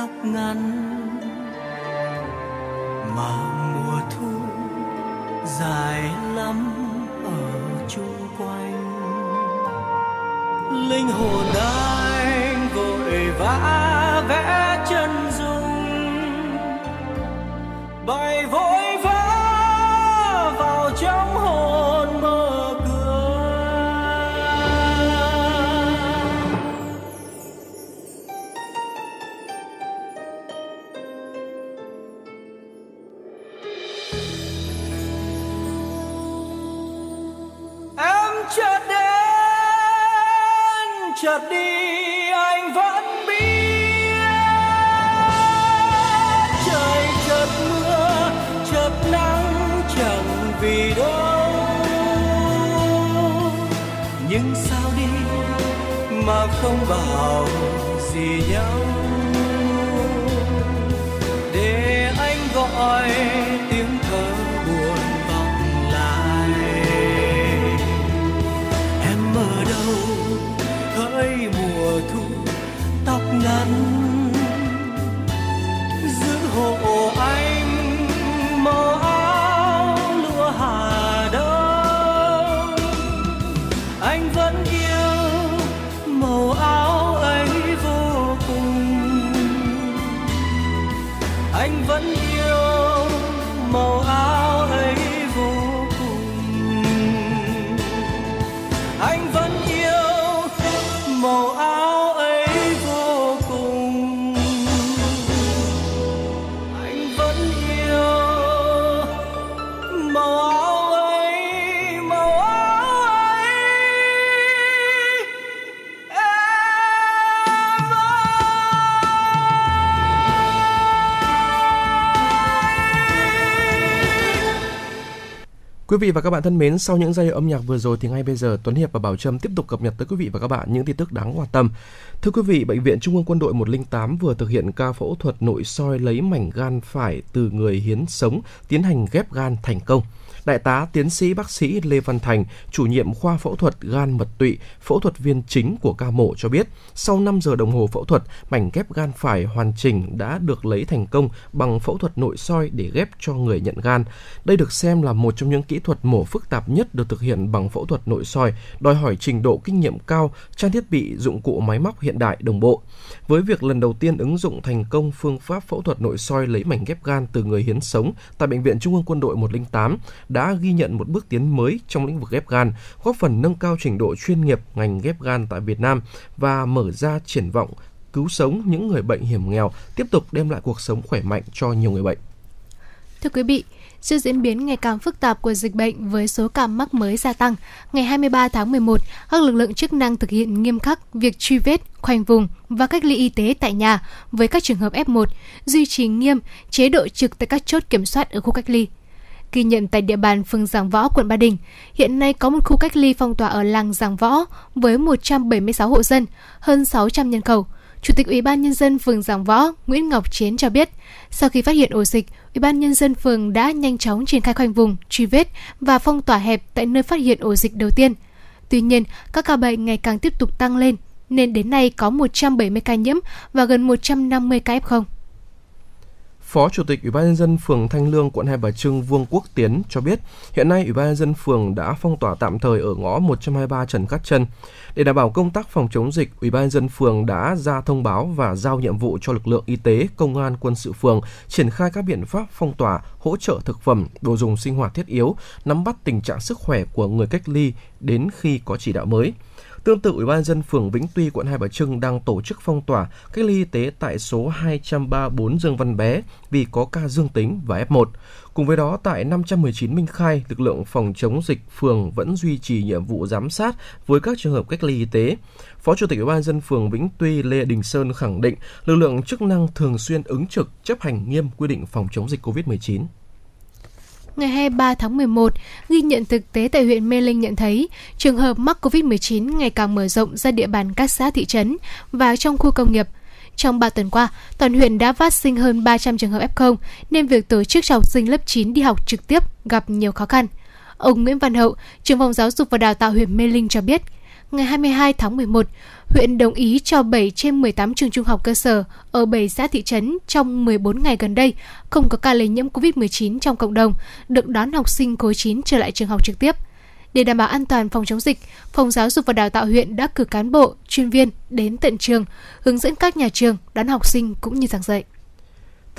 tóc ngắn mà mùa thu dài lắm ở chung quanh. Linh hồn anh vội vã vẽ chân dung quý vị và các bạn thân mến, sau những giai điệu âm nhạc vừa rồi thì ngay bây giờ Tuấn Hiệp và Bảo Trâm tiếp tục cập nhật tới quý vị và các bạn những tin tức đáng quan tâm. Thưa quý vị, Bệnh viện Trung ương Quân đội 108 vừa thực hiện ca phẫu thuật nội soi lấy mảnh gan phải từ người hiến sống tiến hành ghép gan thành công. Đại tá tiến sĩ bác sĩ Lê Văn Thành, chủ nhiệm khoa phẫu thuật gan mật tụy, phẫu thuật viên chính của ca mổ cho biết, sau 5 giờ đồng hồ phẫu thuật, mảnh ghép gan phải hoàn chỉnh đã được lấy thành công bằng phẫu thuật nội soi để ghép cho người nhận gan. Đây được xem là một trong những kỹ thuật mổ phức tạp nhất được thực hiện bằng phẫu thuật nội soi, đòi hỏi trình độ kinh nghiệm cao, trang thiết bị, dụng cụ máy móc hiện đại đồng bộ. Với việc lần đầu tiên ứng dụng thành công phương pháp phẫu thuật nội soi lấy mảnh ghép gan từ người hiến sống tại Bệnh viện Trung ương Quân đội 108 đã ghi nhận một bước tiến mới trong lĩnh vực ghép gan, góp phần nâng cao trình độ chuyên nghiệp ngành ghép gan tại Việt Nam và mở ra triển vọng cứu sống những người bệnh hiểm nghèo, tiếp tục đem lại cuộc sống khỏe mạnh cho nhiều người bệnh. Thưa quý vị, Trước diễn biến ngày càng phức tạp của dịch bệnh với số ca mắc mới gia tăng, ngày 23 tháng 11, các lực lượng chức năng thực hiện nghiêm khắc việc truy vết, khoanh vùng và cách ly y tế tại nhà với các trường hợp F1, duy trì nghiêm chế độ trực tại các chốt kiểm soát ở khu cách ly. Ghi nhận tại địa bàn phường Giảng Võ, quận Ba Đình, hiện nay có một khu cách ly phong tỏa ở làng Giảng Võ với 176 hộ dân, hơn 600 nhân khẩu – Chủ tịch Ủy ban nhân dân phường Giảng Võ Nguyễn Ngọc Chiến cho biết, sau khi phát hiện ổ dịch, Ủy ban nhân dân phường đã nhanh chóng triển khai khoanh vùng, truy vết và phong tỏa hẹp tại nơi phát hiện ổ dịch đầu tiên. Tuy nhiên, các ca bệnh ngày càng tiếp tục tăng lên, nên đến nay có 170 ca nhiễm và gần 150 ca F0. Phó Chủ tịch Ủy ban nhân dân phường Thanh Lương, quận Hai Bà Trưng Vương Quốc Tiến cho biết, hiện nay Ủy ban nhân dân phường đã phong tỏa tạm thời ở ngõ 123 Trần Cát Trân. Để đảm bảo công tác phòng chống dịch, Ủy ban nhân dân phường đã ra thông báo và giao nhiệm vụ cho lực lượng y tế, công an, quân sự phường triển khai các biện pháp phong tỏa, hỗ trợ thực phẩm, đồ dùng sinh hoạt thiết yếu, nắm bắt tình trạng sức khỏe của người cách ly đến khi có chỉ đạo mới. Tương tự, Ủy ban dân phường Vĩnh Tuy, quận Hai Bà Trưng đang tổ chức phong tỏa cách ly y tế tại số 234 Dương Văn Bé vì có ca dương tính và F1. Cùng với đó, tại 519 Minh Khai, lực lượng phòng chống dịch phường vẫn duy trì nhiệm vụ giám sát với các trường hợp cách ly y tế. Phó Chủ tịch Ủy ban dân phường Vĩnh Tuy Lê Đình Sơn khẳng định lực lượng chức năng thường xuyên ứng trực chấp hành nghiêm quy định phòng chống dịch COVID-19 ngày 23 tháng 11, ghi nhận thực tế tại huyện Mê Linh nhận thấy trường hợp mắc COVID-19 ngày càng mở rộng ra địa bàn các xã thị trấn và trong khu công nghiệp. Trong 3 tuần qua, toàn huyện đã phát sinh hơn 300 trường hợp F0 nên việc tổ chức cho học sinh lớp 9 đi học trực tiếp gặp nhiều khó khăn. Ông Nguyễn Văn Hậu, trưởng phòng giáo dục và đào tạo huyện Mê Linh cho biết, ngày 22 tháng 11, huyện đồng ý cho 7 trên 18 trường trung học cơ sở ở 7 xã thị trấn trong 14 ngày gần đây không có ca lây nhiễm COVID-19 trong cộng đồng, được đón học sinh khối 9 trở lại trường học trực tiếp. Để đảm bảo an toàn phòng chống dịch, Phòng Giáo dục và Đào tạo huyện đã cử cán bộ, chuyên viên đến tận trường, hướng dẫn các nhà trường đón học sinh cũng như giảng dạy.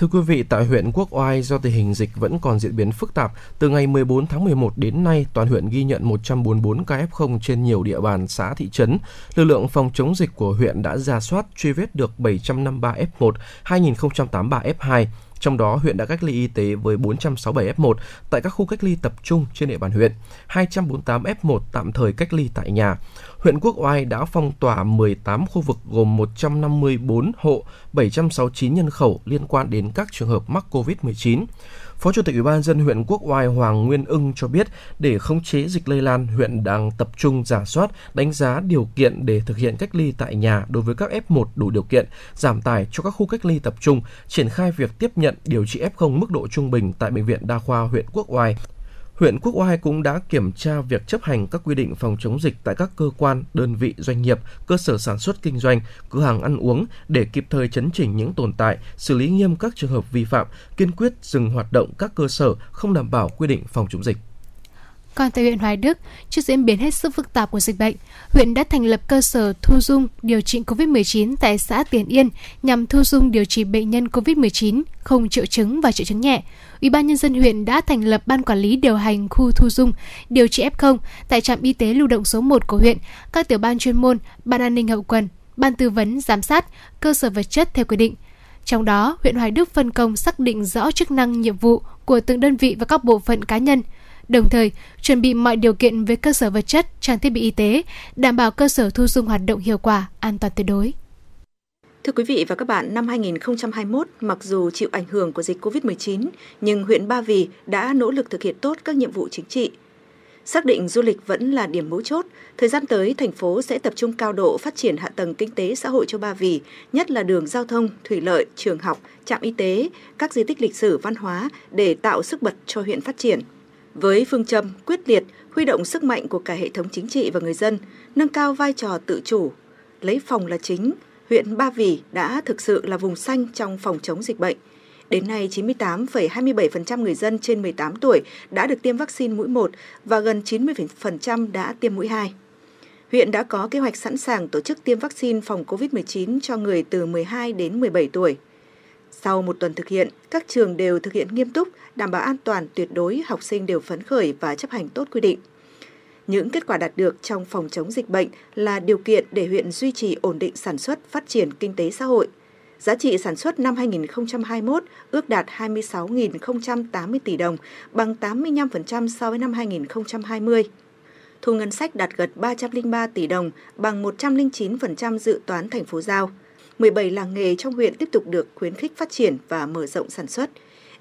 Thưa quý vị, tại huyện Quốc Oai do tình hình dịch vẫn còn diễn biến phức tạp, từ ngày 14 tháng 11 đến nay, toàn huyện ghi nhận 144 ca F0 trên nhiều địa bàn xã thị trấn. Lực lượng phòng chống dịch của huyện đã ra soát truy vết được 753 F1, 2083 F2. Trong đó, huyện đã cách ly y tế với 467 F1 tại các khu cách ly tập trung trên địa bàn huyện, 248 F1 tạm thời cách ly tại nhà huyện Quốc Oai đã phong tỏa 18 khu vực gồm 154 hộ, 769 nhân khẩu liên quan đến các trường hợp mắc COVID-19. Phó Chủ tịch Ủy ban dân huyện Quốc Oai Hoàng Nguyên Ưng cho biết, để khống chế dịch lây lan, huyện đang tập trung giả soát, đánh giá điều kiện để thực hiện cách ly tại nhà đối với các F1 đủ điều kiện, giảm tải cho các khu cách ly tập trung, triển khai việc tiếp nhận điều trị F0 mức độ trung bình tại Bệnh viện Đa khoa huyện Quốc Oai huyện Quốc Oai cũng đã kiểm tra việc chấp hành các quy định phòng chống dịch tại các cơ quan, đơn vị doanh nghiệp, cơ sở sản xuất kinh doanh, cửa hàng ăn uống để kịp thời chấn chỉnh những tồn tại, xử lý nghiêm các trường hợp vi phạm, kiên quyết dừng hoạt động các cơ sở không đảm bảo quy định phòng chống dịch. Còn tại huyện Hoài Đức, trước diễn biến hết sức phức tạp của dịch bệnh, huyện đã thành lập cơ sở thu dung điều trị COVID-19 tại xã Tiền Yên nhằm thu dung điều trị bệnh nhân COVID-19 không triệu chứng và triệu chứng nhẹ. Ủy ban nhân dân huyện đã thành lập ban quản lý điều hành khu thu dung điều trị F0 tại trạm y tế lưu động số 1 của huyện, các tiểu ban chuyên môn, ban an ninh hậu cần, ban tư vấn giám sát, cơ sở vật chất theo quy định. Trong đó, huyện Hoài Đức phân công xác định rõ chức năng, nhiệm vụ của từng đơn vị và các bộ phận cá nhân – đồng thời chuẩn bị mọi điều kiện về cơ sở vật chất, trang thiết bị y tế, đảm bảo cơ sở thu dung hoạt động hiệu quả, an toàn tuyệt đối. Thưa quý vị và các bạn, năm 2021, mặc dù chịu ảnh hưởng của dịch COVID-19, nhưng huyện Ba Vì đã nỗ lực thực hiện tốt các nhiệm vụ chính trị. Xác định du lịch vẫn là điểm mấu chốt, thời gian tới thành phố sẽ tập trung cao độ phát triển hạ tầng kinh tế xã hội cho Ba Vì, nhất là đường giao thông, thủy lợi, trường học, trạm y tế, các di tích lịch sử văn hóa để tạo sức bật cho huyện phát triển. Với phương châm quyết liệt, huy động sức mạnh của cả hệ thống chính trị và người dân, nâng cao vai trò tự chủ, lấy phòng là chính, huyện Ba Vì đã thực sự là vùng xanh trong phòng chống dịch bệnh. Đến nay, 98,27% người dân trên 18 tuổi đã được tiêm vaccine mũi 1 và gần 90% đã tiêm mũi 2. Huyện đã có kế hoạch sẵn sàng tổ chức tiêm vaccine phòng COVID-19 cho người từ 12 đến 17 tuổi. Sau một tuần thực hiện, các trường đều thực hiện nghiêm túc, đảm bảo an toàn tuyệt đối, học sinh đều phấn khởi và chấp hành tốt quy định. Những kết quả đạt được trong phòng chống dịch bệnh là điều kiện để huyện duy trì ổn định sản xuất, phát triển kinh tế xã hội. Giá trị sản xuất năm 2021 ước đạt 26.080 tỷ đồng, bằng 85% so với năm 2020. Thu ngân sách đạt gần 303 tỷ đồng, bằng 109% dự toán thành phố giao. 17 làng nghề trong huyện tiếp tục được khuyến khích phát triển và mở rộng sản xuất.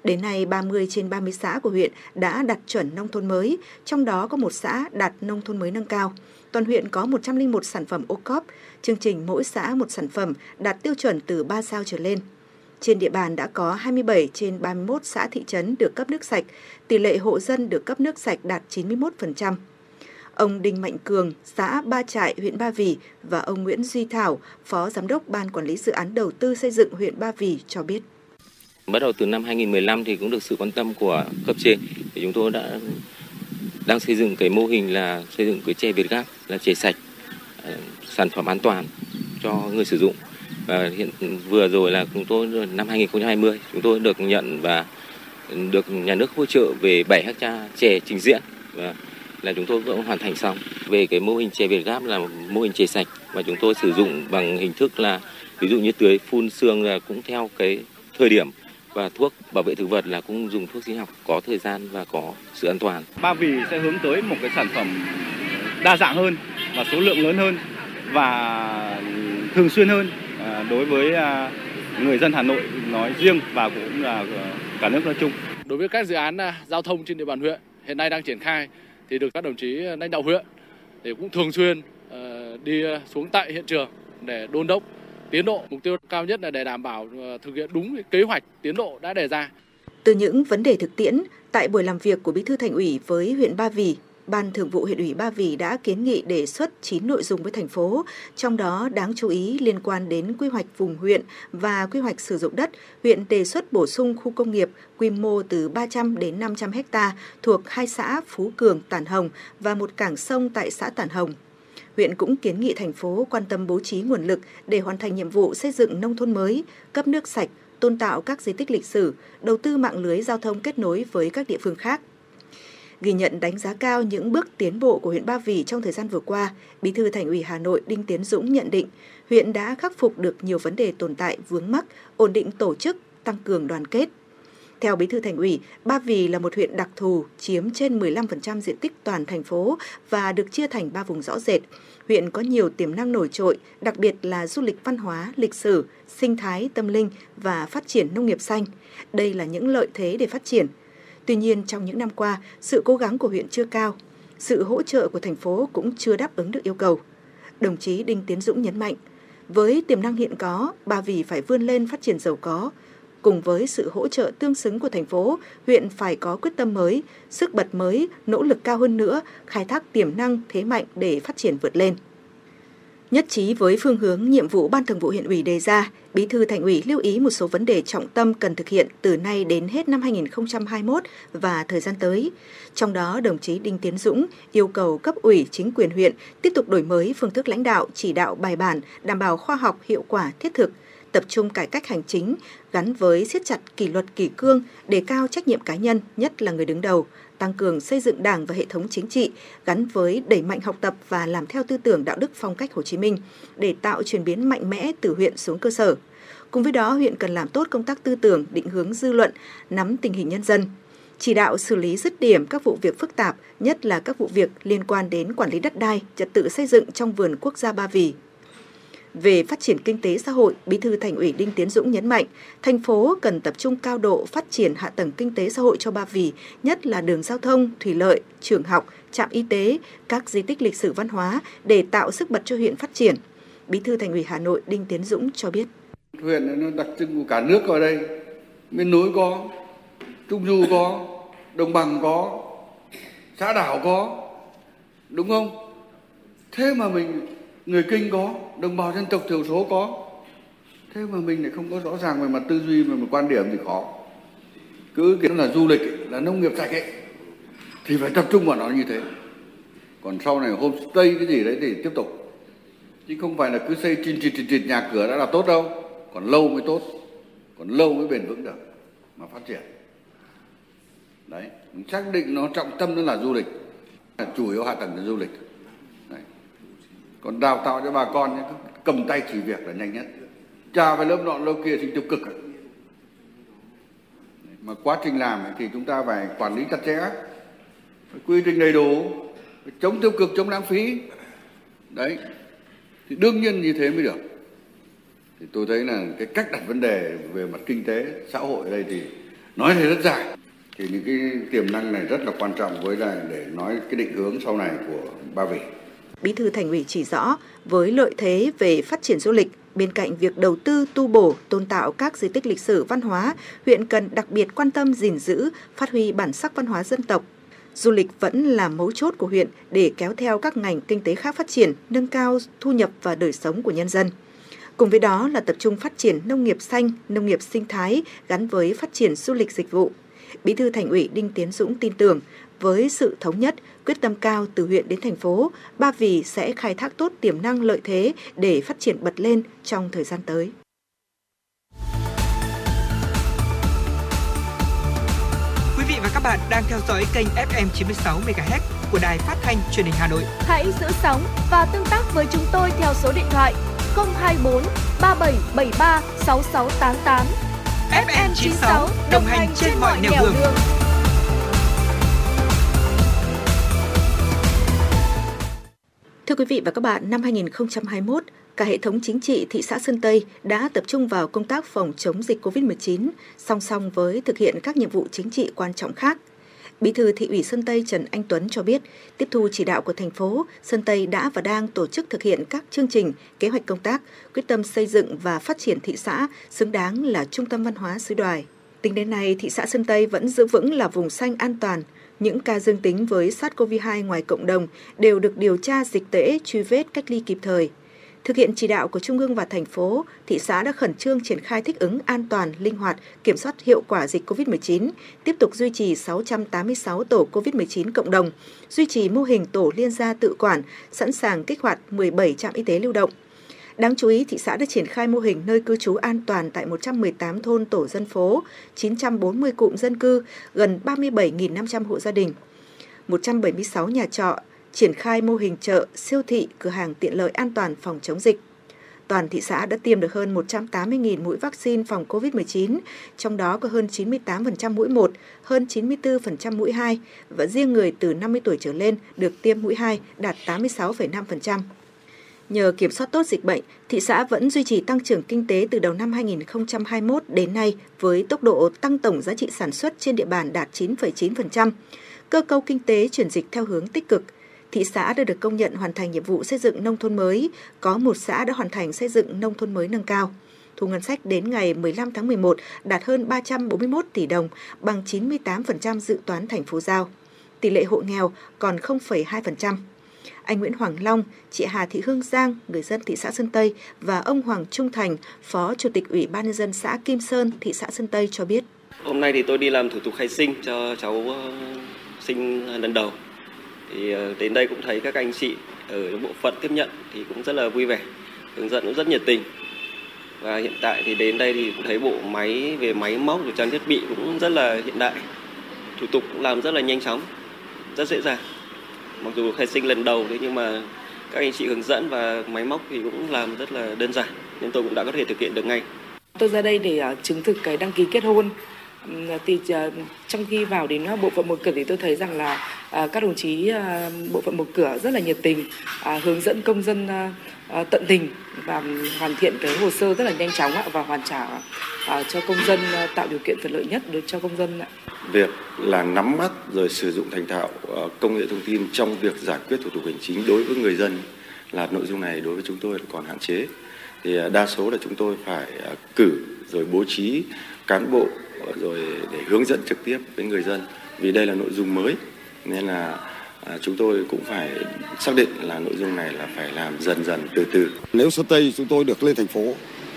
Đến nay, 30 trên 30 xã của huyện đã đạt chuẩn nông thôn mới, trong đó có một xã đạt nông thôn mới nâng cao. Toàn huyện có 101 sản phẩm ô cóp, chương trình mỗi xã một sản phẩm đạt tiêu chuẩn từ 3 sao trở lên. Trên địa bàn đã có 27 trên 31 xã thị trấn được cấp nước sạch, tỷ lệ hộ dân được cấp nước sạch đạt 91%. Ông Đinh Mạnh Cường, xã Ba Trại, huyện Ba Vì và ông Nguyễn Duy Thảo, Phó Giám đốc Ban Quản lý Dự án Đầu tư xây dựng huyện Ba Vì cho biết. Bắt đầu từ năm 2015 thì cũng được sự quan tâm của cấp trên. Thì chúng tôi đã đang xây dựng cái mô hình là xây dựng cái chè Việt Gáp, là chè sạch ờ, sản phẩm an toàn cho người sử dụng. Và hiện vừa rồi là chúng tôi, năm 2020 chúng tôi được nhận và được nhà nước hỗ trợ về 7 hecta chè trình diễn và là chúng tôi vẫn hoàn thành xong. Về cái mô hình chè Việt Gáp là mô hình chè sạch và chúng tôi sử dụng bằng hình thức là, ví dụ như tưới phun sương là cũng theo cái thời điểm và thuốc bảo vệ thực vật là cũng dùng thuốc sinh học có thời gian và có sự an toàn. Ba Vì sẽ hướng tới một cái sản phẩm đa dạng hơn và số lượng lớn hơn và thường xuyên hơn à, đối với à, người dân Hà Nội nói riêng và cũng là cả nước nói chung. Đối với các dự án à, giao thông trên địa bàn huyện hiện nay đang triển khai thì được các đồng chí lãnh đạo huyện để cũng thường xuyên đi xuống tại hiện trường để đôn đốc tiến độ. Mục tiêu cao nhất là để đảm bảo ờ, thực hiện đúng kế hoạch tiến độ đã đề ra. Từ những vấn đề thực tiễn, tại buổi làm việc của Bí thư Thành ủy với huyện Ba Vì, Ban Thường vụ huyện ủy Ba Vì đã kiến nghị đề xuất 9 nội dung với thành phố, trong đó đáng chú ý liên quan đến quy hoạch vùng huyện và quy hoạch sử dụng đất, huyện đề xuất bổ sung khu công nghiệp quy mô từ 300 đến 500 ha thuộc hai xã Phú Cường, Tản Hồng và một cảng sông tại xã Tản Hồng huyện cũng kiến nghị thành phố quan tâm bố trí nguồn lực để hoàn thành nhiệm vụ xây dựng nông thôn mới, cấp nước sạch, tôn tạo các di tích lịch sử, đầu tư mạng lưới giao thông kết nối với các địa phương khác. Ghi nhận đánh giá cao những bước tiến bộ của huyện Ba Vì trong thời gian vừa qua, Bí thư Thành ủy Hà Nội Đinh Tiến Dũng nhận định huyện đã khắc phục được nhiều vấn đề tồn tại vướng mắc, ổn định tổ chức, tăng cường đoàn kết, theo Bí thư Thành ủy, Ba Vì là một huyện đặc thù, chiếm trên 15% diện tích toàn thành phố và được chia thành ba vùng rõ rệt. Huyện có nhiều tiềm năng nổi trội, đặc biệt là du lịch văn hóa, lịch sử, sinh thái, tâm linh và phát triển nông nghiệp xanh. Đây là những lợi thế để phát triển. Tuy nhiên, trong những năm qua, sự cố gắng của huyện chưa cao. Sự hỗ trợ của thành phố cũng chưa đáp ứng được yêu cầu. Đồng chí Đinh Tiến Dũng nhấn mạnh, với tiềm năng hiện có, Ba Vì phải vươn lên phát triển giàu có, cùng với sự hỗ trợ tương xứng của thành phố, huyện phải có quyết tâm mới, sức bật mới, nỗ lực cao hơn nữa, khai thác tiềm năng, thế mạnh để phát triển vượt lên. Nhất trí với phương hướng nhiệm vụ Ban Thường vụ huyện ủy đề ra, Bí thư Thành ủy lưu ý một số vấn đề trọng tâm cần thực hiện từ nay đến hết năm 2021 và thời gian tới. Trong đó, đồng chí Đinh Tiến Dũng yêu cầu cấp ủy chính quyền huyện tiếp tục đổi mới phương thức lãnh đạo, chỉ đạo bài bản, đảm bảo khoa học, hiệu quả, thiết thực, tập trung cải cách hành chính gắn với siết chặt kỷ luật kỷ cương, đề cao trách nhiệm cá nhân, nhất là người đứng đầu, tăng cường xây dựng Đảng và hệ thống chính trị gắn với đẩy mạnh học tập và làm theo tư tưởng đạo đức phong cách Hồ Chí Minh để tạo chuyển biến mạnh mẽ từ huyện xuống cơ sở. Cùng với đó, huyện cần làm tốt công tác tư tưởng, định hướng dư luận, nắm tình hình nhân dân, chỉ đạo xử lý dứt điểm các vụ việc phức tạp, nhất là các vụ việc liên quan đến quản lý đất đai, trật tự xây dựng trong vườn quốc gia Ba Vì, về phát triển kinh tế xã hội, Bí thư Thành ủy Đinh Tiến Dũng nhấn mạnh, thành phố cần tập trung cao độ phát triển hạ tầng kinh tế xã hội cho Ba Vì, nhất là đường giao thông, thủy lợi, trường học, trạm y tế, các di tích lịch sử văn hóa để tạo sức bật cho huyện phát triển. Bí thư Thành ủy Hà Nội Đinh Tiến Dũng cho biết. Huyện nó đặc trưng của cả nước ở đây, miền núi có, trung du có, đồng bằng có, xã đảo có, đúng không? Thế mà mình người kinh có, đồng bào dân tộc thiểu số có, thế mà mình lại không có rõ ràng về mặt tư duy về mặt quan điểm thì khó. Cứ kiểu là du lịch là nông nghiệp sạch ấy thì phải tập trung vào nó như thế. Còn sau này homestay cái gì đấy thì tiếp tục chứ không phải là cứ xây trình trịt trình trịt nhà cửa đã là tốt đâu còn lâu mới tốt còn lâu mới bền vững được mà phát triển đấy mình xác định nó trọng tâm nó là du lịch là chủ yếu hạ tầng là du lịch còn đào tạo cho bà con nhé, cầm tay chỉ việc là nhanh nhất. Cha với lớp nọ lớp kia thì tiêu cực. Mà quá trình làm thì chúng ta phải quản lý chặt chẽ. Phải quy trình đầy đủ phải chống tiêu cực chống lãng phí. Đấy. Thì đương nhiên như thế mới được. Thì tôi thấy là cái cách đặt vấn đề về mặt kinh tế xã hội ở đây thì nói thì rất dài. Thì những cái tiềm năng này rất là quan trọng với là để nói cái định hướng sau này của Ba Vì. Bí thư Thành ủy chỉ rõ với lợi thế về phát triển du lịch Bên cạnh việc đầu tư tu bổ, tôn tạo các di tích lịch sử văn hóa, huyện cần đặc biệt quan tâm gìn giữ, phát huy bản sắc văn hóa dân tộc. Du lịch vẫn là mấu chốt của huyện để kéo theo các ngành kinh tế khác phát triển, nâng cao thu nhập và đời sống của nhân dân. Cùng với đó là tập trung phát triển nông nghiệp xanh, nông nghiệp sinh thái gắn với phát triển du lịch dịch vụ. Bí thư Thành ủy Đinh Tiến Dũng tin tưởng với sự thống nhất, quyết tâm cao từ huyện đến thành phố, Ba Vì sẽ khai thác tốt tiềm năng lợi thế để phát triển bật lên trong thời gian tới. Quý vị và các bạn đang theo dõi kênh FM 96 MHz của đài phát thanh truyền hình Hà Nội. Hãy giữ sóng và tương tác với chúng tôi theo số điện thoại 024 3773 6688. FM 96 đồng hành trên mọi nẻo đường. đường. Thưa quý vị và các bạn, năm 2021, cả hệ thống chính trị thị xã Sơn Tây đã tập trung vào công tác phòng chống dịch COVID-19, song song với thực hiện các nhiệm vụ chính trị quan trọng khác. Bí thư thị ủy Sơn Tây Trần Anh Tuấn cho biết, tiếp thu chỉ đạo của thành phố, Sơn Tây đã và đang tổ chức thực hiện các chương trình, kế hoạch công tác, quyết tâm xây dựng và phát triển thị xã xứng đáng là trung tâm văn hóa xứ đoài. Tính đến nay, thị xã Sơn Tây vẫn giữ vững là vùng xanh an toàn, những ca dương tính với SARS-CoV-2 ngoài cộng đồng đều được điều tra dịch tễ, truy vết, cách ly kịp thời. Thực hiện chỉ đạo của Trung ương và thành phố, thị xã đã khẩn trương triển khai thích ứng an toàn, linh hoạt, kiểm soát hiệu quả dịch COVID-19, tiếp tục duy trì 686 tổ COVID-19 cộng đồng, duy trì mô hình tổ liên gia tự quản, sẵn sàng kích hoạt 17 trạm y tế lưu động. Đáng chú ý, thị xã đã triển khai mô hình nơi cư trú an toàn tại 118 thôn tổ dân phố, 940 cụm dân cư, gần 37.500 hộ gia đình. 176 nhà trọ, triển khai mô hình chợ, siêu thị, cửa hàng tiện lợi an toàn phòng chống dịch. Toàn thị xã đã tiêm được hơn 180.000 mũi vaccine phòng COVID-19, trong đó có hơn 98% mũi 1, hơn 94% mũi 2 và riêng người từ 50 tuổi trở lên được tiêm mũi 2 đạt 86,5%. Nhờ kiểm soát tốt dịch bệnh, thị xã vẫn duy trì tăng trưởng kinh tế từ đầu năm 2021 đến nay với tốc độ tăng tổng giá trị sản xuất trên địa bàn đạt 9,9%. Cơ cấu kinh tế chuyển dịch theo hướng tích cực. Thị xã đã được công nhận hoàn thành nhiệm vụ xây dựng nông thôn mới, có một xã đã hoàn thành xây dựng nông thôn mới nâng cao. Thu ngân sách đến ngày 15 tháng 11 đạt hơn 341 tỷ đồng, bằng 98% dự toán thành phố giao. Tỷ lệ hộ nghèo còn 0,2% anh Nguyễn Hoàng Long, chị Hà Thị Hương Giang, người dân thị xã Sơn Tây và ông Hoàng Trung Thành, Phó Chủ tịch Ủy ban nhân dân xã Kim Sơn, thị xã Sơn Tây cho biết. Hôm nay thì tôi đi làm thủ tục khai sinh cho cháu ờ, sinh lần đầu. Thì ờ, đến đây cũng thấy các anh chị ở bộ phận tiếp nhận thì cũng rất là vui vẻ, hướng dẫn cũng rất nhiệt tình. Và hiện tại thì đến đây thì cũng thấy bộ máy về máy móc rồi trang thiết bị cũng rất là hiện đại. Thủ tục cũng làm rất là nhanh chóng, rất dễ dàng mặc dù khai sinh lần đầu đấy nhưng mà các anh chị hướng dẫn và máy móc thì cũng làm rất là đơn giản nên tôi cũng đã có thể thực hiện được ngay. Tôi ra đây để à, chứng thực cái đăng ký kết hôn Thì à, trong khi vào đến à, bộ phận một cửa thì tôi thấy rằng là các đồng chí bộ phận một cửa rất là nhiệt tình, hướng dẫn công dân Ờ, tận tình và hoàn thiện cái hồ sơ rất là nhanh chóng và hoàn trả ờ, cho công dân ờ, tạo điều kiện thuận lợi nhất được cho công dân việc là nắm bắt rồi sử dụng thành thạo công nghệ thông tin trong việc giải quyết thủ tục hành chính đối với người dân là nội dung này đối với chúng tôi còn hạn chế. Thì đa số là chúng tôi phải cử rồi bố trí cán bộ rồi để hướng dẫn trực tiếp với người dân. Vì đây là nội dung mới, nên là à, chúng tôi cũng phải xác định là nội dung này là phải làm dần dần từ từ Nếu Sơn Tây chúng tôi được lên thành phố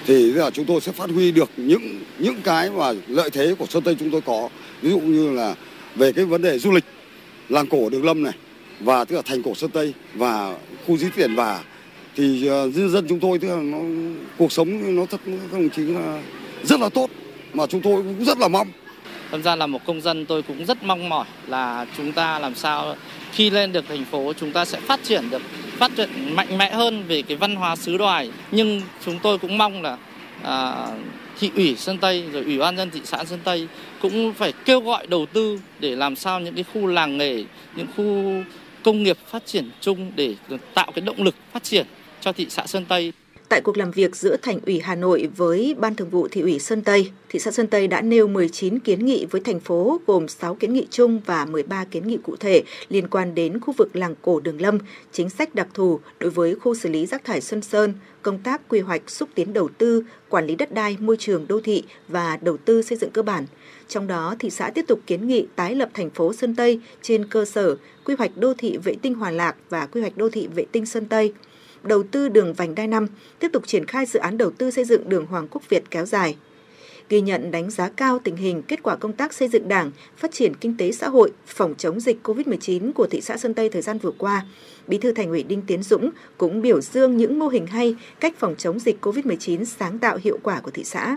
thì giờ chúng tôi sẽ phát huy được những những cái mà lợi thế của Sơn Tây chúng tôi có. Ví dụ như là về cái vấn đề du lịch, làng cổ Đường Lâm này và tức là thành cổ Sơn Tây và khu di tích Tiền Và thì ờ, nhân dân chúng tôi tức là nó cuộc sống nó thật các đồng chí là rất là tốt mà chúng tôi cũng rất là mong Thật ra là một công dân tôi cũng rất mong mỏi là chúng ta làm sao khi lên được thành phố chúng ta sẽ phát triển được phát triển mạnh mẽ hơn về cái văn hóa xứ đoài. Nhưng chúng tôi cũng mong là à, thị ủy Sơn Tây rồi ủy ban dân thị xã Sơn Tây cũng phải kêu gọi đầu tư để làm sao những cái khu làng nghề những khu công nghiệp phát triển chung để tạo cái động lực phát triển cho thị xã Sơn Tây. Tại cuộc làm việc giữa Thành ủy Hà Nội với Ban Thường vụ Thị ủy Sơn Tây, thị xã Sơn Tây đã nêu 19 kiến nghị với thành phố gồm 6 kiến nghị chung và 13 kiến nghị cụ thể liên quan đến khu vực làng cổ Đường Lâm, chính sách đặc thù đối với khu xử lý rác thải Xuân Sơn, công tác quy hoạch xúc tiến đầu tư, quản lý đất đai, môi trường đô thị và đầu tư xây dựng cơ bản. Trong đó, thị xã tiếp tục kiến nghị tái lập thành phố Sơn Tây trên cơ sở quy hoạch đô thị vệ tinh Hòa Lạc và quy hoạch đô thị vệ tinh Sơn Tây đầu tư đường vành đai 5, tiếp tục triển khai dự án đầu tư xây dựng đường Hoàng Quốc Việt kéo dài. Ghi nhận đánh giá cao tình hình kết quả công tác xây dựng đảng, phát triển kinh tế xã hội, phòng chống dịch COVID-19 của thị xã Sơn Tây thời gian vừa qua, Bí thư Thành ủy Đinh Tiến Dũng cũng biểu dương những mô hình hay, cách phòng chống dịch COVID-19 sáng tạo hiệu quả của thị xã.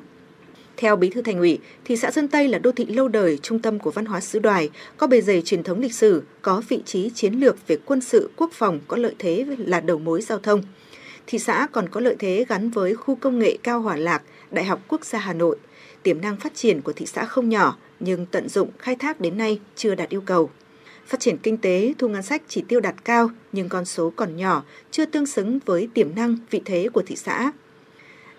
Theo Bí thư Thành ủy, thị xã Sơn Tây là đô thị lâu đời, trung tâm của văn hóa xứ đoài, có bề dày truyền thống lịch sử, có vị trí chiến lược về quân sự, quốc phòng, có lợi thế là đầu mối giao thông. Thị xã còn có lợi thế gắn với khu công nghệ cao Hòa Lạc, Đại học Quốc gia Hà Nội. Tiềm năng phát triển của thị xã không nhỏ, nhưng tận dụng khai thác đến nay chưa đạt yêu cầu. Phát triển kinh tế, thu ngân sách chỉ tiêu đạt cao, nhưng con số còn nhỏ, chưa tương xứng với tiềm năng, vị thế của thị xã.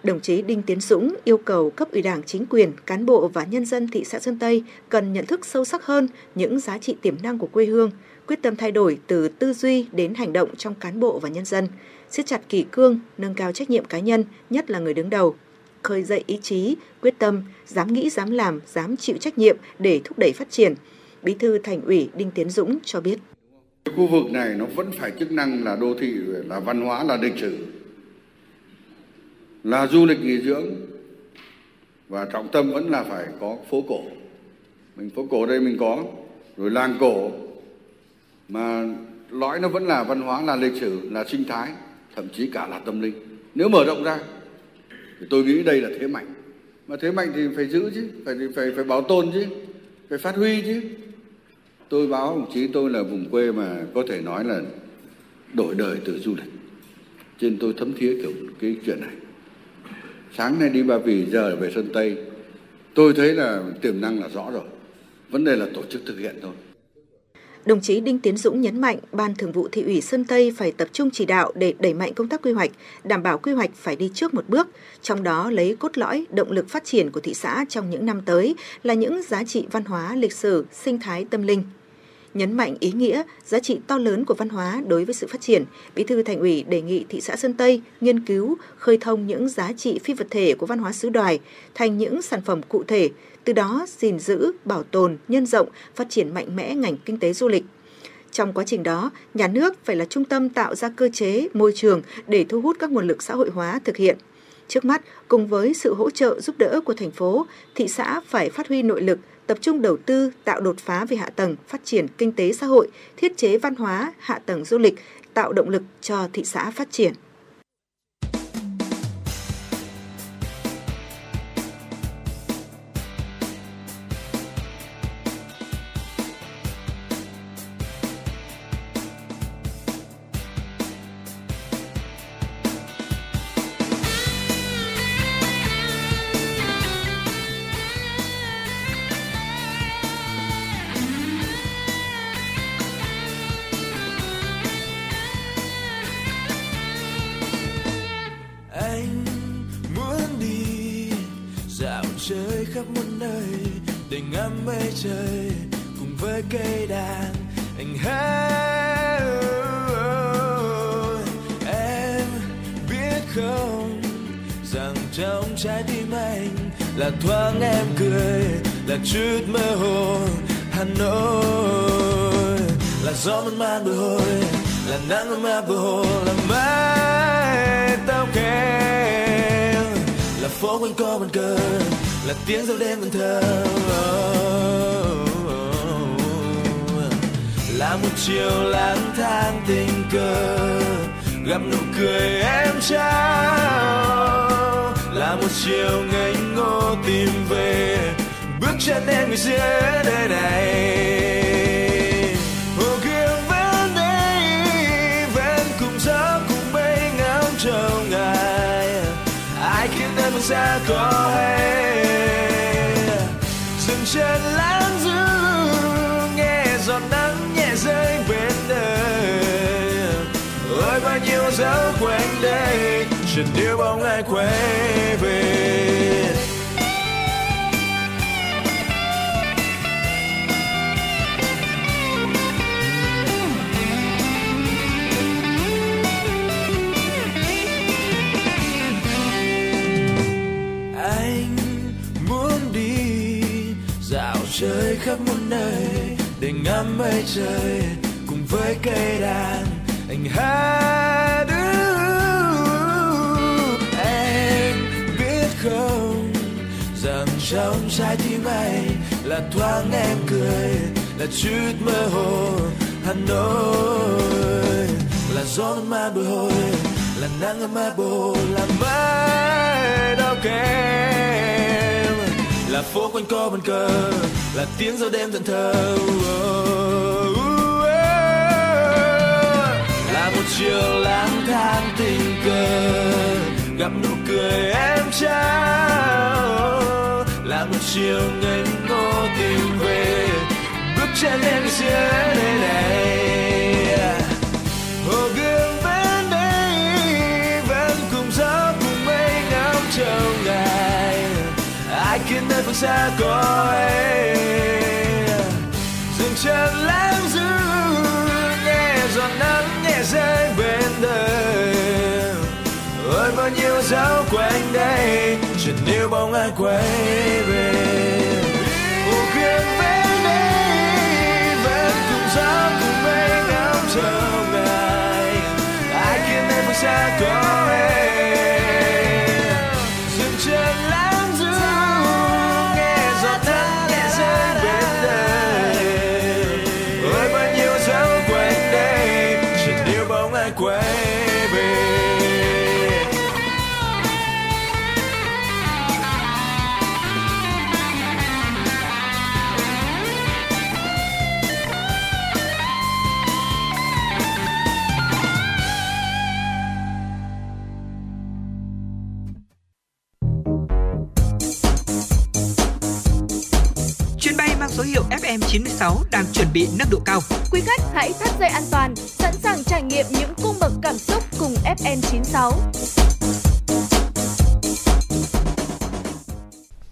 Đồng chí Đinh Tiến Dũng yêu cầu cấp ủy đảng chính quyền, cán bộ và nhân dân thị xã Sơn Tây cần nhận thức sâu sắc hơn những giá trị tiềm năng của quê hương, quyết tâm thay đổi từ tư duy đến hành động trong cán bộ và nhân dân, siết chặt kỷ cương, nâng cao trách nhiệm cá nhân, nhất là người đứng đầu, khơi dậy ý chí, quyết tâm, dám nghĩ, dám làm, dám chịu trách nhiệm để thúc đẩy phát triển. Bí thư Thành ủy Đinh Tiến Dũng cho biết. Cái khu vực này nó vẫn phải chức năng là đô thị, là văn hóa, là lịch sử, là du lịch nghỉ dưỡng và trọng tâm vẫn là phải có phố cổ. Mình phố cổ đây mình có, rồi làng cổ mà lõi nó vẫn là văn hóa, là lịch sử, là sinh thái, thậm chí cả là tâm linh. Nếu mở rộng ra thì tôi nghĩ đây là thế mạnh. Mà thế mạnh thì phải giữ chứ, phải phải phải bảo tồn chứ, phải phát huy chứ. Tôi báo đồng chí tôi là vùng quê mà có thể nói là đổi đời từ du lịch. Trên tôi thấm thía kiểu cái chuyện này. Sáng nay đi Ba Vì, giờ về Sơn Tây. Tôi thấy là tiềm năng là rõ rồi. Vấn đề là tổ chức thực hiện thôi. Đồng chí Đinh Tiến Dũng nhấn mạnh Ban Thường vụ Thị ủy Sơn Tây phải tập trung chỉ đạo để đẩy mạnh công tác quy hoạch, đảm bảo quy hoạch phải đi trước một bước, trong đó lấy cốt lõi động lực phát triển của thị xã trong những năm tới là những giá trị văn hóa, lịch sử, sinh thái tâm linh. Nhấn mạnh ý nghĩa, giá trị to lớn của văn hóa đối với sự phát triển, Bí thư Thành ủy đề nghị thị xã Sơn Tây nghiên cứu, khơi thông những giá trị phi vật thể của văn hóa xứ đoài thành những sản phẩm cụ thể, từ đó gìn giữ, bảo tồn, nhân rộng, phát triển mạnh mẽ ngành kinh tế du lịch. Trong quá trình đó, nhà nước phải là trung tâm tạo ra cơ chế, môi trường để thu hút các nguồn lực xã hội hóa thực hiện. Trước mắt, cùng với sự hỗ trợ giúp đỡ của thành phố, thị xã phải phát huy nội lực, tập trung đầu tư, tạo đột phá về hạ tầng, phát triển kinh tế xã hội, thiết chế văn hóa, hạ tầng du lịch, tạo động lực cho thị xã phát triển. Là thoáng em cười, là chút mơ hồ, Hà Nội. Là gió mơn man bồi hồi là nắng ấm áp bồi hồi là mái tóc em là phố quanh co bàn cờ, là tiếng giao đêm vẫn thơ. Là một chiều lang thang tình cờ, gặp nụ cười em trao là một chiều ngây ngô tìm về. Bước chân em người giữa đời này. Hồ gươm vẫn đây vẫn cùng gió cùng bay ngắm chờ ngày ai khiến em ra xa có hay? Dừng chân lãng du nghe giọt nắng nhẹ rơi bên đời. Ôi, bao nhiêu dấu quanh đây chợt níu bóng ai quay về? Anh muốn đi dạo chơi khắp muôn nơi để ngắm mây trời cùng với cây đàn. Anh hát không? Rằng trong trái tim anh là thoáng em cười, là chút mơ hồ. Hà Nội là gió mà bồi hồi, là nắng mà bồ bồi là mái đau kém. Là phố quanh co bàn cờ, là tiếng gió đêm thẫn thờ. Là một chiều lang thang tình cờ, gặp nụ cười em trao. Là một chiều ngây ngô tìm về, bước chân em giữa nơi này. Hồ gươm vẫn đây, vẫn cùng gió cùng mây ngắm trong ngày ai khiến nơi phương xa có dừng chân lãng du nghe giọt nắng nhẹ rơi bên đời ôi bao nhiêu dấu quanh đây chợt níu bóng ai quay về hồ gươm về đây vẫn cùng gió cùng mây ngắm chờ ngày ai khiến em phương xa có em. FM96 đang chuẩn bị nâng độ cao. Quý khách hãy thắt dây an toàn, sẵn sàng trải nghiệm những cung bậc cảm xúc cùng FN96.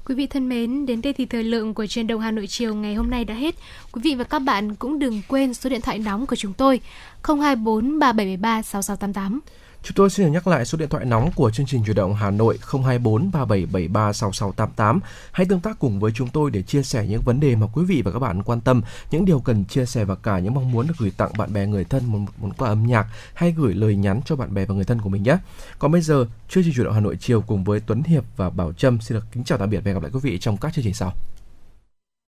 Quý vị thân mến, đến đây thì thời lượng của truyền động Hà Nội chiều ngày hôm nay đã hết. Quý vị và các bạn cũng đừng quên số điện thoại nóng của chúng tôi 024 3773 6688. Chúng tôi xin được nhắc lại số điện thoại nóng của chương trình chuyển động Hà Nội 024 3773 6688. Hãy tương tác cùng với chúng tôi để chia sẻ những vấn đề mà quý vị và các bạn quan tâm, những điều cần chia sẻ và cả những mong muốn được gửi tặng bạn bè người thân một món quà âm nhạc hay gửi lời nhắn cho bạn bè và người thân của mình nhé. Còn bây giờ, chương trình chuyển động Hà Nội chiều cùng với Tuấn Hiệp và Bảo Trâm xin được kính chào tạm biệt và hẹn gặp lại quý vị trong các chương trình sau.